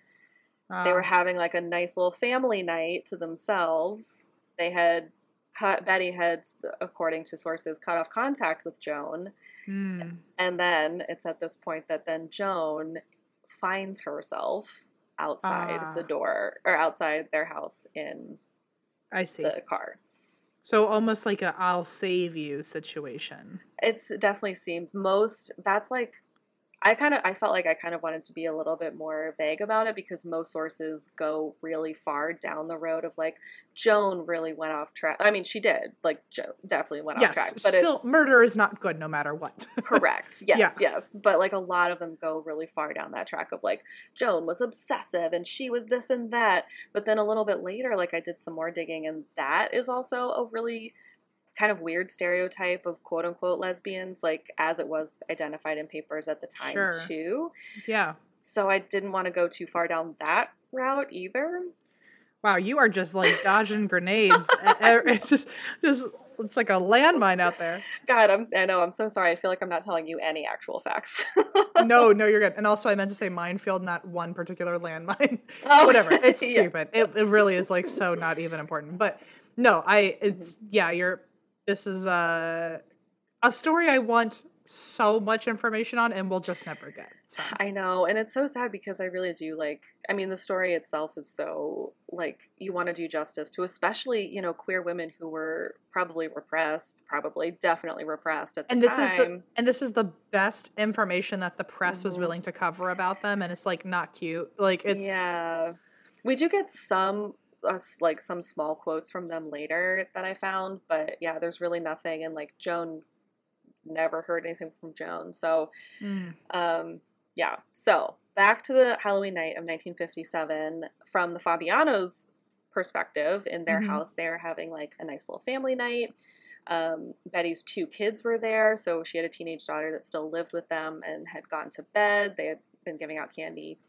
They were Ah. having like a nice little family night to themselves. They had cut Betty had according to sources cut off contact with Joan Hmm. and then it's at this point that then Joan finds herself outside Ah. the door or outside their house in I see. the car. So almost like a "I'll save you" situation. It's it definitely seems most that's like I kind of I felt like I kind of wanted to be a little bit more vague about it because most sources go really far down the road of like Joan really went off track. I mean, she did. Like Joan definitely went off track, Yes, but still, murder is not good no matter what. correct. Yes, Yeah. yes. But like a lot of them go really far down that track of like Joan was obsessive and she was this and that. But then a little bit later, like I did some more digging, and that is also a really kind of weird stereotype of quote unquote lesbians, like as it was identified in papers at the time Sure. too. yeah. So I didn't want to go too far down that route either. Wow, you are just like dodging grenades. It's just, just it's like a landmine out there. God, I'm I know, I'm so sorry. I feel like I'm not telling you any actual facts. No, no, you're good. And also, I meant to say minefield, not one particular landmine. Oh, Whatever. It's yeah. stupid. It, it really is like so not even important. But no, I. It's mm-hmm. yeah. You're. This is a a story I want so much information on, and we'll just never get. So I know, and it's so sad because I really do like. I mean, the story itself is so like you want to do justice to, especially you know queer women who were probably repressed, probably definitely repressed at the and this is the and this is the best information that the press was Mhm. willing to cover about them, and it's like not cute. Like it's yeah, we do get some us like some small quotes from them later that I found, but yeah, there's really nothing. And like Joan never heard anything from Joan, so Mm. Um, yeah. So back to the Halloween night of 1957, from the Fabianos' perspective, in their Mhm. house, they're having like a nice little family night. Um, Betty's two kids were there, so she had a teenage daughter that still lived with them and had gone to bed. They had been giving out candy.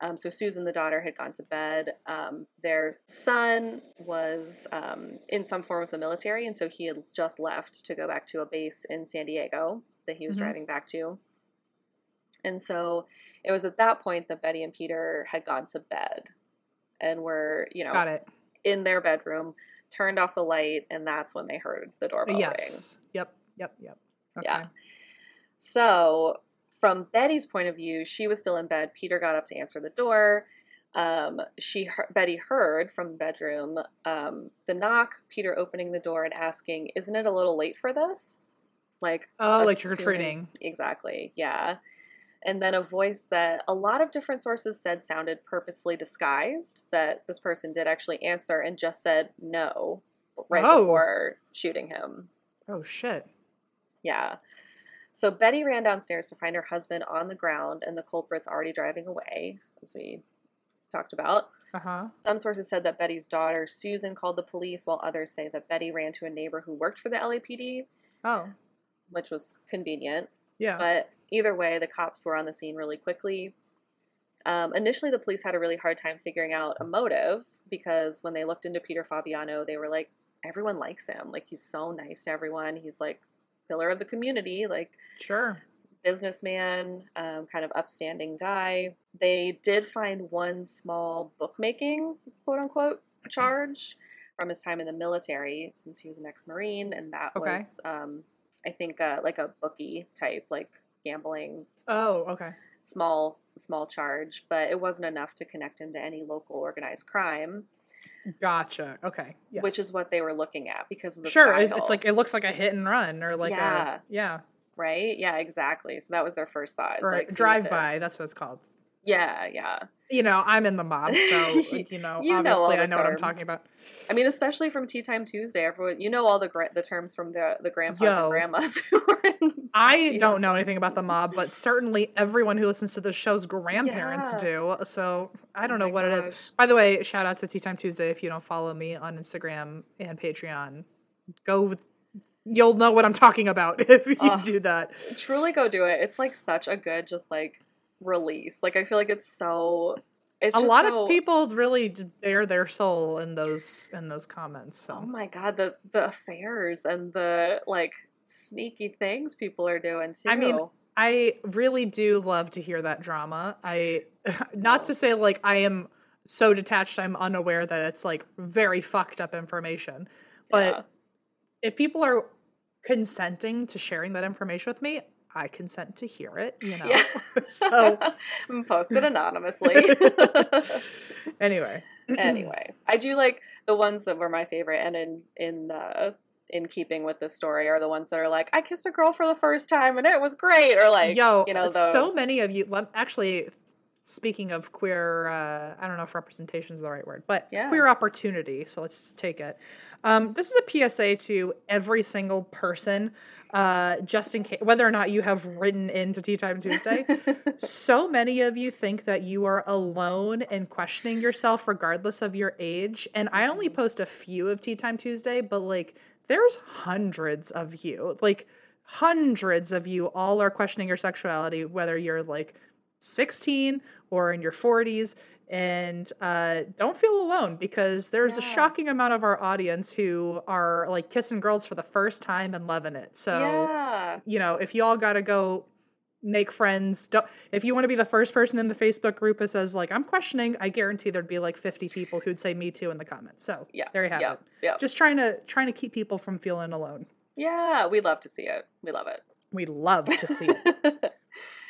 Um, so Susan, the daughter, had gone to bed. Um, their son was um, in some form of the military, and so he had just left to go back to a base in San Diego that he was Mhm. driving back to. And so it was at that point that Betty and Peter had gone to bed and were, you know, Got it. in their bedroom, turned off the light, and that's when they heard the doorbell ring. Yes. Yep. Yep. Yep. Okay. Yeah. So, from Betty's point of view, she was still in bed. Peter got up to answer the door. Um, she heard, Betty heard from the bedroom um, the knock. Peter opening the door and asking, "Isn't it a little late for this?" Like, Oh, like trick or treating. Exactly. Yeah. And then a voice that a lot of different sources said sounded purposefully disguised. That this person did actually answer and just said no right Oh. before shooting him. Oh shit. Yeah. So Betty ran downstairs to find her husband on the ground and the culprits already driving away, as we talked about. Uh huh. Some sources said that Betty's daughter, Susan, called the police, while others say that Betty ran to a neighbor who worked for the LAPD, Oh. which was convenient. Yeah. But either way, the cops were on the scene really quickly. Um, initially, the police had a really hard time figuring out a motive because when they looked into Peter Fabiano, they were like, everyone likes him. Like he's so nice to everyone. He's like pillar of the community, like Sure. businessman, um, kind of upstanding guy. They did find one small bookmaking, quote unquote, charge from his time in the military, since he was an ex-marine, and that Okay. was, um, I think, uh, like a bookie type, like gambling, Oh, okay. small small charge, but it wasn't enough to connect him to any local organized crime, Gotcha. Okay. Yes. which is what they were looking at because of the sure. It's, it's like it looks like a hit and run or like Yeah. a yeah right, yeah, exactly. So that was their first thought. or like, a who did drive by. That's what it's called. Yeah, yeah. You know, I'm in the mob, so you know, You obviously the I know what I'm talking about. I mean, especially from Tea Time Tuesday, everyone you know all the gra- the terms from the the grandpas Yo. and grandmas who were in. I Yeah. don't know anything about the mob, but certainly everyone who listens to the show's grandparents Yeah. do. So I oh don't Oh know what it is. By the way, shout out to Tea Time Tuesday if you don't follow me on Instagram and Patreon. Go with, you'll know what I'm talking about if you Ugh. do that. Truly, go do it. It's like such a good, just like release. Like I feel like it's so. It's a lot so- of people really bare their soul in those in those comments. So Oh my god, the the affairs and the like sneaky things people are doing too. I mean, I really do love to hear that drama. I not to say like I am so detached I'm unaware that it's like very fucked up information. But Yeah. if people are consenting to sharing that information with me, I consent to hear it, you know. Yeah. so post it anonymously. anyway. anyway, I do like the ones that were my favorite, and in in uh, in keeping with the story are the ones that are like, I kissed a girl for the first time and it was great, or like, Yo, you know, so many of you. Actually, speaking of queer, uh, I don't know if representation is the right word, but Yeah. queer opportunity. So let's take it. Um, this is a PSA to every single person, uh, just in case, whether or not you have written into Tea Time Tuesday. so many of you think that you are alone in questioning yourself, regardless of your age. And I only post a few of Tea Time Tuesday, but like, there's hundreds of you. Like, hundreds of you all are questioning your sexuality, whether you're like 16 or in your 40s. And uh, don't feel alone because there's a shocking amount of our audience who are like kissing girls for the first time and loving it. So, yeah, you know, if you all got to go make friends, don't, if you want to be the first person in the Facebook group that says, like, I'm questioning, I guarantee there'd be like 50 people who'd say me too in the comments. So, yeah, there you have yeah, it. yeah, Just trying to trying to keep people from feeling alone. yeah. We love to see it. We love it. We love to see it.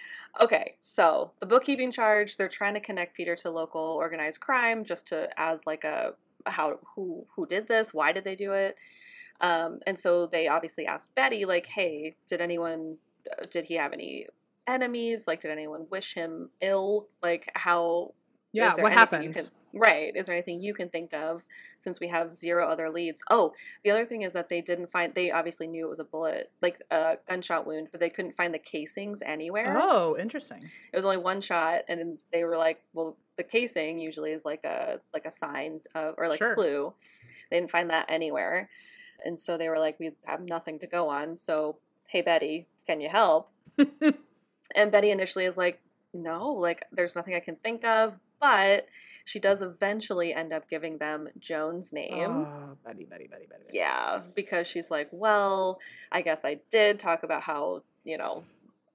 okay, so the bookkeeping charge, they're trying to connect Peter to local organized crime just to as like a how who who did this, why did they do it? Um, and so they obviously asked Betty, like, hey, did anyone uh, did he have any enemies? Like, did anyone wish him ill? Like, how Yeah, what happened? can- right. Is there anything you can think of since we have zero other leads? Oh, the other thing is that they didn't find, they obviously knew it was a bullet, like a gunshot wound, but they couldn't find the casings anywhere. Oh, interesting. It was only one shot, and then they were like, well, the casing usually is like a like a sign of, or like Sure. a clue. They didn't find that anywhere. And so they were like, we have nothing to go on. So, hey, Betty, can you help? And Betty initially is like, no, like there's nothing I can think of. But she does eventually end up giving them Joan's name. Oh, Betty, Betty, Betty, Betty. Betty. Yeah, because she's like, well, I guess I did talk about how, you know,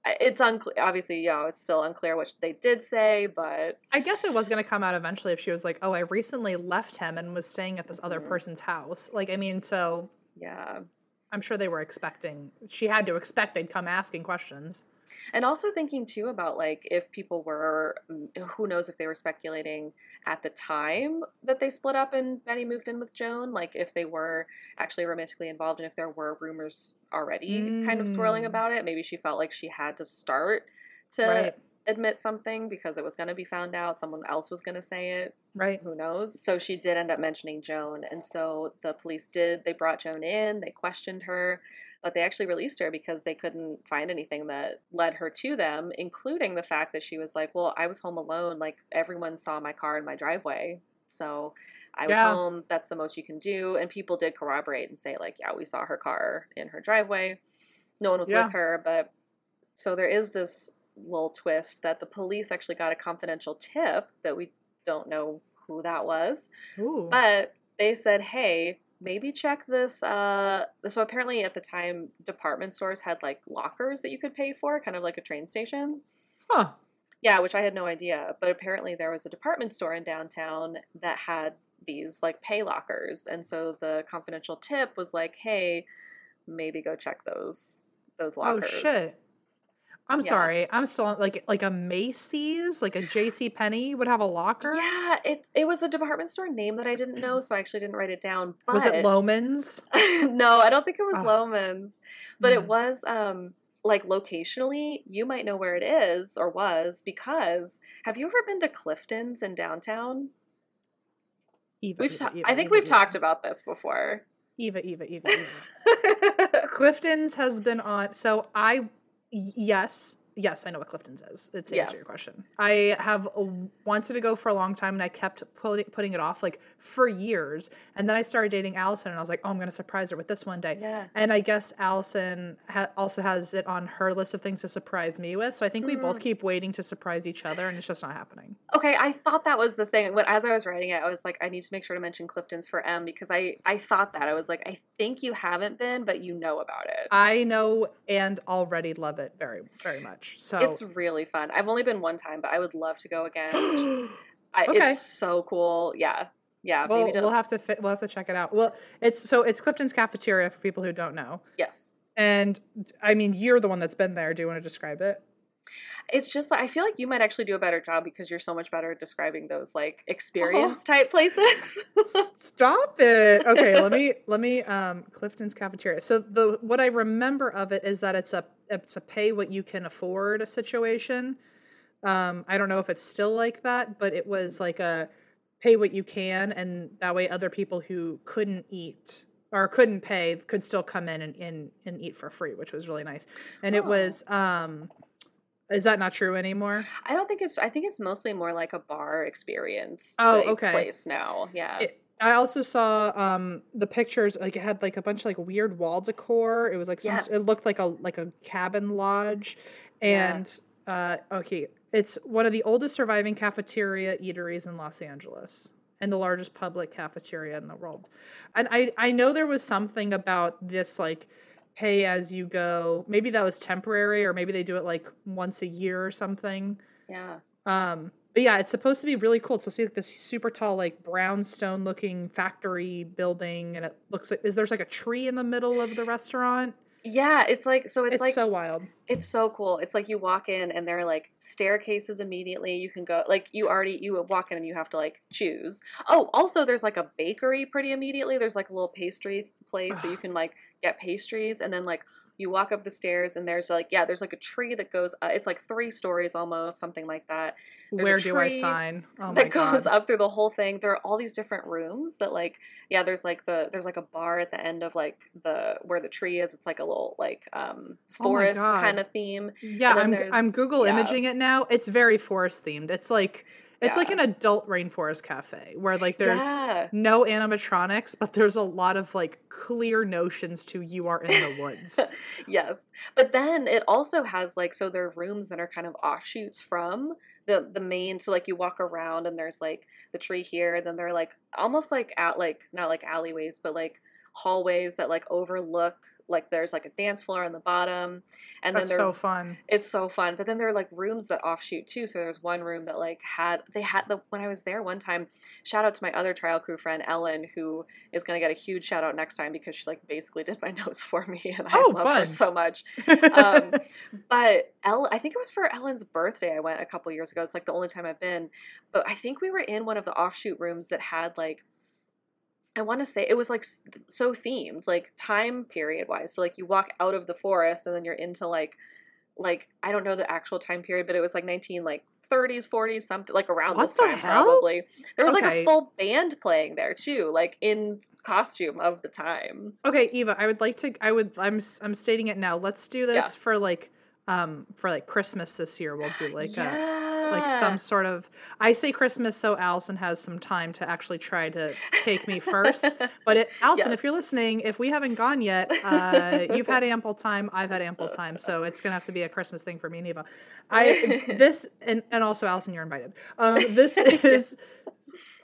it's unclear. Obviously, you know, it's still unclear what they did say, but I guess it was going to come out eventually if she was like, "Oh, I recently left him and was staying at this other Mhm. person's house." Like, I mean, so yeah. I'm sure they were expecting. She had to expect they'd come asking questions. And also thinking too about like if people were, mm, who knows if they were speculating at the time that they split up and Betty moved in with Joan, like if they were actually romantically involved and if there were rumors already kind of swirling Mm. about it. Maybe she felt like she had to start to Right. admit something because it was going to be found out. Someone else was going to say it. Right. Who knows? So she did end up mentioning Joan. And so the police did, they brought Joan in, they questioned her, but they actually released her because they couldn't find anything that led her to them, including the fact that she was like, Well, I was home alone. Like everyone saw my car in my driveway. So I was Yeah. home. That's the most you can do. And people did corroborate and say, like, yeah, we saw her car in her driveway. No one was Yeah. with her, but so there is this little twist that the police actually got a confidential tip that we don't know who that was, Ooh. but they said, "Hey, maybe check this. Uh, so apparently at the time, department stores had like lockers that you could pay for, kind of like a train station. Huh. Yeah, which I had no idea. But apparently there was a department store in downtown that had these like pay lockers, and so the confidential tip was like, "Hey, maybe go check those those lockers." Oh shit. I'm Yeah. sorry. I'm still like like a Macy's, like a J.C. Penney would have a locker. Yeah, it it was a department store name that I didn't know, so I actually didn't write it down. But Was it Loehmann's? no, I don't think it was Oh. Loehmann's, but it Mm. was um like locationally, you might know where it is or was because have you ever been to Clifton's in downtown? Eva, We've Eva, ta- Eva, I think Eva, we've talked about this before. Eva, Eva, Eva, Eva. Clifton's has been on. So I, yes, yes, I know what Clifton's is. It's to answer your question. I have wanted to go for a long time, and I kept putting putting it off like for years. And then I started dating Allison, and I was like, oh, I'm going to surprise her with this one day. Yeah. And I guess Allison ha- also has it on her list of things to surprise me with. So I think we both Mm. keep waiting to surprise each other, and it's just not happening. Okay, I thought that was the thing. When as I was writing it, I was like, I need to make sure to mention Clifton's for M because I I thought that I was like, I think you haven't been, but you know about it. I know and already love it very, very much. So It's really fun. I've only been one time, but I would love to go again. I, Okay. It's so cool. Yeah, yeah. Well, we'll have to fit, we'll have to check it out. Well, it's so it's Clifton's cafeteria for people who don't know. yes. And I mean, you're the one that's been there. Do you want to describe it? It's just I feel like you might actually do a better job because you're so much better at describing those like Oh. experience type places. Stop it. Okay, let me let me um Clifton's cafeteria. So the what I remember of it is that it's a it's a pay what you can afford a situation. Um I don't know if it's still like that, but it was like a pay what you can and that way other people who couldn't eat or couldn't pay could still come in and, and, and eat for free, which was really nice. And it Oh. was um is that not true anymore? I don't think it's. I think it's mostly more like a bar experience. Oh, like, okay. Place now, yeah. It, I also saw um the pictures like it had like a bunch of like weird wall decor. It was like some Yes. it looked like a like a cabin lodge Yeah. and uh okay, it's one of the oldest surviving cafeteria eateries in Los Angeles and the largest public cafeteria in the world. And I I know there was something about this like pay as you go. Maybe that was temporary or maybe they do it like once a year or something. yeah. Um, but yeah, it's supposed to be really cool. It's supposed to be like this super tall, like brownstone looking factory building, and it looks like is there's like a tree in the middle of the restaurant. Yeah, it's like so. It's, It's, like so wild. It's so cool. It's like you walk in and there are like staircases immediately. You can go like you already you walk in and you have to like choose. Oh, also there's like a bakery pretty immediately. There's like a little pastry place that you can like get pastries and then like you walk up the stairs and there's like yeah, there's like a tree that goes uh, it's like 3 stories almost, something like that. There's a Where do I sign? Oh that goes god! up through the whole thing. There are all these different rooms that like yeah, there's like the there's like a bar at the end of like the where the tree is. It's like a little like um Oh forest God. kind of theme. Yeah, I'm I'm Google yeah. imaging it now. It's very forest themed. It's like it's like an adult rainforest cafe where like there's yeah. no animatronics, but there's a lot of like clear notions to you are in the woods. yes. But then it also has like so there are rooms that are kind of offshoots from the the main so like you walk around and there's like the tree here and then they're like almost like at like not like alleyways but like hallways that like overlook like there's like a dance floor on the bottom and That's then there so fun. it's so fun but then there are like rooms that offshoot too so there's one room that like had they had the when i was there one time shout out to my other trial crew friend ellen who is going to get a huge shout out next time because she like basically did my notes for me and i Oh, love her so much um, but El, I think it was for Ellen's birthday. I went a couple years ago. It's like the only time I've been. But I think we were in one of the offshoot rooms that had like, I want to say it was like so themed, like time period wise. So like you walk out of the forest and then you're into like, like I don't know the actual time period, but it was like 19 like 30s, 40s, something like around What this the time hell? probably. There was like a full band playing there too, like in costume of the time. Okay, Eva, I would like to. I would. I'm. I'm stating it now. Let's do this Yeah. for like, um, for like Christmas this year. We'll do like a yeah. Like some sort of. I say Christmas so Allison has some time to actually try to take me first. But it, Allison, if you're listening, if we haven't gone yet, uh, you've had ample time. I've had ample time, so it's gonna have to be a Christmas thing for me and Eva. I this and and also Allison, you're invited. Um, this is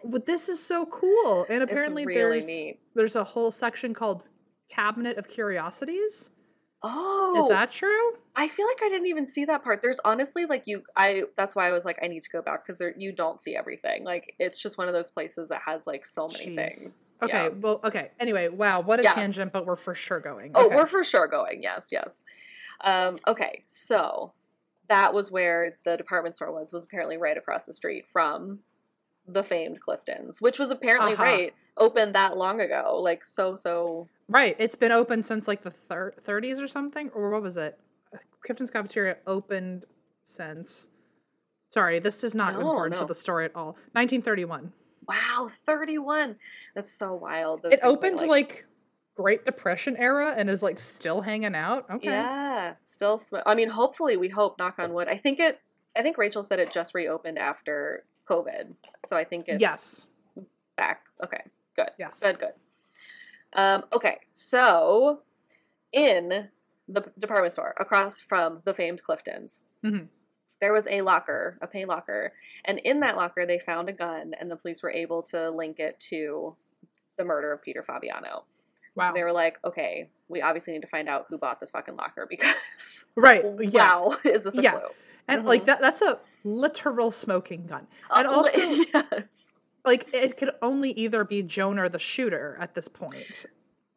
But this is so cool. And apparently really there's neat. there's a whole section called Cabinet of Curiosities. Oh, Is that true? I feel like I didn't even see that part. There's honestly like you, I. That's why I was like, I need to go back because you don't see everything. Like it's just one of those places that has like so many Jeez. things. Okay, Yeah. well, okay. Anyway, wow, what a Yeah. tangent, but we're for sure going. Oh, Okay. we're for sure going. Yes, yes. Um, okay, so that was where the department store was. Was apparently right across the street from the famed Clifton's, which was apparently Uh-huh. right opened that long ago. Like so, so. right. It's been open since like the thir- 30s or something, or what was it? Clifton's Cafeteria opened since. Sorry, this is not No, important to the story at all. 1931. Wow, thirty-one. That's so wild. Those It opened like Great Depression era and is like still hanging out. Okay. Yeah, still. Sm- I mean, hopefully, we hope. Knock on wood. I think it. I think Rachel said it just reopened after COVID, so I think it's yes. back. Okay, good. Yes. Good, good. Um, okay, so in the department store across from the famed Clifton's, Mhm. there was a locker, a pay locker, and in that locker they found a gun, and the police were able to link it to the murder of Peter Fabiano. Wow. So they were like, okay, we obviously need to find out who bought this fucking locker because right. Yeah. wow, is this a Yeah. clue? And Mhm. like that that's a literal smoking gun. And Uh, also yes, like it could only either be Joan or the shooter at this point.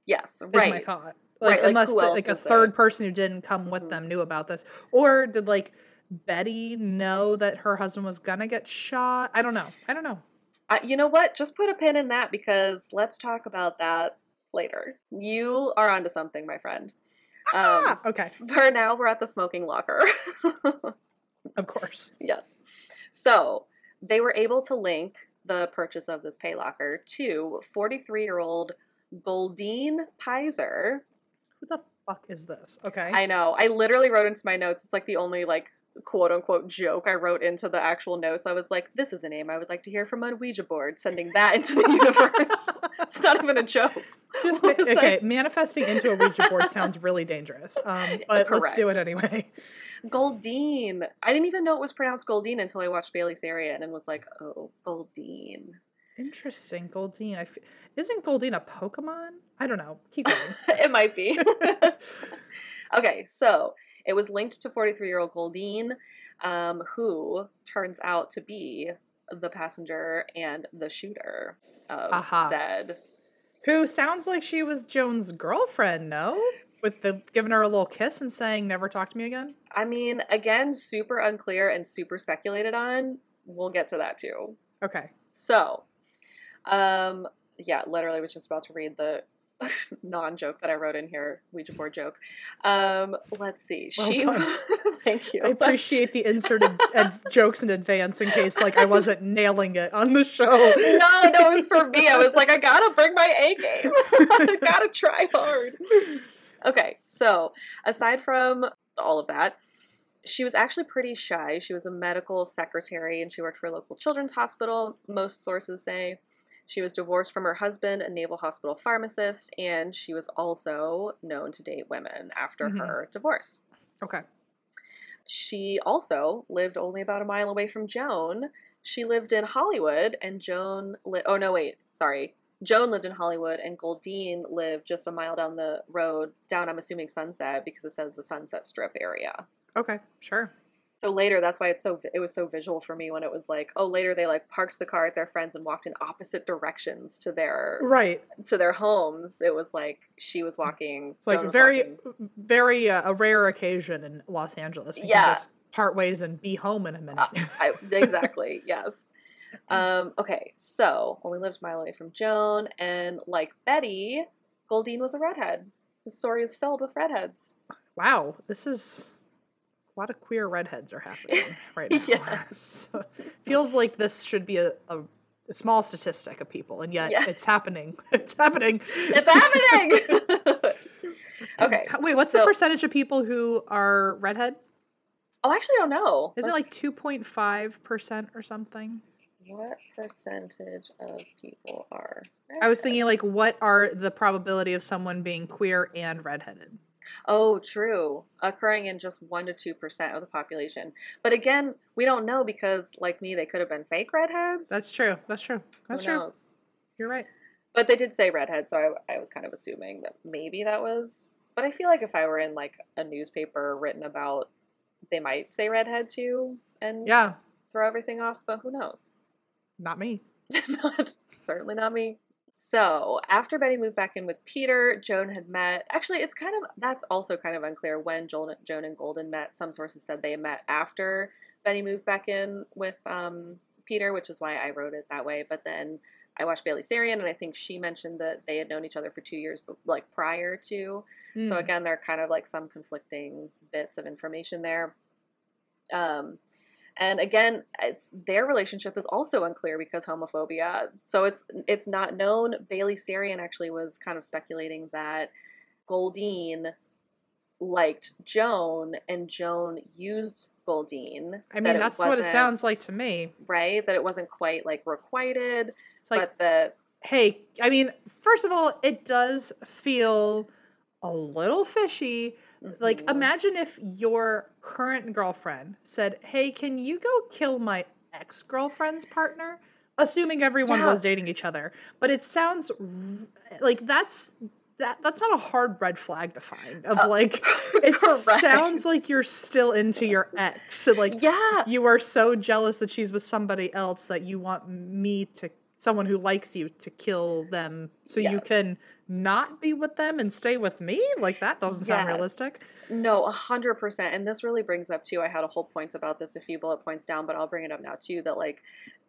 yes, Is my right. thought. Right, Like like, unless who the, like a third there? person who didn't come with Mhm. them knew about this. Or did like Betty know that her husband was gonna get shot? I don't know. I don't know. Uh, you know what? Just put a pin in that because let's talk about that later. You are onto something, my friend. Um, ah, okay. for now, we're at the smoking locker. Of course. yes. So they were able to link the purchase of this pay locker to 43 year old Goldine Pizer. Who the fuck is this? Okay. I know. I literally wrote into my notes. It's like the only like quote unquote joke I wrote into the actual notes. I was like, this is a name I would like to hear from on Ouija board, sending that into the universe. it's not even a joke. Just ma- okay, like- manifesting into a Ouija board sounds really dangerous. Um, but let's do it anyway. Goldine. I didn't even know it was pronounced Goldine until I watched Bailey Sarian and was like, oh, Goldine. Interesting, Goldine. I f- isn't Goldine a Pokemon? I don't know. Keep going. it might be. okay, so it was linked to 43 year old Goldine, um, who turns out to be the passenger and the shooter of Aha. said. Who sounds like she was Joan's girlfriend? No, with the giving her a little kiss and saying "Never talk to me again." I mean, again, super unclear and super speculated on. We'll get to that too. Okay. So, um, yeah, literally was just about to read the non-joke that I wrote in here, Ouija board joke. Um, let's see. Well she, thank you. I appreciate the inserted ad- jokes in advance in case like I wasn't nailing it on the show. no, no, it was for me. I was like, I gotta bring my A game. I gotta try hard. Okay, so aside from all of that, she was actually pretty shy. She was a medical secretary and she worked for a local children's hospital, most sources say. She was divorced from her husband, a naval hospital pharmacist, and she was also known to date women after Mhm. her divorce. Okay. She also lived only about a mile away from Joan. She lived in Hollywood, and Joan. Li- oh no, wait, sorry. Joan lived in Hollywood, and Goldine lived just a mile down the road, down I'm assuming Sunset because it says the Sunset Strip area. Okay. Sure. So later, that's why it's so it was so visual for me when it was like, oh, later they like parked the car at their friends and walked in opposite directions to their Right. to their homes. It was like she was walking. It's like very, walking- very uh, a rare occasion in Los Angeles. Yeah. just part ways and be home in a minute. Uh, I, exactly. yes. Um, okay, so only lived a mile away from Joan, and like Betty, Goldine was a redhead. The story is filled with redheads. wow, this is a lot of queer redheads are happening right now. Yes. So, feels like this should be a, a, a small statistic of people, and yet Yeah. it's happening. It's happening. It's happening. okay. Wait, what's the percentage of people who are redhead? Oh, actually, I don't know. Is it like two point five percent or something? What percentage of people are? I was thinking like, what are the probability of someone being queer and redheaded? Oh, true. Occurring in just 1% to 2% of the population. But again, we don't know because, like me, they could have been fake redheads. That's true. That's true. That's true. You're right. But they did say redhead, so I, I was kind of assuming that maybe that was. But I feel like if I were in like a newspaper written about, they might say redhead too and Yeah. throw everything off. But who knows? Not me. not certainly not me. So after Betty moved back in with Peter, Joan had met. Actually, it's kind of that's also kind of unclear when Joan, Joan and Goldine met. Some sources said they met after Betty moved back in with um, Peter, which is why I wrote it that way. But then I watched Bailey Sarian, and I think she mentioned that they had known each other for two years, but like prior to. So Mm. again, there are kind of like some conflicting bits of information there. Um, and again, it's their relationship is also unclear because homophobia. So it's it's not known. Bailey Sarian actually was kind of speculating that Goldine liked Joan and Joan used Goldine. I that mean, that's what it sounds like to me. right. That it wasn't quite like requited, It's like, but the hey, I mean, first of all, it does feel a little fishy. Like, Mhm. imagine if your current girlfriend said, hey, can you go kill my ex girlfriend's partner? Assuming everyone Yeah. was dating each other. But it sounds r- like that's. That, that's not a hard red flag to find of Uh, like it sounds like you're still into your ex like yeah, you are so jealous that she's with somebody else that you want me to someone who likes you to kill them so you can not be with them and stay with me like that doesn't sound realistic No, a hundred percent. And this really brings up too. I had a whole point about this, a few bullet points down, but I'll bring it up now too. That like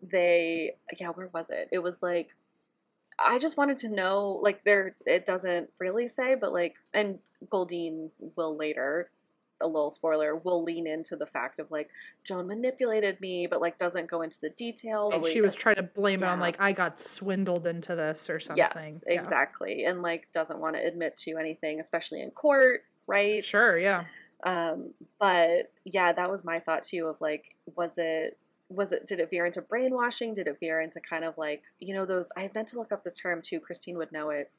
they, yeah, where was it? It was like I just wanted to know, like there, it doesn't really say, but like, and Goldine will later. A little spoiler will lean into the fact of like Joan manipulated me, but like doesn't go into the details. And she was trying to blame it on like i got swindled into this or something Yes, Yeah. exactly, and like doesn't want to admit to anything, especially in court, right? sure yeah Um, but yeah, that was my thought too of like, was it was it did it veer into brainwashing? Did it veer into kind of like, you know, those I meant to look up the term too, Christine would know it.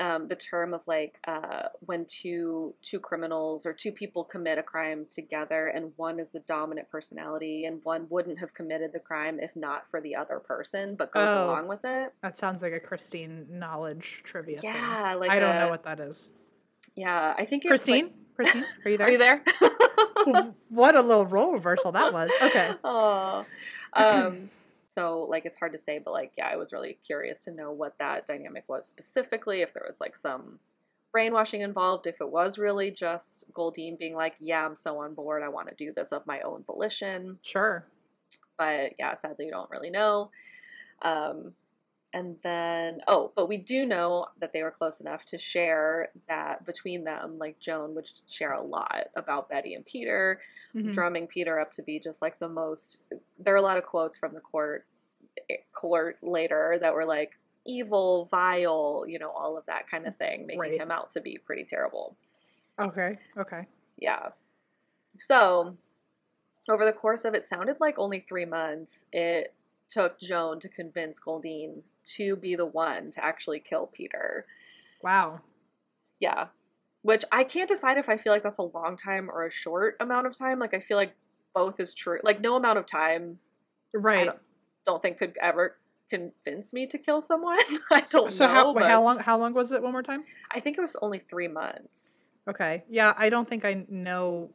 Um, the term of like uh, when two two criminals or two people commit a crime together and one is the dominant personality and one wouldn't have committed the crime if not for the other person but goes Oh. along with it. that sounds like a christine knowledge trivia thing. Yeah, like i don't a- know what that is Yeah, I think it's christine Like, christine are you there are you there? what a little role reversal that was okay Oh, um, so like it's hard to say, but like yeah, I was really curious to know what that dynamic was specifically. If there was like some brainwashing involved, if it was really just Goldine being like, "Yeah, I'm so on board. I want to do this of my own volition." sure But yeah, sadly, you don't really know. Um, and then oh, but we do know that they were close enough to share that between them, like Joan would share a lot about Betty and Peter Mhm. drumming Peter up to be just like the most. There are a lot of quotes from the court eh, court later that were like evil, vile, you know, all of that kind of thing, making Right. him out to be pretty terrible. okay okay Yeah. So, over the course of it sounded like only three months, it took Joan to convince Goldine to be the one to actually kill Peter. wow Yeah. Which I can't decide if I feel like that's a long time or a short amount of time. Like I feel like both is true. Like no amount of time I right don't, don't think could ever convince me to kill someone. I don't So, so know. how how long how long was it one more time? I think it was only three months. Okay. Yeah, I don't think I know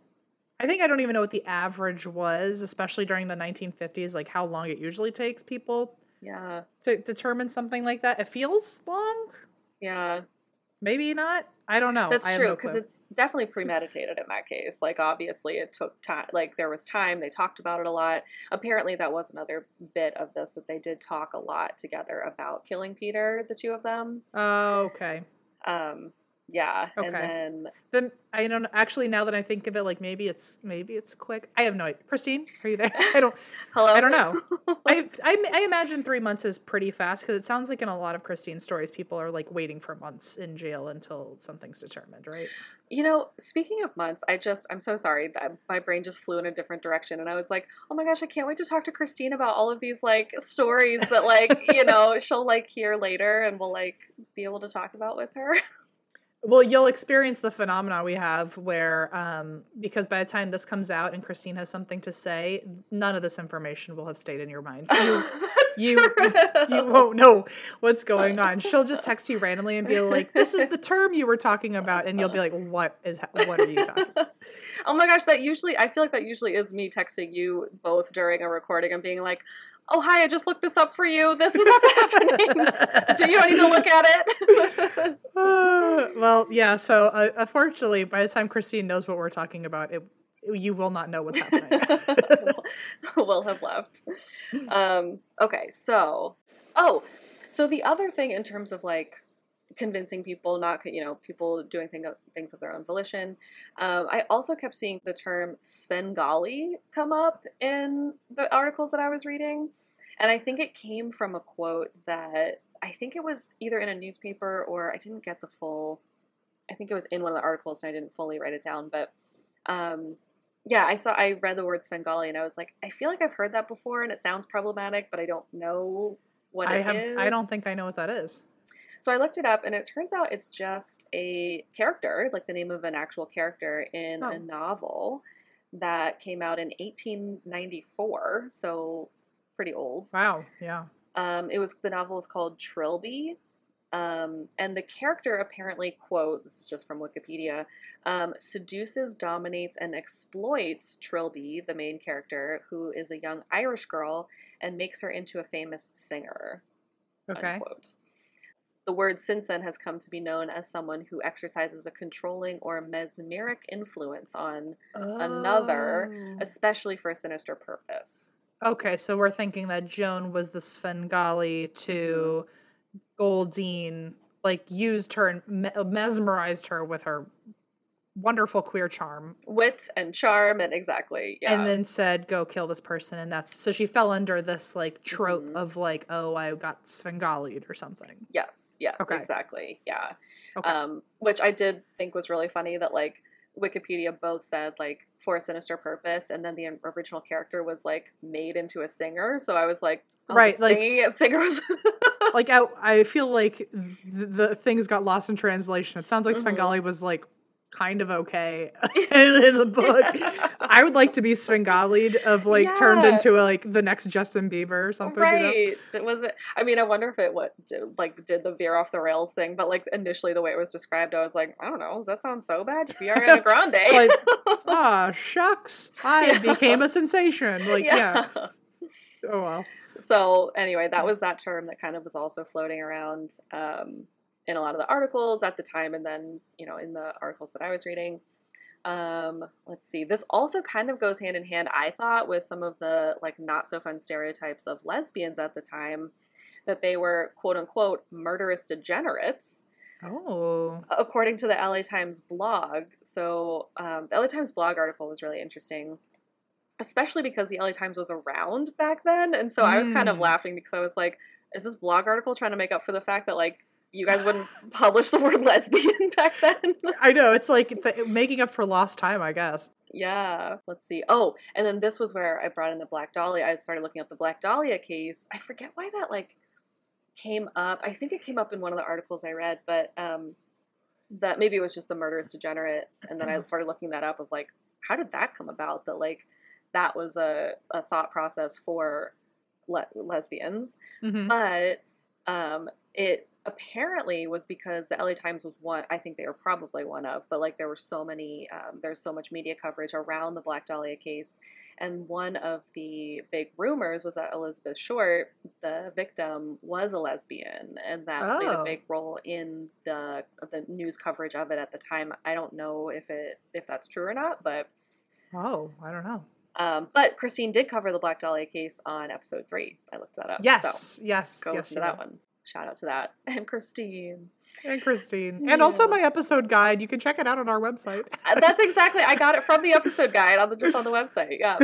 I think I don't even know what the average was, especially during the 1950s, like how long it usually takes people Yeah. to determine something like that. It feels long. Yeah. Maybe not. I don't know. That's I true because clue. it's definitely premeditated in that case. Like obviously it took time. Like there was time. They talked about it a lot. Apparently that was another bit of this that they did talk a lot together about killing Peter, the two of them. Oh, okay. Um, yeah, and Okay. then Then I don't actually now that I think of it, like maybe it's maybe it's quick. I have no idea. Christine, are you there? I don't. hello. I don't know. I, I I imagine three months is pretty fast because it sounds like in a lot of Christine stories, people are like waiting for months in jail until something's determined, right? You know, speaking of months, I just I'm so sorry that my brain just flew in a different direction and I was like, "Oh my gosh, I can't wait to talk to Christine about all of these like stories that like, you know, she'll like hear later and we'll like be able to talk about with her." Well, you'll experience the phenomena we have where, um, because by the time this comes out and Christine has something to say, none of this information will have stayed in your mind. You, you, true. you won't know what's going on. She'll just text you randomly and be like, "This is the term you were talking about," and you'll be like, "What is? What are you talking?" oh my gosh, that usually I feel like that usually is me texting you both during a recording and being like, "Oh hi, I just looked this up for you. This is what's happening. Do you need to look at it?" Uh, well, yeah. So, uh, unfortunately, by the time Christine knows what we're talking about, it you will not know what's happening. will have left. Um, okay, so oh, so the other thing in terms of like convincing people, not you know people doing thing, things of their own volition, um, I also kept seeing the term Svengali come up in the articles that I was reading, and I think it came from a quote that I think it was either in a newspaper or I didn't get the full. I think it was in one of the articles and I didn't fully write it down, but um, yeah, I saw I read the word Svengali and I was like, I feel like I've heard that before and it sounds problematic, but I don't know what I it have. is. I don't think I know what that is. So I looked it up and it turns out it's just a character, like the name of an actual character in Oh. a novel that came out in 1894, so pretty old. Wow. Yeah. Um, it was the novel is called Trilby, um, and the character apparently quote this is just from Wikipedia um, seduces, dominates, and exploits Trilby, the main character, who is a young Irish girl, and makes her into a famous singer. Okay. Unquote. The word since then has come to be known as someone who exercises a controlling or mesmeric influence on another, Oh. especially for a sinister purpose. Okay, so we're thinking that Joan was the Svengali to mm-hmm. Goldine, like used her and me- mesmerized her with her wonderful queer charm, Wit and charm, and exactly, yeah. and then said, "Go kill this person," and that's so she fell under this like trope Mhm. of like, "Oh, I got Svengali'd or something." Yes, yes, Okay. exactly. Yeah. Okay. Um, which I did think was really funny that like Wikipedia both said like for a sinister purpose, and then the original character was like made into a singer. So I was like, oh, Right, the like- singing singer was like I, I feel like th- the things got lost in translation. It sounds like Mhm. Svengali was like kind of okay in the book. I would like to be Svengali'd of like turned Yeah. into like the next Justin Bieber or something. you know? right. It was it. I mean, I wonder if it what did, like did the veer off the rails thing, but like initially the way it was described, I was like, I don't know, does that sound so bad? We are Ariana Grande. Like, Ah, shucks! I Yeah. became a sensation. Like, yeah. Oh well. so anyway that was that term that kind of was also floating around um, in a lot of the articles at the time and then you know in the articles that i was reading um, let's see this also kind of goes hand in hand i thought with some of the like not so fun stereotypes of lesbians at the time that they were quote unquote murderous degenerates Oh. according to the LA Times blog. So um, the LA Times blog article was really interesting, especially because the LA Times was around back then, and so I was kind of Mm. laughing because I was like, "Is this blog article trying to make up for the fact that like you guys wouldn't publish the word lesbian back then?" I know it's like th- making up for lost time, I guess. Yeah, let's see. Oh, and then this was where I brought in the Black Dahlia. I started looking up the Black Dahlia case. I forget why that like came up. I think it came up in one of the articles I read, but um that maybe it was just the murderous degenerates and then I started looking that up of like how did that come about that like that was a, a thought process for le- lesbians Mhm. but um, it apparently was because the LA Times was one. I think they were probably one of, but like there were so many. Um, there's so much media coverage around the Black Dahlia case, and one of the big rumors was that Elizabeth Short, the victim, was a lesbian, and that played a Oh. big role in the the news coverage of it at the time. I don't know if it if that's true or not, but. Oh, I don't know. Um, but Christine did cover the Black Dahlia case on episode three. I looked that up. Yes, So yes, go yes. listen to that did. one. Shout out to that. And Christine. And Christine, and also my episode guide. You can check it out on our website. Uh, That's exactly I got it from the episode guide on the just on the website. Yeah.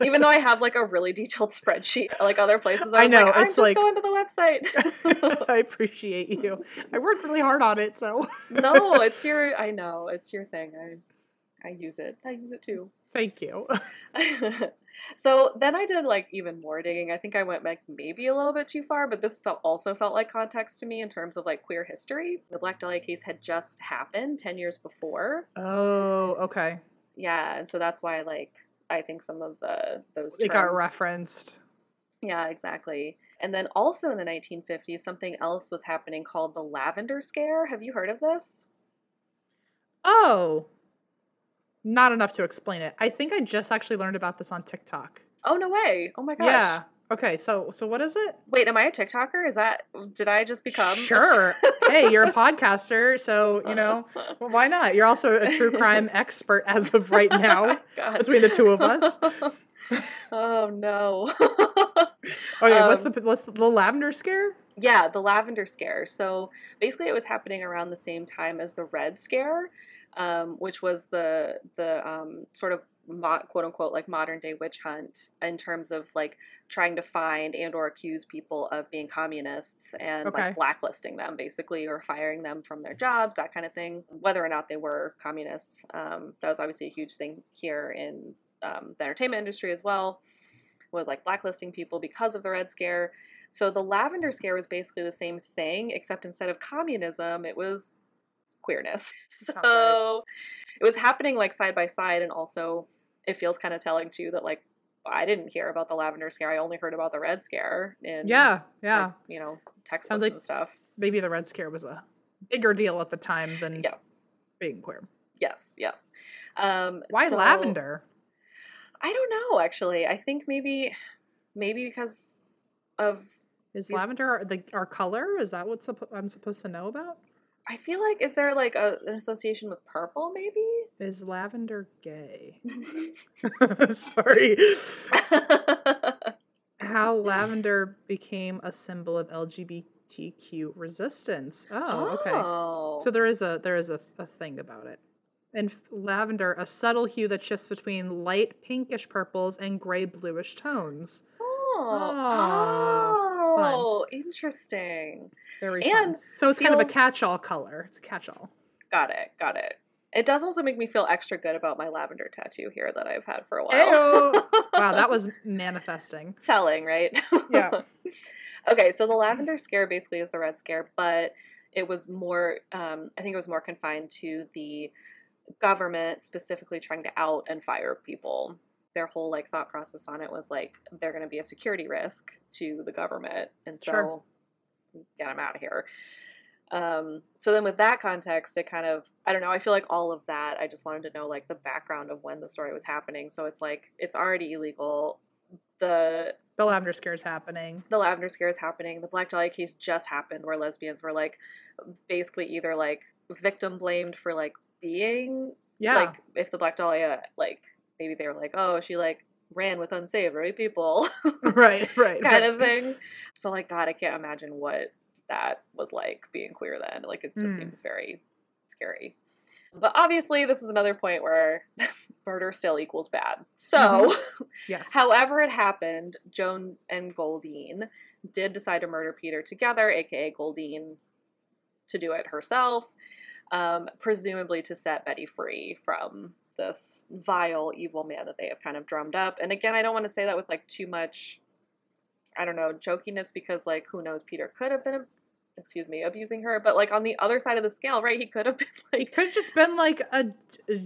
Even though I have like a really detailed spreadsheet like other places, I, I know, like, I'm it's just like- going to the website. I appreciate you. I worked really hard on it, so no, it's your I know, it's your thing. I I use it. I use it too. Thank you. So then I did like even more digging. I think I went like maybe a little bit too far, but this felt also felt like context to me in terms of like queer history. The Black Dahlia case had just happened 10 years before. Oh, okay. Yeah, and so that's why like I think some of the those It got referenced. Yeah, exactly. And then also in the 1950s, something else was happening called the Lavender Scare. Have you heard of this? Oh. Not enough to explain it. I think I just actually learned about this on TikTok. Oh no way! Oh my gosh! Yeah. Okay, so so what is it? Wait, am I a TikToker? Is that did I just become? Sure. hey, you're a podcaster, so you know, well, why not? You're also a true crime expert as of right now. Between the two of us. oh no. Okay, what's Um, the what's the, the lavender scare? Yeah, the lavender scare. So basically, it was happening around the same time as the red scare, um, which was the the um, sort of mo- quote unquote like modern day witch hunt in terms of like trying to find and or accuse people of being communists and Okay. like blacklisting them basically or firing them from their jobs, that kind of thing. Whether or not they were communists, um, that was obviously a huge thing here in um, the entertainment industry as well, with like blacklisting people because of the red scare. So the lavender scare was basically the same thing, except instead of communism, it was queerness. Sounds So it was happening like side by side, and also it feels kind of telling too that like I didn't hear about the lavender scare. I only heard about the red scare in Yeah, yeah. like, you know textbooks Sounds like- and stuff. Maybe the red scare was a bigger deal at the time than Yes, being queer. yes, yes. Um, Why so- lavender? I don't know. Actually, I think maybe maybe because of Is these- lavender our, the our color? Is that what I'm supposed to know about? I feel like is there like a, an association with purple maybe? Is lavender gay? Sorry. How lavender became a symbol of LGBTQ resistance. Oh, okay. Oh. So there is a there is a, a thing about it. And lavender, a subtle hue that shifts between light pinkish purples and gray bluish tones. Oh, Ah, fun. Oh interesting. Very And fun. So it's kind of a catch-all color. It's a catch-all. Got it. Got it. It does also make me feel extra good about my lavender tattoo here that I've had for a while. Wow, that was manifesting. telling, right? Yeah. okay, so the lavender scare basically is the red scare, but it was more, um, I think it was more confined to the government specifically trying to out and fire people. Their whole like thought process on it was like they're going to be a security risk to the government, and so Sure. get them out of here. Um, so then with that context, it kind of I don't know. I feel like all of that. I just wanted to know like the background of when the story was happening. So it's like it's already illegal. The The lavender scare is happening. the lavender scare is happening. The Black Dahlia case just happened, where lesbians were like basically either like victim blamed for like being Yeah. like if the Black Dahlia like maybe they were like oh she like ran with unsavory people right, right. kind of thing. So like God, I can't imagine what that was like being queer then. Like it just Mm. seems very scary. But obviously, this is another point where murder still equals bad. So. Yes. However, it happened, Joan and Goldine did decide to murder Peter together, aka Goldine to do it herself, um, presumably to set Betty free from this vile, evil man that they have kind of drummed up. And again, I don't want to say that with like too much, I don't know, jokiness because like who knows, Peter could have been, excuse me, abusing her. But like on the other side of the scale, right? He could have been It like, could have just been like a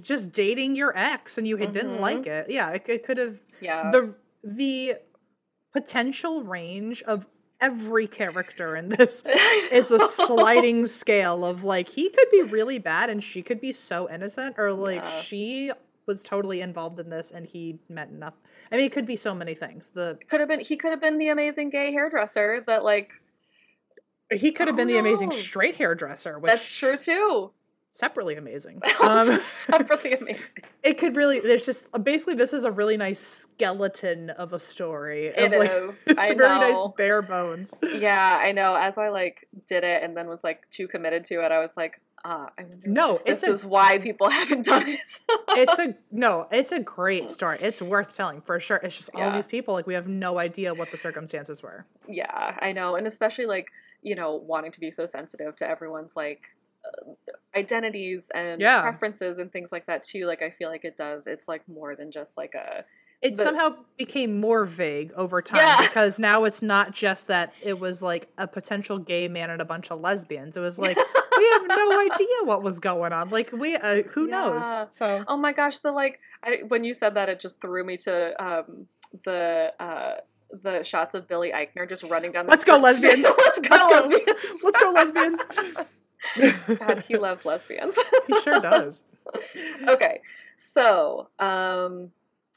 just dating your ex and you had didn't mm-hmm. like it. Yeah, it, it could have yeah, the the potential range of every character in this is a sliding scale of like he could be really bad and she could be so innocent or like Yeah. she was totally involved in this and he meant nothing. I mean, it could be so many things. The could have been he could have been the amazing gay hairdresser that like he could have been the amazing straight hairdresser, which that's true too. Separately amazing. Um, separately amazing. it could really there's just basically this is a really nice skeleton of a story. It of, like, is. It's I very nice know. bare bones. Yeah, I know. As I like did it and then was like too committed to it, I was like, ah, I wonder No, this a- is why people haven't done it. it's a no, it's a great story. It's worth telling for sure. It's just all Yeah. these people like we have no idea what the circumstances were. yeah, I know, and especially like you know wanting to be so sensitive to everyone's like identities and Yeah. preferences and things like that too. Like I feel like it does. It's like more than just like a It the- somehow became more vague over time Yeah. because now it's not just that it was like a potential gay man and a bunch of lesbians. It was like we have no idea what was going on. Like we, uh, who Yeah. knows? So Oh my gosh, the like I, when you said that it just threw me to um the uh the shots of Billy Eichner just running down the Let's go, lesbians. Let's go Let's go. lesbians. let's go lesbians. God, he loves lesbians. he sure does. okay. So, um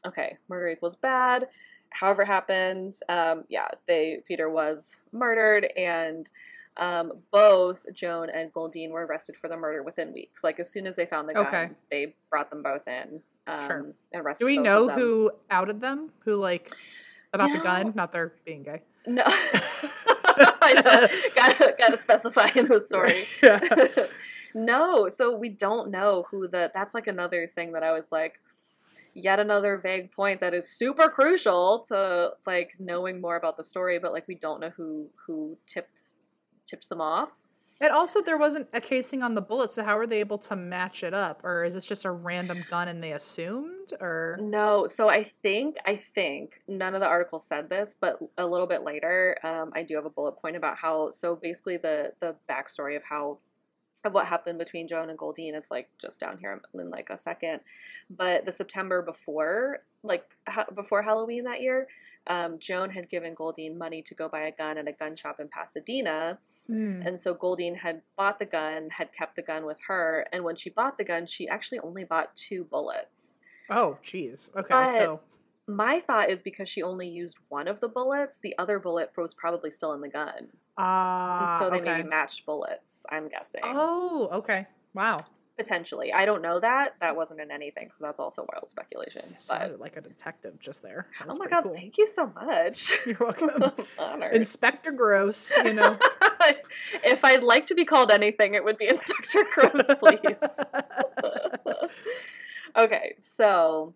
okay, murder equals bad. However it happened, um yeah, they Peter was murdered and um, both Joan and Goldine were arrested for the murder within weeks. Like as soon as they found the gun, Okay. they brought them both in um, Sure. and arrested. Do we know who outed them? Who like about the You gun? Not their being gay. No. Gotta gotta specify in the story. yeah. no, so we don't know who the. That's like another thing that I was like, yet another vague point that is super crucial to like knowing more about the story, but like we don't know who who tipped tipped them off. And also, there wasn't a casing on the bullet, so how were they able to match it up? Or is this just a random gun and they assumed? Or No, so I think I think none of the articles said this, but a little bit later, um, I do have a bullet point about how. So basically, the the backstory of how of what happened between Joan and Goldine. It's like just down here in like a second, but the September before, like ha- before Halloween that year, um, Joan had given Goldine money to go buy a gun at a gun shop in Pasadena. Hmm. And so Goldine had bought the gun, had kept the gun with her, and when she bought the gun, she actually only bought two bullets. oh, geez. Okay, But- so My thought is because she only used one of the bullets, the other bullet was probably still in the gun. Ah, so they okay. maybe matched bullets, I'm guessing. Oh, okay. Wow. Potentially. I don't know that. That wasn't in anything, so that's also wild speculation. But like a detective just there. Oh my god, cool. thank you so much. You're welcome. Inspector Gross, you know. if I'd like to be called anything, it would be Inspector Gross, please. okay, so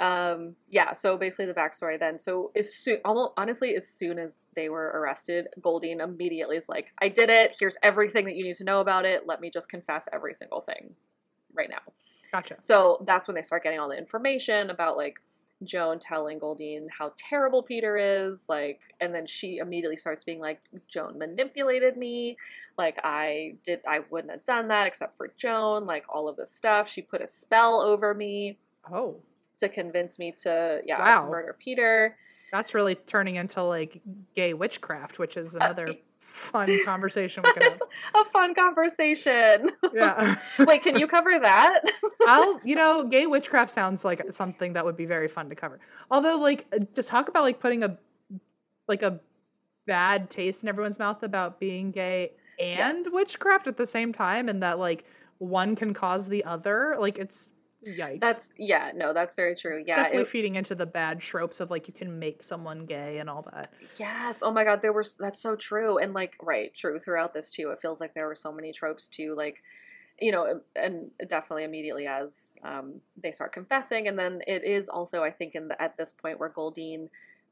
um yeah, so basically the backstory then. So as soon almost honestly, as soon as they were arrested, Goldine immediately is like, I did it, here's everything that you need to know about it. Let me just confess every single thing right now. gotcha. So that's when they start getting all the information about like Joan telling Goldine how terrible Peter is, like, and then she immediately starts being like, Joan manipulated me, like I did, I wouldn't have done that except for Joan, like all of this stuff. She put a spell over me Oh, to convince me to, yeah, Wow. to murder Peter. that's really turning into like gay witchcraft, which is Uh, another fun conversation we could have. A fun conversation. Yeah. Wait, can you cover that? I'll, you know, gay witchcraft sounds like something that would be very fun to cover. Although, like, just talk about like putting a, like a bad taste in everyone's mouth about being gay and Yes. witchcraft at the same time, and that like one can cause the other, like it's yikes. That's yeah, no, that's very true. Yeah, definitely it- feeding into the bad tropes of like you can make someone gay and all that. Yes. Oh my god, there were that's so true. And like right, true throughout this too. It feels like there were so many tropes too like you know, and definitely immediately as um, they start confessing, and then it is also, I think, in the, at this point where Goldine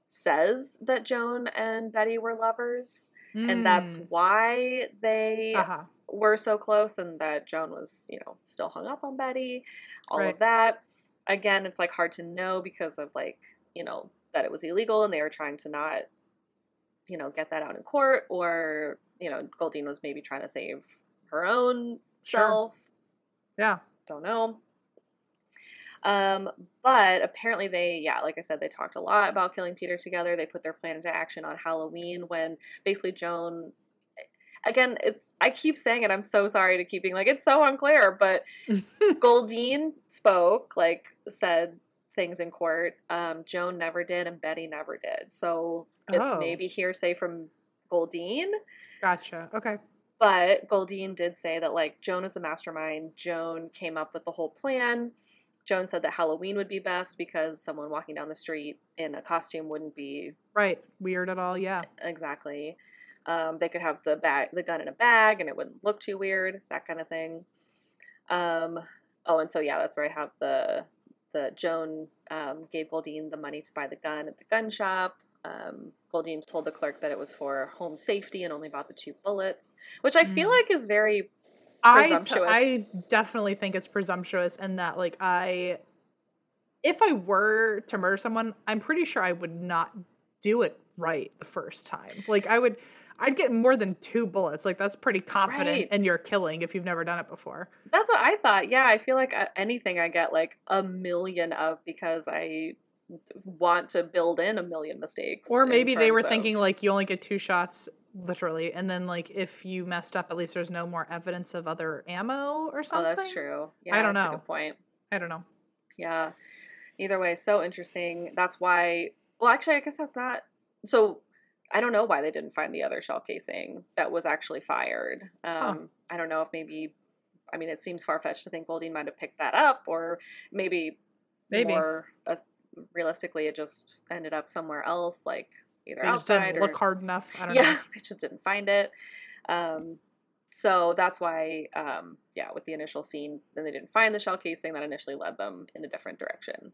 says that Joan and Betty were lovers, and that's Mm. why they uh-huh. Were so close, and that Joan was, you know, still hung up on Betty, all Right. of that. Again, it's like hard to know because of like, you know, that it was illegal and they were trying to not, you know, get that out in court, or, you know, Goldine was maybe trying to save her own Sure. self. Yeah. Don't know. Um, but apparently they, yeah, like I said, they talked a lot about killing Peter together. They put their plan into action on Halloween when basically Joan again, it's I keep saying it, I'm so sorry to keep being like it's so unclear, but Goldine spoke, like said things in court. Um, Joan never did and Betty never did. So it's Oh. maybe hearsay from Goldine. Gotcha. Okay. But Goldine did say that like Joan is the mastermind. Joan came up with the whole plan. Joan said that Halloween would be best because someone walking down the street in a costume wouldn't be Right. Weird at all. Yeah. exactly. Um, they could have the bag, the gun in a bag, and it wouldn't look too weird. That kind of thing. Um, oh, and so yeah, that's where I have the the Joan um, gave Goldine the money to buy the gun at the gun shop. Um, Goldine told the clerk that it was for home safety and only bought the two bullets, which I feel Mm. like is very I, t-. I definitely think it's presumptuous and that like I if I were to murder someone, I'm pretty sure I would not do it right the first time. Like I would I'd get more than two bullets. Like that's pretty confident Right. in your killing if you've never done it before. That's what I thought. Yeah, I feel like uh, anything I get like a million of because I want to build in a million mistakes. Or maybe they were of- thinking like you only get two shots literally and then like if you messed up at least there's no more evidence of other ammo or Oh, something. that's true. Yeah, I don't that's a know. good point. I don't know. Yeah. Either way, so interesting. That's why. Well, actually, I guess that's not. So I don't know why they didn't find the other shell casing that was actually fired. Um, I don't know if maybe. I mean, it seems far fetched to think Goldine might have picked that up, or maybe, Maybe. more uh, realistically, it just ended up somewhere else, like either They just outside didn't or look hard enough. I don't yeah, know. they just didn't find it. Um, so that's why, um, yeah, with the initial scene, then they didn't find the shell casing that initially led them in a different direction.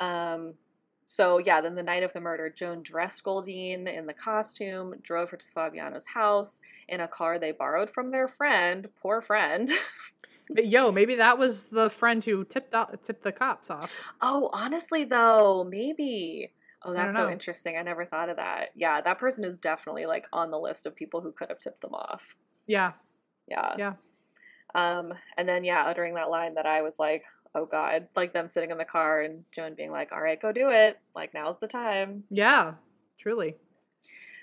Um, so yeah, then the night of the murder, Joan dressed Goldine in the costume, drove her to Fabiano's house in a car they borrowed from their friend, poor friend. But yo, maybe that was the friend who tipped off, tipped the cops off. oh, honestly though, maybe. Oh, that's so interesting. I never thought of that. Yeah, that person is definitely like on the list of people who could have tipped them off. Yeah. Yeah. Yeah. Um, and then yeah, uttering that line that I was like, oh god, like them sitting in the car and Joan being like, all right, go do it. Like now's the time. Yeah. Truly.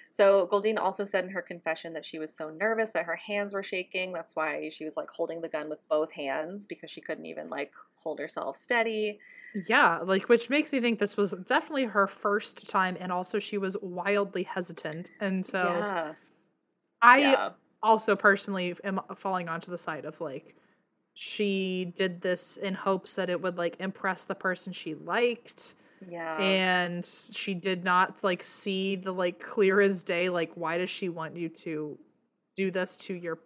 So Goldine also said in her confession that she was so nervous that her hands were shaking. That's why she was like holding the gun with both hands because she couldn't even like hold herself steady. Yeah, like which makes me think this was definitely her first time and also she was wildly hesitant. And so yeah. I yeah. also personally am falling onto the side of like she did this in hopes that it would like impress the person she liked Yeah. and she did not like see the like clear as day like why does she want you to do this to your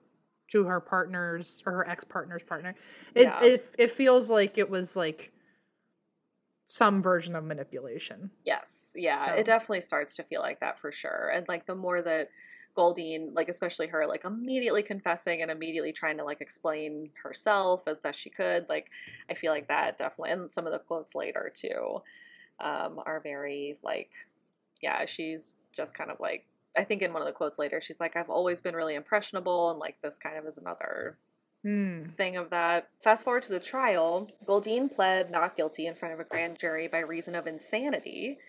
to her partner's or her ex-partner's partner it Yeah. it, it feels like it was like some version of manipulation Yes, yeah, So- it definitely starts to feel like that for sure. And like the more that Goldine, like especially her, like immediately confessing and immediately trying to like explain herself as best she could, like I feel like that definitely, and some of the quotes later too, um, are very like, yeah, she's just kind of like. I think in one of the quotes later, she's like, "I've always been really impressionable, and like this kind of is another Hmm. thing of that. Fast forward to the trial, Goldine pled not guilty in front of a grand jury by reason of insanity.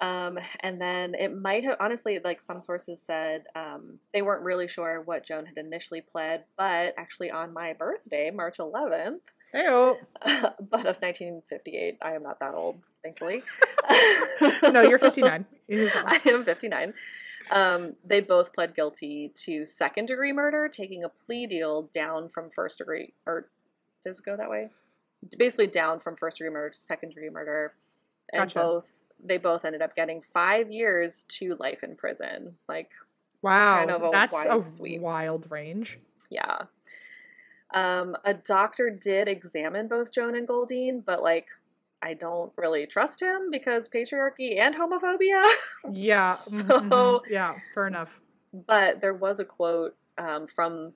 Um, and then it might have, honestly, like some sources said, um, they weren't really sure what Joan had initially pled, but actually on my birthday, March 11th, Hey-o. but of 1958, I am not that old, thankfully. no you're 59 I am 59. Um, they both pled guilty to second degree murder, taking a plea deal down from first degree, or does it go that way? Basically, down from first degree murder to second degree murder, and Gotcha. both they both ended up getting five years to life in prison. Like, wow kind of a that's wide a sweep. wild range yeah. Um, a doctor did examine both Joan and Goldine, but like, I don't really trust him because patriarchy and homophobia. yeah So- mhm, mhm. yeah fair enough but there was a quote um, from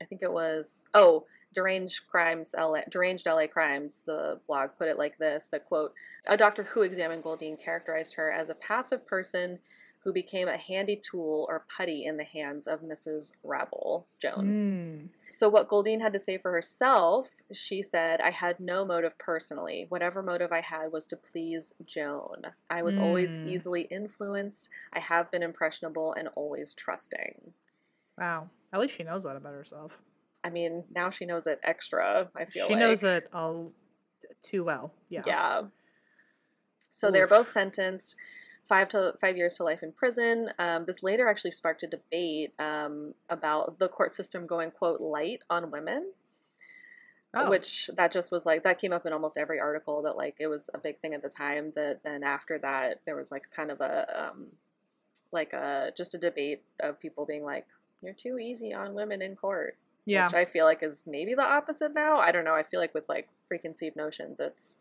I think it was oh deranged crimes LA deranged LA crimes the blog put it like this the quote a doctor who examined Goldine characterized her as a passive person who became a handy tool or putty in the hands of Mrs. Rabel Joan. Mm. So, what Goldine had to say for herself, she said, I had no motive personally. Whatever motive I had was to please Joan. I was always Mm. easily influenced. I have been impressionable and always trusting. wow at least she knows that about herself I mean, now she knows it extra, I feel she like. knows it all too well yeah Yeah. So they're both sentenced five to five years to life in prison. Um, this later actually sparked a debate um, about the court system going quote light on women. Oh. which that just was like that came up in almost every article that like it was a big thing at the time that then after that there was like kind of a um like a just a debate of people being like you're too easy on women in court yeah which i feel like is maybe the opposite now i don't know i feel like with like preconceived notions it's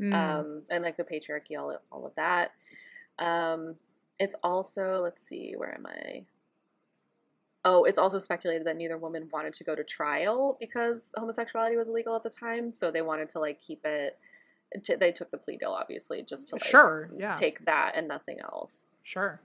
Mm. um and like the patriarchy all, all of that um it's also let's see where am i Oh, it's also speculated that neither woman wanted to go to trial because homosexuality was illegal at the time, so they wanted to like keep it. t- They took the plea deal, obviously, just to like Sure, yeah. take that and nothing else. Sure.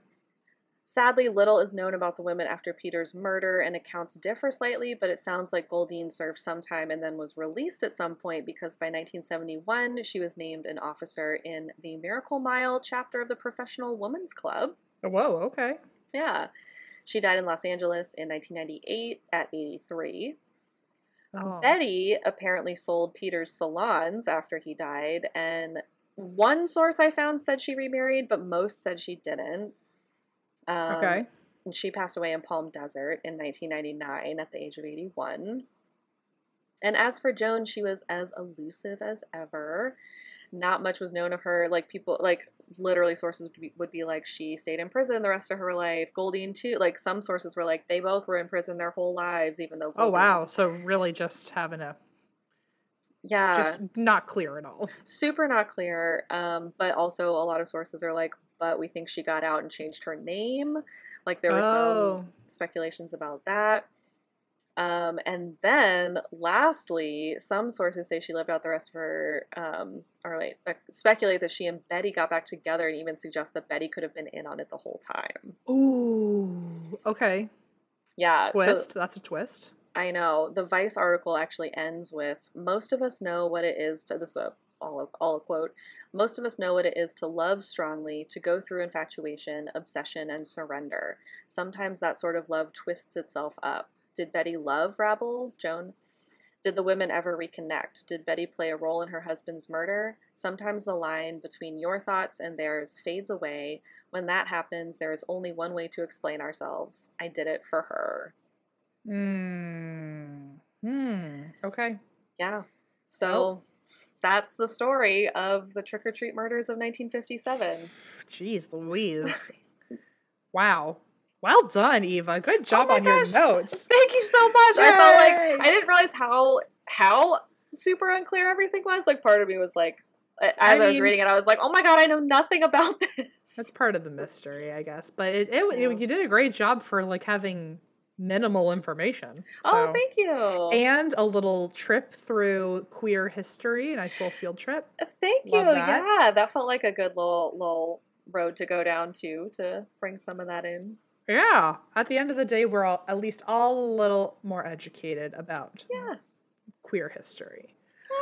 Sadly, little is known about the women after Peter's murder, and accounts differ slightly, but it sounds like Goldine served some time and then was released at some point because by 1971 she was named an officer in the Miracle Mile chapter of the Professional Women's Club. Whoa, okay. Yeah. She died in Los Angeles in 1998 at 83. Oh. Betty apparently sold Peter's salons after he died, and one source I found said she remarried, but most said she didn't. Um, Okay. and she passed away in Palm Desert in 1999 at the age of 81. And as for Joan, she was as elusive as ever. Not much was known of her. Like people, like literally, sources would be, would be like she stayed in prison the rest of her life. Goldine too. Like some sources were like they both were in prison their whole lives, even though. Oh wow. So really just having a Yeah. just not clear at all. super not clear. Um, but also a lot of sources are like, but we think she got out and changed her name. Like there were Oh. some speculations about that. Um, and then lastly, some sources say she lived out the rest of her, um, or wait, speculate that she and Betty got back together and even suggest that Betty could have been in on it the whole time. Ooh. Okay. Yeah. so- Twist. That's a twist. I know. The Vice article actually ends with most of us know what it is to this is a all all a quote. Most of us know what it is to love strongly, to go through infatuation, obsession, and surrender. Sometimes that sort of love twists itself up. Did Betty love Rabel, Joan? Did the women ever reconnect? Did Betty play a role in her husband's murder? Sometimes the line between your thoughts and theirs fades away. When that happens, there is only one way to explain ourselves. I did it for her. Hmm. Hmm. Okay. Yeah. So Well- that's the story of the trick or treat murders of 1957. Jeez Louise. wow. Well done, Eva. Good job Oh on your notes. Thank you so much. I felt like I didn't realize how how super unclear everything was. Like part of me was like as I, I was reading it, I was like, "Oh my god, I know nothing about this." That's part of the mystery, I guess. But it, it, Yeah. it- you did a great job for like having minimal information. oh, thank you. And a little trip through queer history, a nice little field trip. thank you. that. Yeah, that felt like a good little little road to go down to to bring some of that in. Yeah. At the end of the day, we're all at least all a little more educated about Yeah. queer history.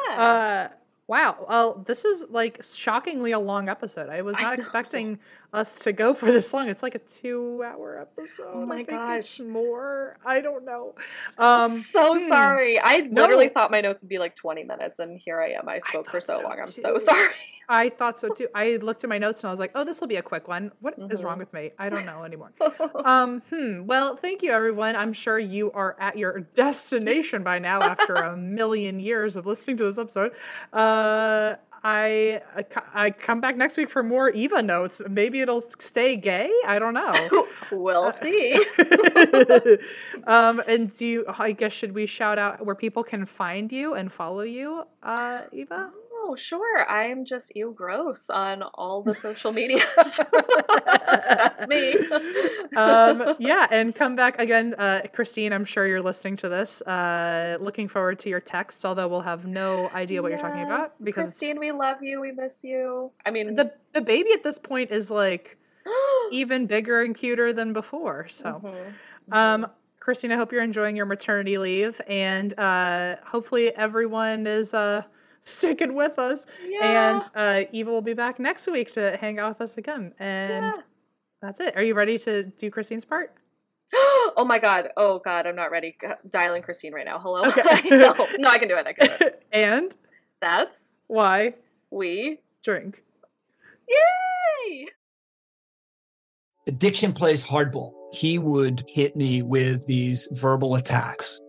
Yeah. Uh wow. Well, this is like shockingly a long episode. I was not know. expecting us to go for this long. It's like a 2-hour episode. Oh my I gosh. More. I don't know. Um so hmm. sorry. I literally No. thought my notes would be like 20 minutes, and here I am. I spoke for so so long. I'm so sorry. I thought so too. I looked at my notes and I was like, "Oh, this will be a quick one. What is Mhm. wrong with me? I don't know anymore." um, hmm. Well, thank you, everyone. I'm sure you are at your destination by now after a million years of listening to this episode. Uh, I I I come back next week for more Eva notes. Maybe it'll stay gay. I don't know. we'll see. um, and do you, I guess should we shout out where people can find you and follow you, uh, Eva? Oh, sure. I'm just you gross on all the social medias. That's me. um, yeah, and come back again, uh, Christine. I'm sure you're listening to this. Uh, looking forward to your text, although we'll have no idea what you're talking about because Christine, we love you. We miss you. I mean, the the baby at this point is like even bigger and cuter than before. So, Mhm. um, Christine, I hope you're enjoying your maternity leave, and uh, hopefully everyone is uh, sticking with us. yeah. And uh, Eva will be back next week to hang out with us again. And Yeah. that's it. Are you ready to do Christine's part? oh my god. Oh god, I'm not ready. G- Dialing Christine right now. Hello. Okay. no, no, I can do it. I can do it. and That's why we. drink? Yay! Addiction plays hardball. He would hit me with these verbal attacks.